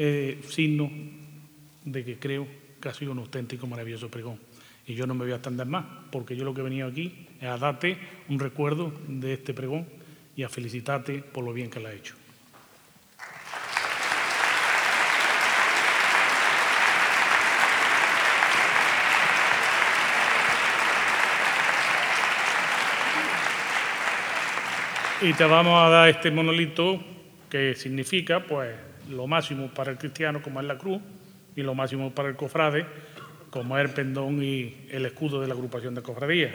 eh, signo de que creo que ha sido un auténtico maravilloso pregón. Y yo no me voy a extender más, porque yo lo que he venido aquí es a darte un recuerdo de este pregón y a felicitarte por lo bien que lo has hecho. Y te vamos a dar este monolito que significa, pues, lo máximo para el cristiano, como es la cruz, y lo máximo para el cofrade, como es el pendón y el escudo de la agrupación de cofradías.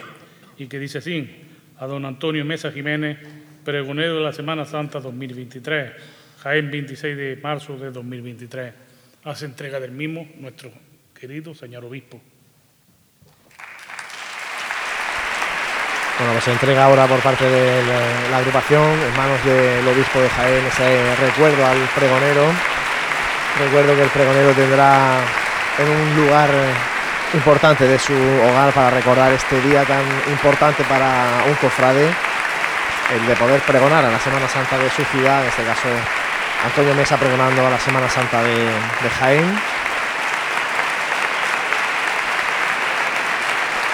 Y que dice así, a don Antonio Mesa Jiménez, pregonero de la Semana Santa 2023, Jaén 26 de marzo de 2023. Hace entrega del mismo nuestro querido señor obispo. Bueno, pues entrega ahora por parte de la, agrupación, en manos del obispo de Jaén, ese recuerdo al pregonero. Recuerdo que el pregonero tendrá en un lugar importante de su hogar para recordar este día tan importante para un cofrade. el de poder pregonar a la Semana Santa de su ciudad, en este caso Antonio Mesa pregonando a la Semana Santa de, de Jaén.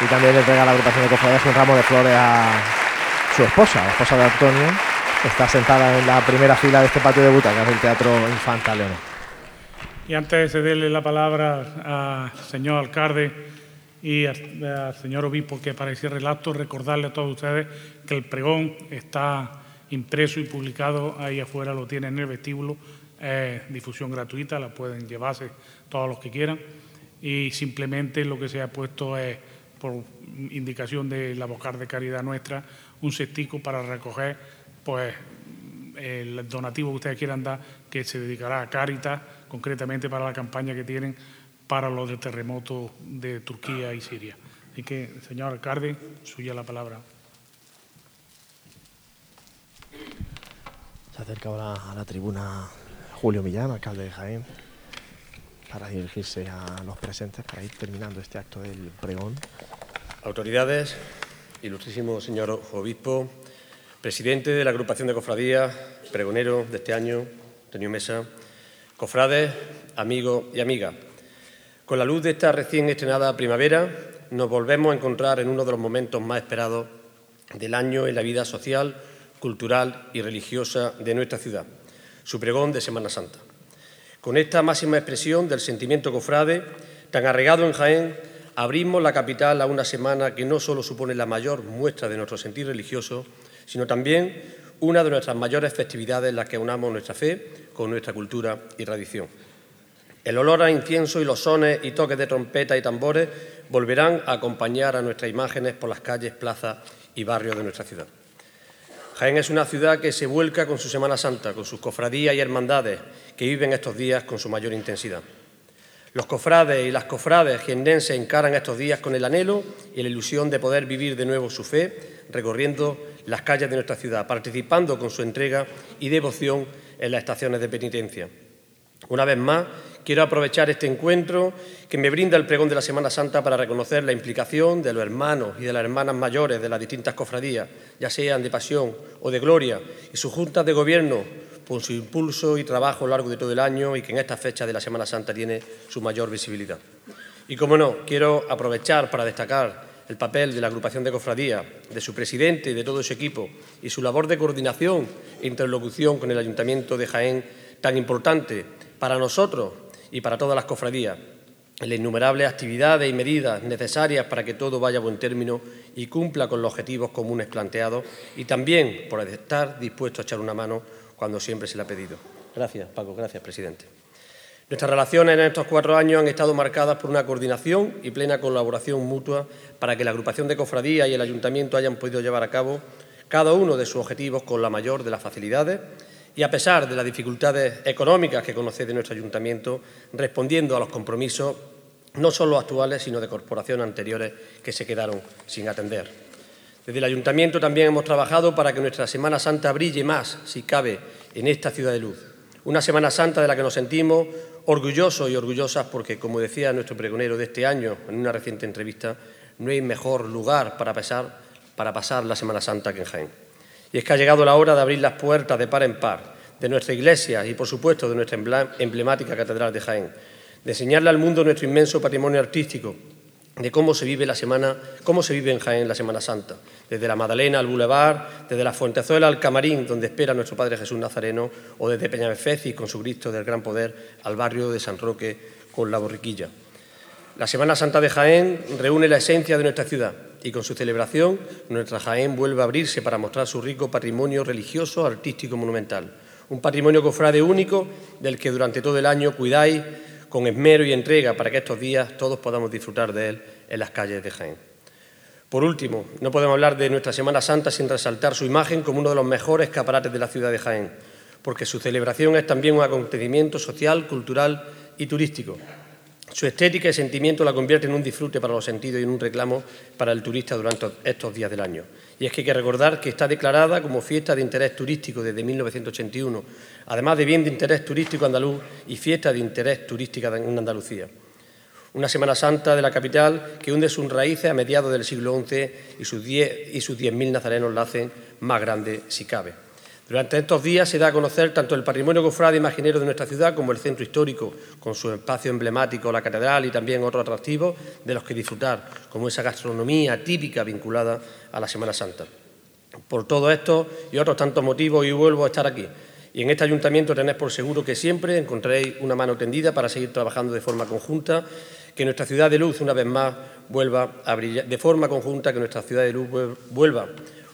Y también le entrega la agrupación de cofradías un ramo de flores a su esposa, la esposa de Antonio, que está sentada en la primera fila de este patio de butacas del Teatro Infanta León. Y antes de cederle la palabra al señor alcalde y al, señor obispo que para el acto, recordarle a todos ustedes que el pregón está impreso y publicado ahí afuera, lo tienen en el vestíbulo, es difusión gratuita, la pueden llevarse todos los que quieran. Y simplemente lo que se ha puesto es, por indicación de la Bocar de Caridad Nuestra, un cestico para recoger pues el donativo que ustedes quieran dar, que se dedicará a Cáritas, concretamente para la campaña que tienen para los del terremoto de Turquía y Siria. Así que, señor alcalde, suya la palabra. Se acerca ahora a la tribuna Julio Millán, alcalde de Jaén, para dirigirse a los presentes para ir terminando este acto del pregón. Autoridades, ilustrísimo señor obispo, presidente de la agrupación de cofradías, pregonero de este año, Antonio Mesa, cofrades, amigos y amigas. Con la luz de esta recién estrenada primavera, nos volvemos a encontrar en uno de los momentos más esperados del año en la vida social, cultural y religiosa de nuestra ciudad, su pregón de Semana Santa. Con esta máxima expresión del sentimiento cofrade, tan arraigado en Jaén, abrimos la capital a una semana que no solo supone la mayor muestra de nuestro sentir religioso, sino también una de nuestras mayores festividades en las que unamos nuestra fe con nuestra cultura y tradición. El olor a incienso y los sones y toques de trompeta y tambores volverán a acompañar a nuestras imágenes por las calles, plazas y barrios de nuestra ciudad. Jaén es una ciudad que se vuelca con su Semana Santa, con sus cofradías y hermandades que viven estos días con su mayor intensidad. Los cofrades y las cofrades jiennenses encaran estos días con el anhelo y la ilusión de poder vivir de nuevo su fe, recorriendo las calles de nuestra ciudad, participando con su entrega y devoción en las estaciones de penitencia. Una vez más, quiero aprovechar este encuentro que me brinda el pregón de la Semana Santa para reconocer la implicación de los hermanos y de las hermanas mayores de las distintas cofradías, ya sean de pasión o de gloria, y sus juntas de gobierno por su impulso y trabajo a lo largo de todo el año y que en esta fecha de la Semana Santa tiene su mayor visibilidad. Y como no, quiero aprovechar para destacar el papel de la agrupación de cofradías, de su presidente y de todo su equipo, y su labor de coordinación e interlocución con el Ayuntamiento de Jaén, tan importante para nosotros y para todas las cofradías, en las innumerables actividades y medidas necesarias para que todo vaya a buen término y cumpla con los objetivos comunes planteados y también por estar dispuesto a echar una mano cuando siempre se le ha pedido. Gracias, Paco. Gracias, presidente. Nuestras relaciones en estos cuatro años han estado marcadas por una coordinación y plena colaboración mutua para que la agrupación de cofradías y el ayuntamiento hayan podido llevar a cabo cada uno de sus objetivos con la mayor de las facilidades y a pesar de las dificultades económicas que conoce de nuestro ayuntamiento, respondiendo a los compromisos no solo actuales, sino de corporaciones anteriores que se quedaron sin atender. Desde el ayuntamiento también hemos trabajado para que nuestra Semana Santa brille más, si cabe, en esta ciudad de luz. Una Semana Santa de la que nos sentimos orgullosos y orgullosas porque, como decía nuestro pregonero de este año en una reciente entrevista, no hay mejor lugar para pasar, para pasar la Semana Santa que en Jaén. Y es que ha llegado la hora de abrir las puertas de par en par de nuestra iglesia y, por supuesto, de nuestra emblemática Catedral de Jaén, de enseñarle al mundo nuestro inmenso patrimonio artístico, de cómo se vive la semana, cómo se vive en Jaén la Semana Santa, desde la Madalena al Boulevard, desde la Fuentezuela al Camarín, donde espera nuestro Padre Jesús Nazareno, o desde Peñamefeci con su Cristo del Gran Poder al barrio de San Roque con la Borriquilla. La Semana Santa de Jaén reúne la esencia de nuestra ciudad y con su celebración nuestra Jaén vuelve a abrirse para mostrar su rico patrimonio religioso, artístico y monumental. Un patrimonio cofrade único del que durante todo el año cuidáis con esmero y entrega para que estos días todos podamos disfrutar de él en las calles de Jaén. Por último, no podemos hablar de nuestra Semana Santa sin resaltar su imagen como uno de los mejores escaparates de la ciudad de Jaén, porque su celebración es también un acontecimiento social, cultural y turístico. Su estética y sentimiento la convierte en un disfrute para los sentidos y en un reclamo para el turista durante estos días del año. Y es que hay que recordar que está declarada como fiesta de interés turístico desde 1981, además de bien de interés turístico andaluz y fiesta de interés turístico en Andalucía. Una Semana Santa de la capital que hunde sus raíces a mediados del siglo XI y sus 10.000 nazarenos la hacen más grande si cabe. Durante estos días se da a conocer tanto el patrimonio cofrade imaginero de nuestra ciudad como el centro histórico, con su espacio emblemático, la catedral y también otros atractivos de los que disfrutar, como esa gastronomía típica vinculada a la Semana Santa. Por todo esto y otros tantos motivos, hoy vuelvo a estar aquí. Y en este ayuntamiento tenéis por seguro que siempre encontraréis una mano tendida para seguir trabajando de forma conjunta, que nuestra ciudad de luz una vez más vuelva a brillar, de forma conjunta que nuestra ciudad de luz vuelva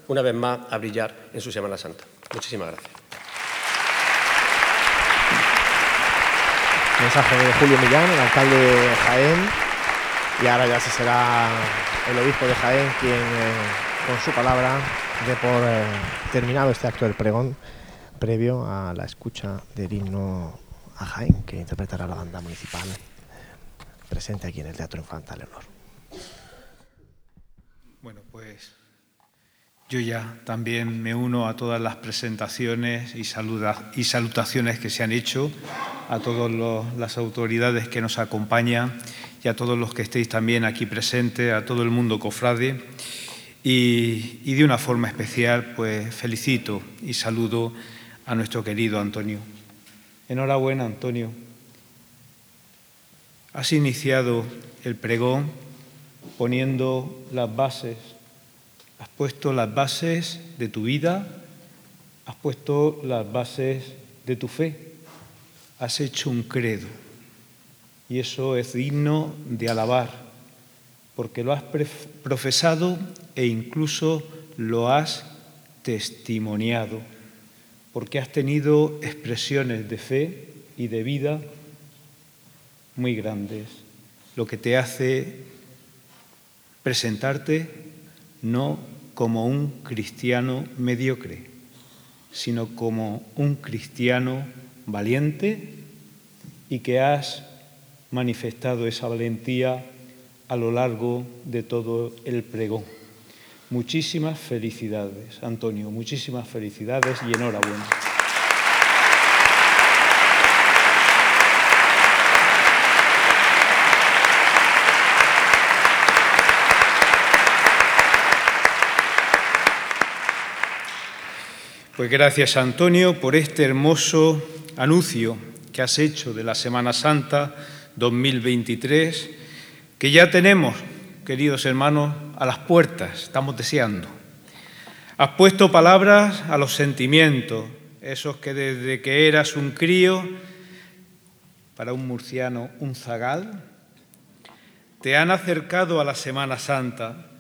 una vez más a brillar en su Semana Santa. Muchísimas gracias. Mensaje de Julio Millán, el alcalde de Jaén. Y ahora ya se será el obispo de Jaén quien, eh, con su palabra, dé por eh, terminado este acto del pregón previo a la escucha del himno a Jaén que interpretará la banda municipal presente aquí en el Teatro Infanta Leonor. Bueno, pues yo ya también me uno a todas las presentaciones y, y salutaciones que se han hecho, a todas las autoridades que nos acompañan y a todos los que estéis también aquí presentes, a todo el mundo cofrade. Y, y de una forma especial, pues felicito y saludo a nuestro querido Antonio. Enhorabuena, Antonio. Has iniciado el pregón poniendo las bases Has puesto las bases de tu vida, has puesto las bases de tu fe, has hecho un credo. Y eso es digno de alabar, porque lo has profesado e incluso lo has testimoniado, porque has tenido expresiones de fe y de vida muy grandes, lo que te hace presentarte no como un cristiano mediocre, sino como un cristiano valiente y que has manifestado esa valentía a lo largo de todo el pregón. Muchísimas felicidades, Antonio, muchísimas felicidades y enhorabuena. Pues gracias Antonio por este hermoso anuncio que has hecho de la Semana Santa 2023, que ya tenemos, queridos hermanos, a las puertas, estamos deseando. Has puesto palabras a los sentimientos, esos que desde que eras un crío, para un murciano un zagal, te han acercado a la Semana Santa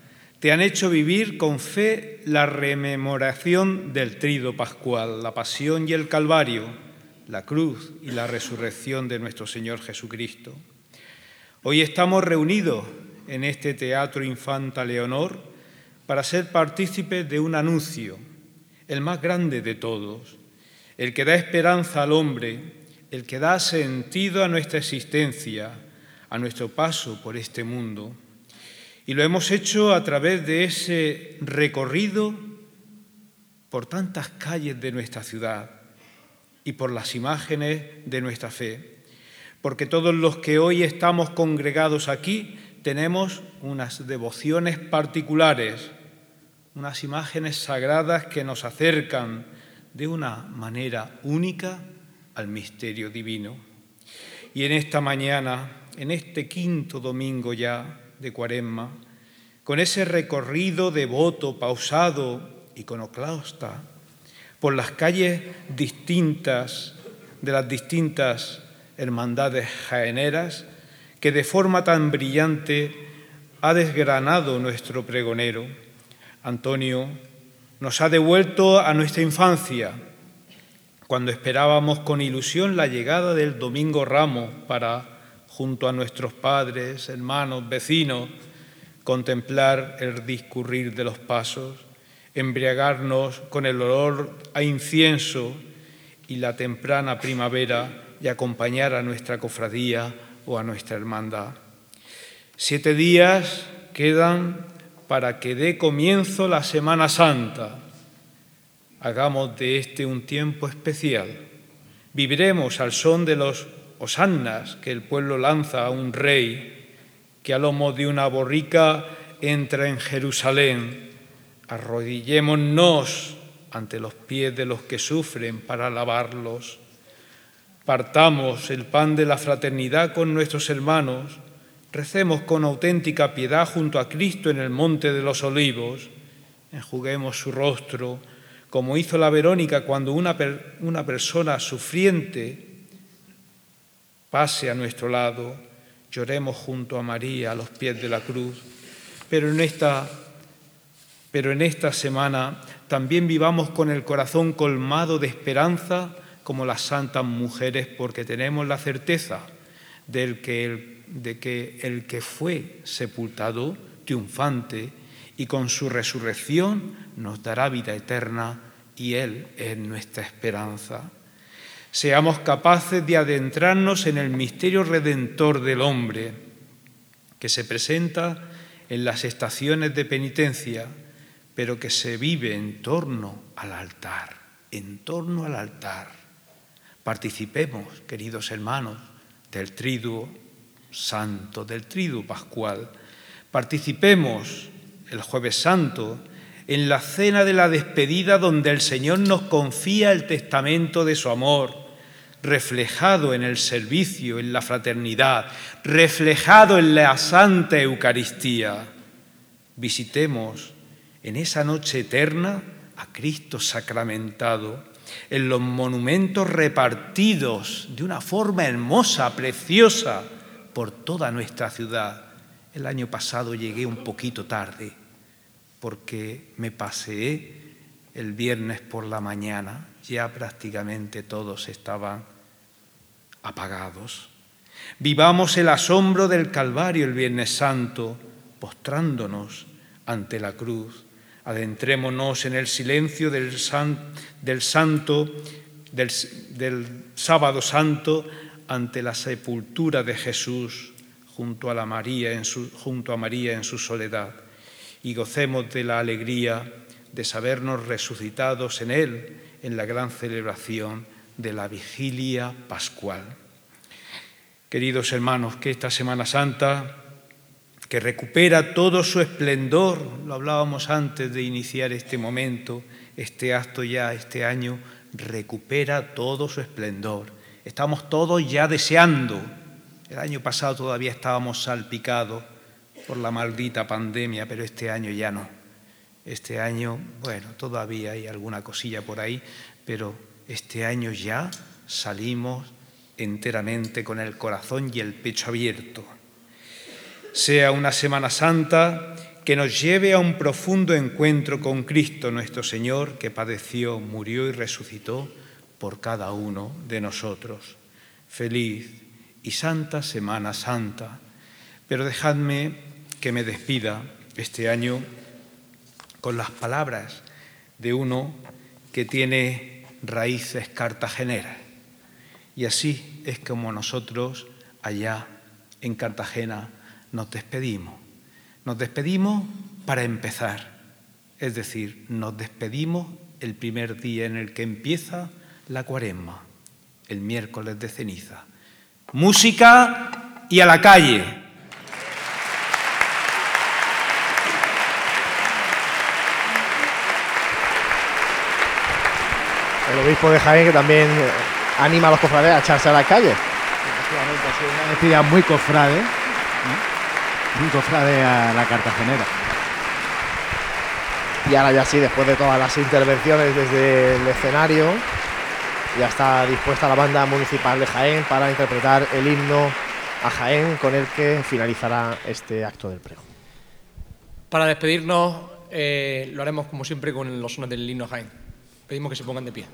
te han hecho vivir con fe la rememoración del trido pascual, la pasión y el calvario, la cruz y la resurrección de nuestro Señor Jesucristo. Hoy estamos reunidos en este Teatro Infanta Leonor para ser partícipes de un anuncio, el más grande de todos, el que da esperanza al hombre, el que da sentido a nuestra existencia, a nuestro paso por este mundo. Y lo hemos hecho a través de ese recorrido por tantas calles de nuestra ciudad y por las imágenes de nuestra fe. Porque todos los que hoy estamos congregados aquí tenemos unas devociones particulares, unas imágenes sagradas que nos acercan de una manera única al misterio divino. Y en esta mañana, en este quinto domingo ya, de Cuaresma, con ese recorrido devoto, pausado, iconoclasta, por las calles distintas de las distintas hermandades jaeneras, que de forma tan brillante ha desgranado nuestro pregonero. Antonio nos ha devuelto a nuestra infancia, cuando esperábamos con ilusión la llegada del Domingo Ramos para junto a nuestros padres, hermanos, vecinos, contemplar el discurrir de los pasos, embriagarnos con el olor a incienso y la temprana primavera y acompañar a nuestra cofradía o a nuestra hermandad. Siete días quedan para que dé comienzo la Semana Santa. Hagamos de este un tiempo especial. Viviremos al son de los osannas que el pueblo lanza a un rey que a lomo de una borrica entra en Jerusalén Arrodillémonos ante los pies de los que sufren para alabarlos. Partamos el pan de la fraternidad con nuestros hermanos. Recemos con auténtica piedad junto a Cristo en el monte de los olivos. Enjuguemos su rostro, como hizo la Verónica cuando una, una persona sufriente pase a nuestro lado. Lloremos junto a María a los pies de la cruz. Pero en esta pero en esta semana también vivamos con el corazón colmado de esperanza como las santas mujeres, porque tenemos la certeza de que el que fue sepultado triunfante y con su resurrección nos dará vida eterna y Él es nuestra esperanza. Seamos capaces de adentrarnos en el misterio redentor del hombre que se presenta en las estaciones de penitencia pero que se vive en torno al altar, en torno al altar. Participemos, queridos hermanos, del triduo santo, del triduo pascual. Participemos el jueves santo en la cena de la despedida donde el Señor nos confía el testamento de su amor, reflejado en el servicio, en la fraternidad, reflejado en la Santa Eucaristía. Visitemos en esa noche eterna a Cristo sacramentado, en los monumentos repartidos de una forma hermosa, preciosa, por toda nuestra ciudad. El año pasado llegué un poquito tarde porque me paseé el viernes por la mañana, ya prácticamente todos estaban apagados. Vivamos el asombro del Calvario el Viernes Santo, postrándonos ante la cruz Adentrémonos en el silencio del, santo, del, sábado santo ante la sepultura de Jesús junto a, María en su, junto a María en su soledad y gocemos de la alegría de sabernos resucitados en Él en la gran celebración de la vigilia pascual. Queridos hermanos, que esta Semana Santa que recupera todo su esplendor, lo hablábamos antes de iniciar este momento, este acto ya, este año, recupera todo su esplendor. Estamos todos ya deseando. El año pasado todavía estábamos salpicados por la maldita pandemia, pero este año ya no. Este año, bueno, todavía hay alguna cosilla por ahí, pero este año ya salimos enteramente con el corazón y el pecho abierto sea una Semana Santa que nos lleve a un profundo encuentro con Cristo nuestro Señor, que padeció, murió y resucitó por cada uno de nosotros. Feliz y santa Semana Santa. Pero dejadme que me despida este año con las palabras de uno que tiene raíces cartageneras. Y así es como nosotros allá en Cartagena nos despedimos. Nos despedimos para empezar, es decir, nos despedimos el primer día en el que empieza la cuaresma, el miércoles de ceniza. Música y a la calle. El obispo de Jaén que también anima a los cofrades a echarse a la calle. Efectivamente, una muy cofrade un cofrade a la cartagenera. Y ahora ya sí, después de todas las intervenciones desde el escenario, ya está dispuesta la banda municipal de Jaén para interpretar el himno a Jaén con el que finalizará este acto del pregón. Para despedirnos eh, lo haremos como siempre con los sones del himno a Jaén. Pedimos que se pongan de pie.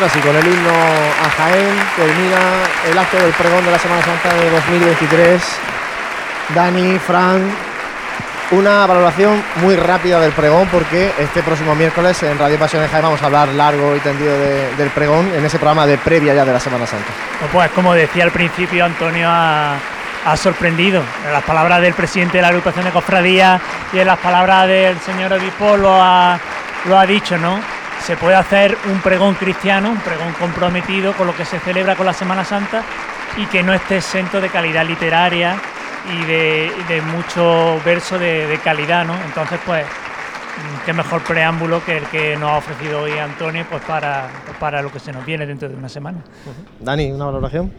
Ahora sí, con el himno a Jaén termina el acto del pregón de la Semana Santa de 2023. Dani, Fran, una valoración muy rápida del pregón porque este próximo miércoles en Radio Pasión de Jaén vamos a hablar largo y tendido del pregón en ese programa de previa ya de la Semana Santa. Pues como decía al principio, Antonio ha, sorprendido. En las palabras del presidente de la agrupación de cofradías y en las palabras del señor obispo lo ha dicho, ¿no? Se puede hacer un pregón cristiano, un pregón comprometido con lo que se celebra con la Semana Santa y que no esté exento de calidad literaria y de, mucho verso de, calidad, ¿no? Entonces, pues, qué mejor preámbulo que el que nos ha ofrecido hoy Antonio, pues para, para lo que se nos viene dentro de una semana. Dani, una valoración.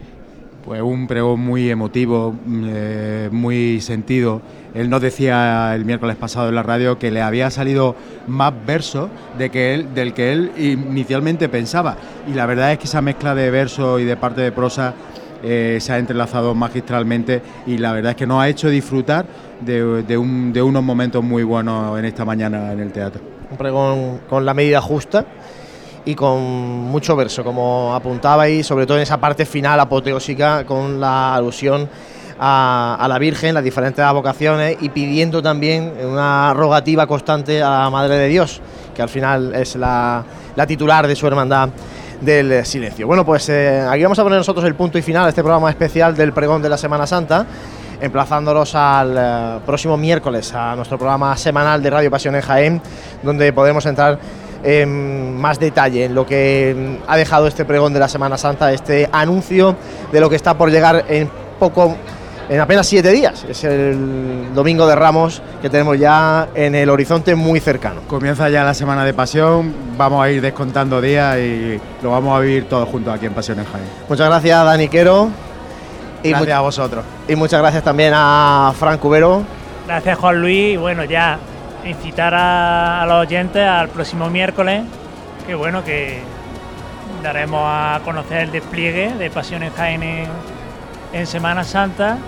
Pues un pregón muy emotivo, eh, muy sentido. Él nos decía el miércoles pasado en la radio que le había salido más verso de que del que él inicialmente pensaba. Y la verdad es que esa mezcla de verso y de parte de prosa eh, se ha entrelazado magistralmente y la verdad es que nos ha hecho disfrutar de, de unos momentos muy buenos en esta mañana en el teatro. Un pregón con la medida justa y con mucho verso, como apuntabais, sobre todo en esa parte final apoteósica con la alusión a, la Virgen, las diferentes vocaciones y pidiendo también una rogativa constante a la Madre de Dios, que al final es la, titular de su hermandad del silencio. Bueno, pues eh, aquí vamos a poner nosotros el punto y final a este programa especial del pregón de la Semana Santa, emplazándolos al eh, próximo miércoles a nuestro programa semanal de Radio Pasión en Jaén, donde podemos entrar en más detalle en lo que ha dejado este pregón de la Semana Santa, este anuncio de lo que está por llegar en poco, en apenas siete días. Es el Domingo de Ramos que tenemos ya en el horizonte muy cercano. Comienza ya la Semana de Pasión, vamos a ir descontando días y lo vamos a vivir todos juntos aquí en Pasión en Jaén. Muchas gracias, Dani Quero. Y gracias a vosotros. Y muchas gracias también a Fran Cubero. Gracias, Juan Luis. Bueno, ya incitar a, los oyentes al próximo miércoles, que bueno, que daremos a conocer el despliegue de Pasiones Jaén en, Semana Santa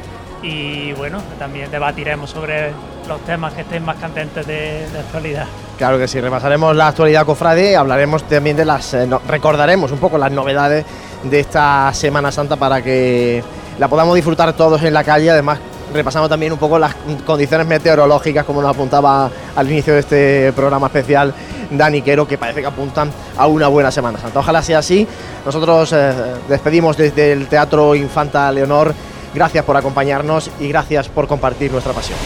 y bueno, también debatiremos sobre los temas que estén más candentes de, actualidad. Claro que sí, repasaremos la actualidad cofrade y hablaremos también de las, eh, recordaremos un poco las novedades de esta Semana Santa para que la podamos disfrutar todos en la calle, además repasamos también un poco las condiciones meteorológicas, como nos apuntaba al inicio de este programa especial Dani Quero, que parece que apuntan a una buena Semana Santa. Ojalá sea así. Nosotros eh, despedimos desde el Teatro Infanta Leonor. Gracias por acompañarnos y gracias por compartir nuestra pasión.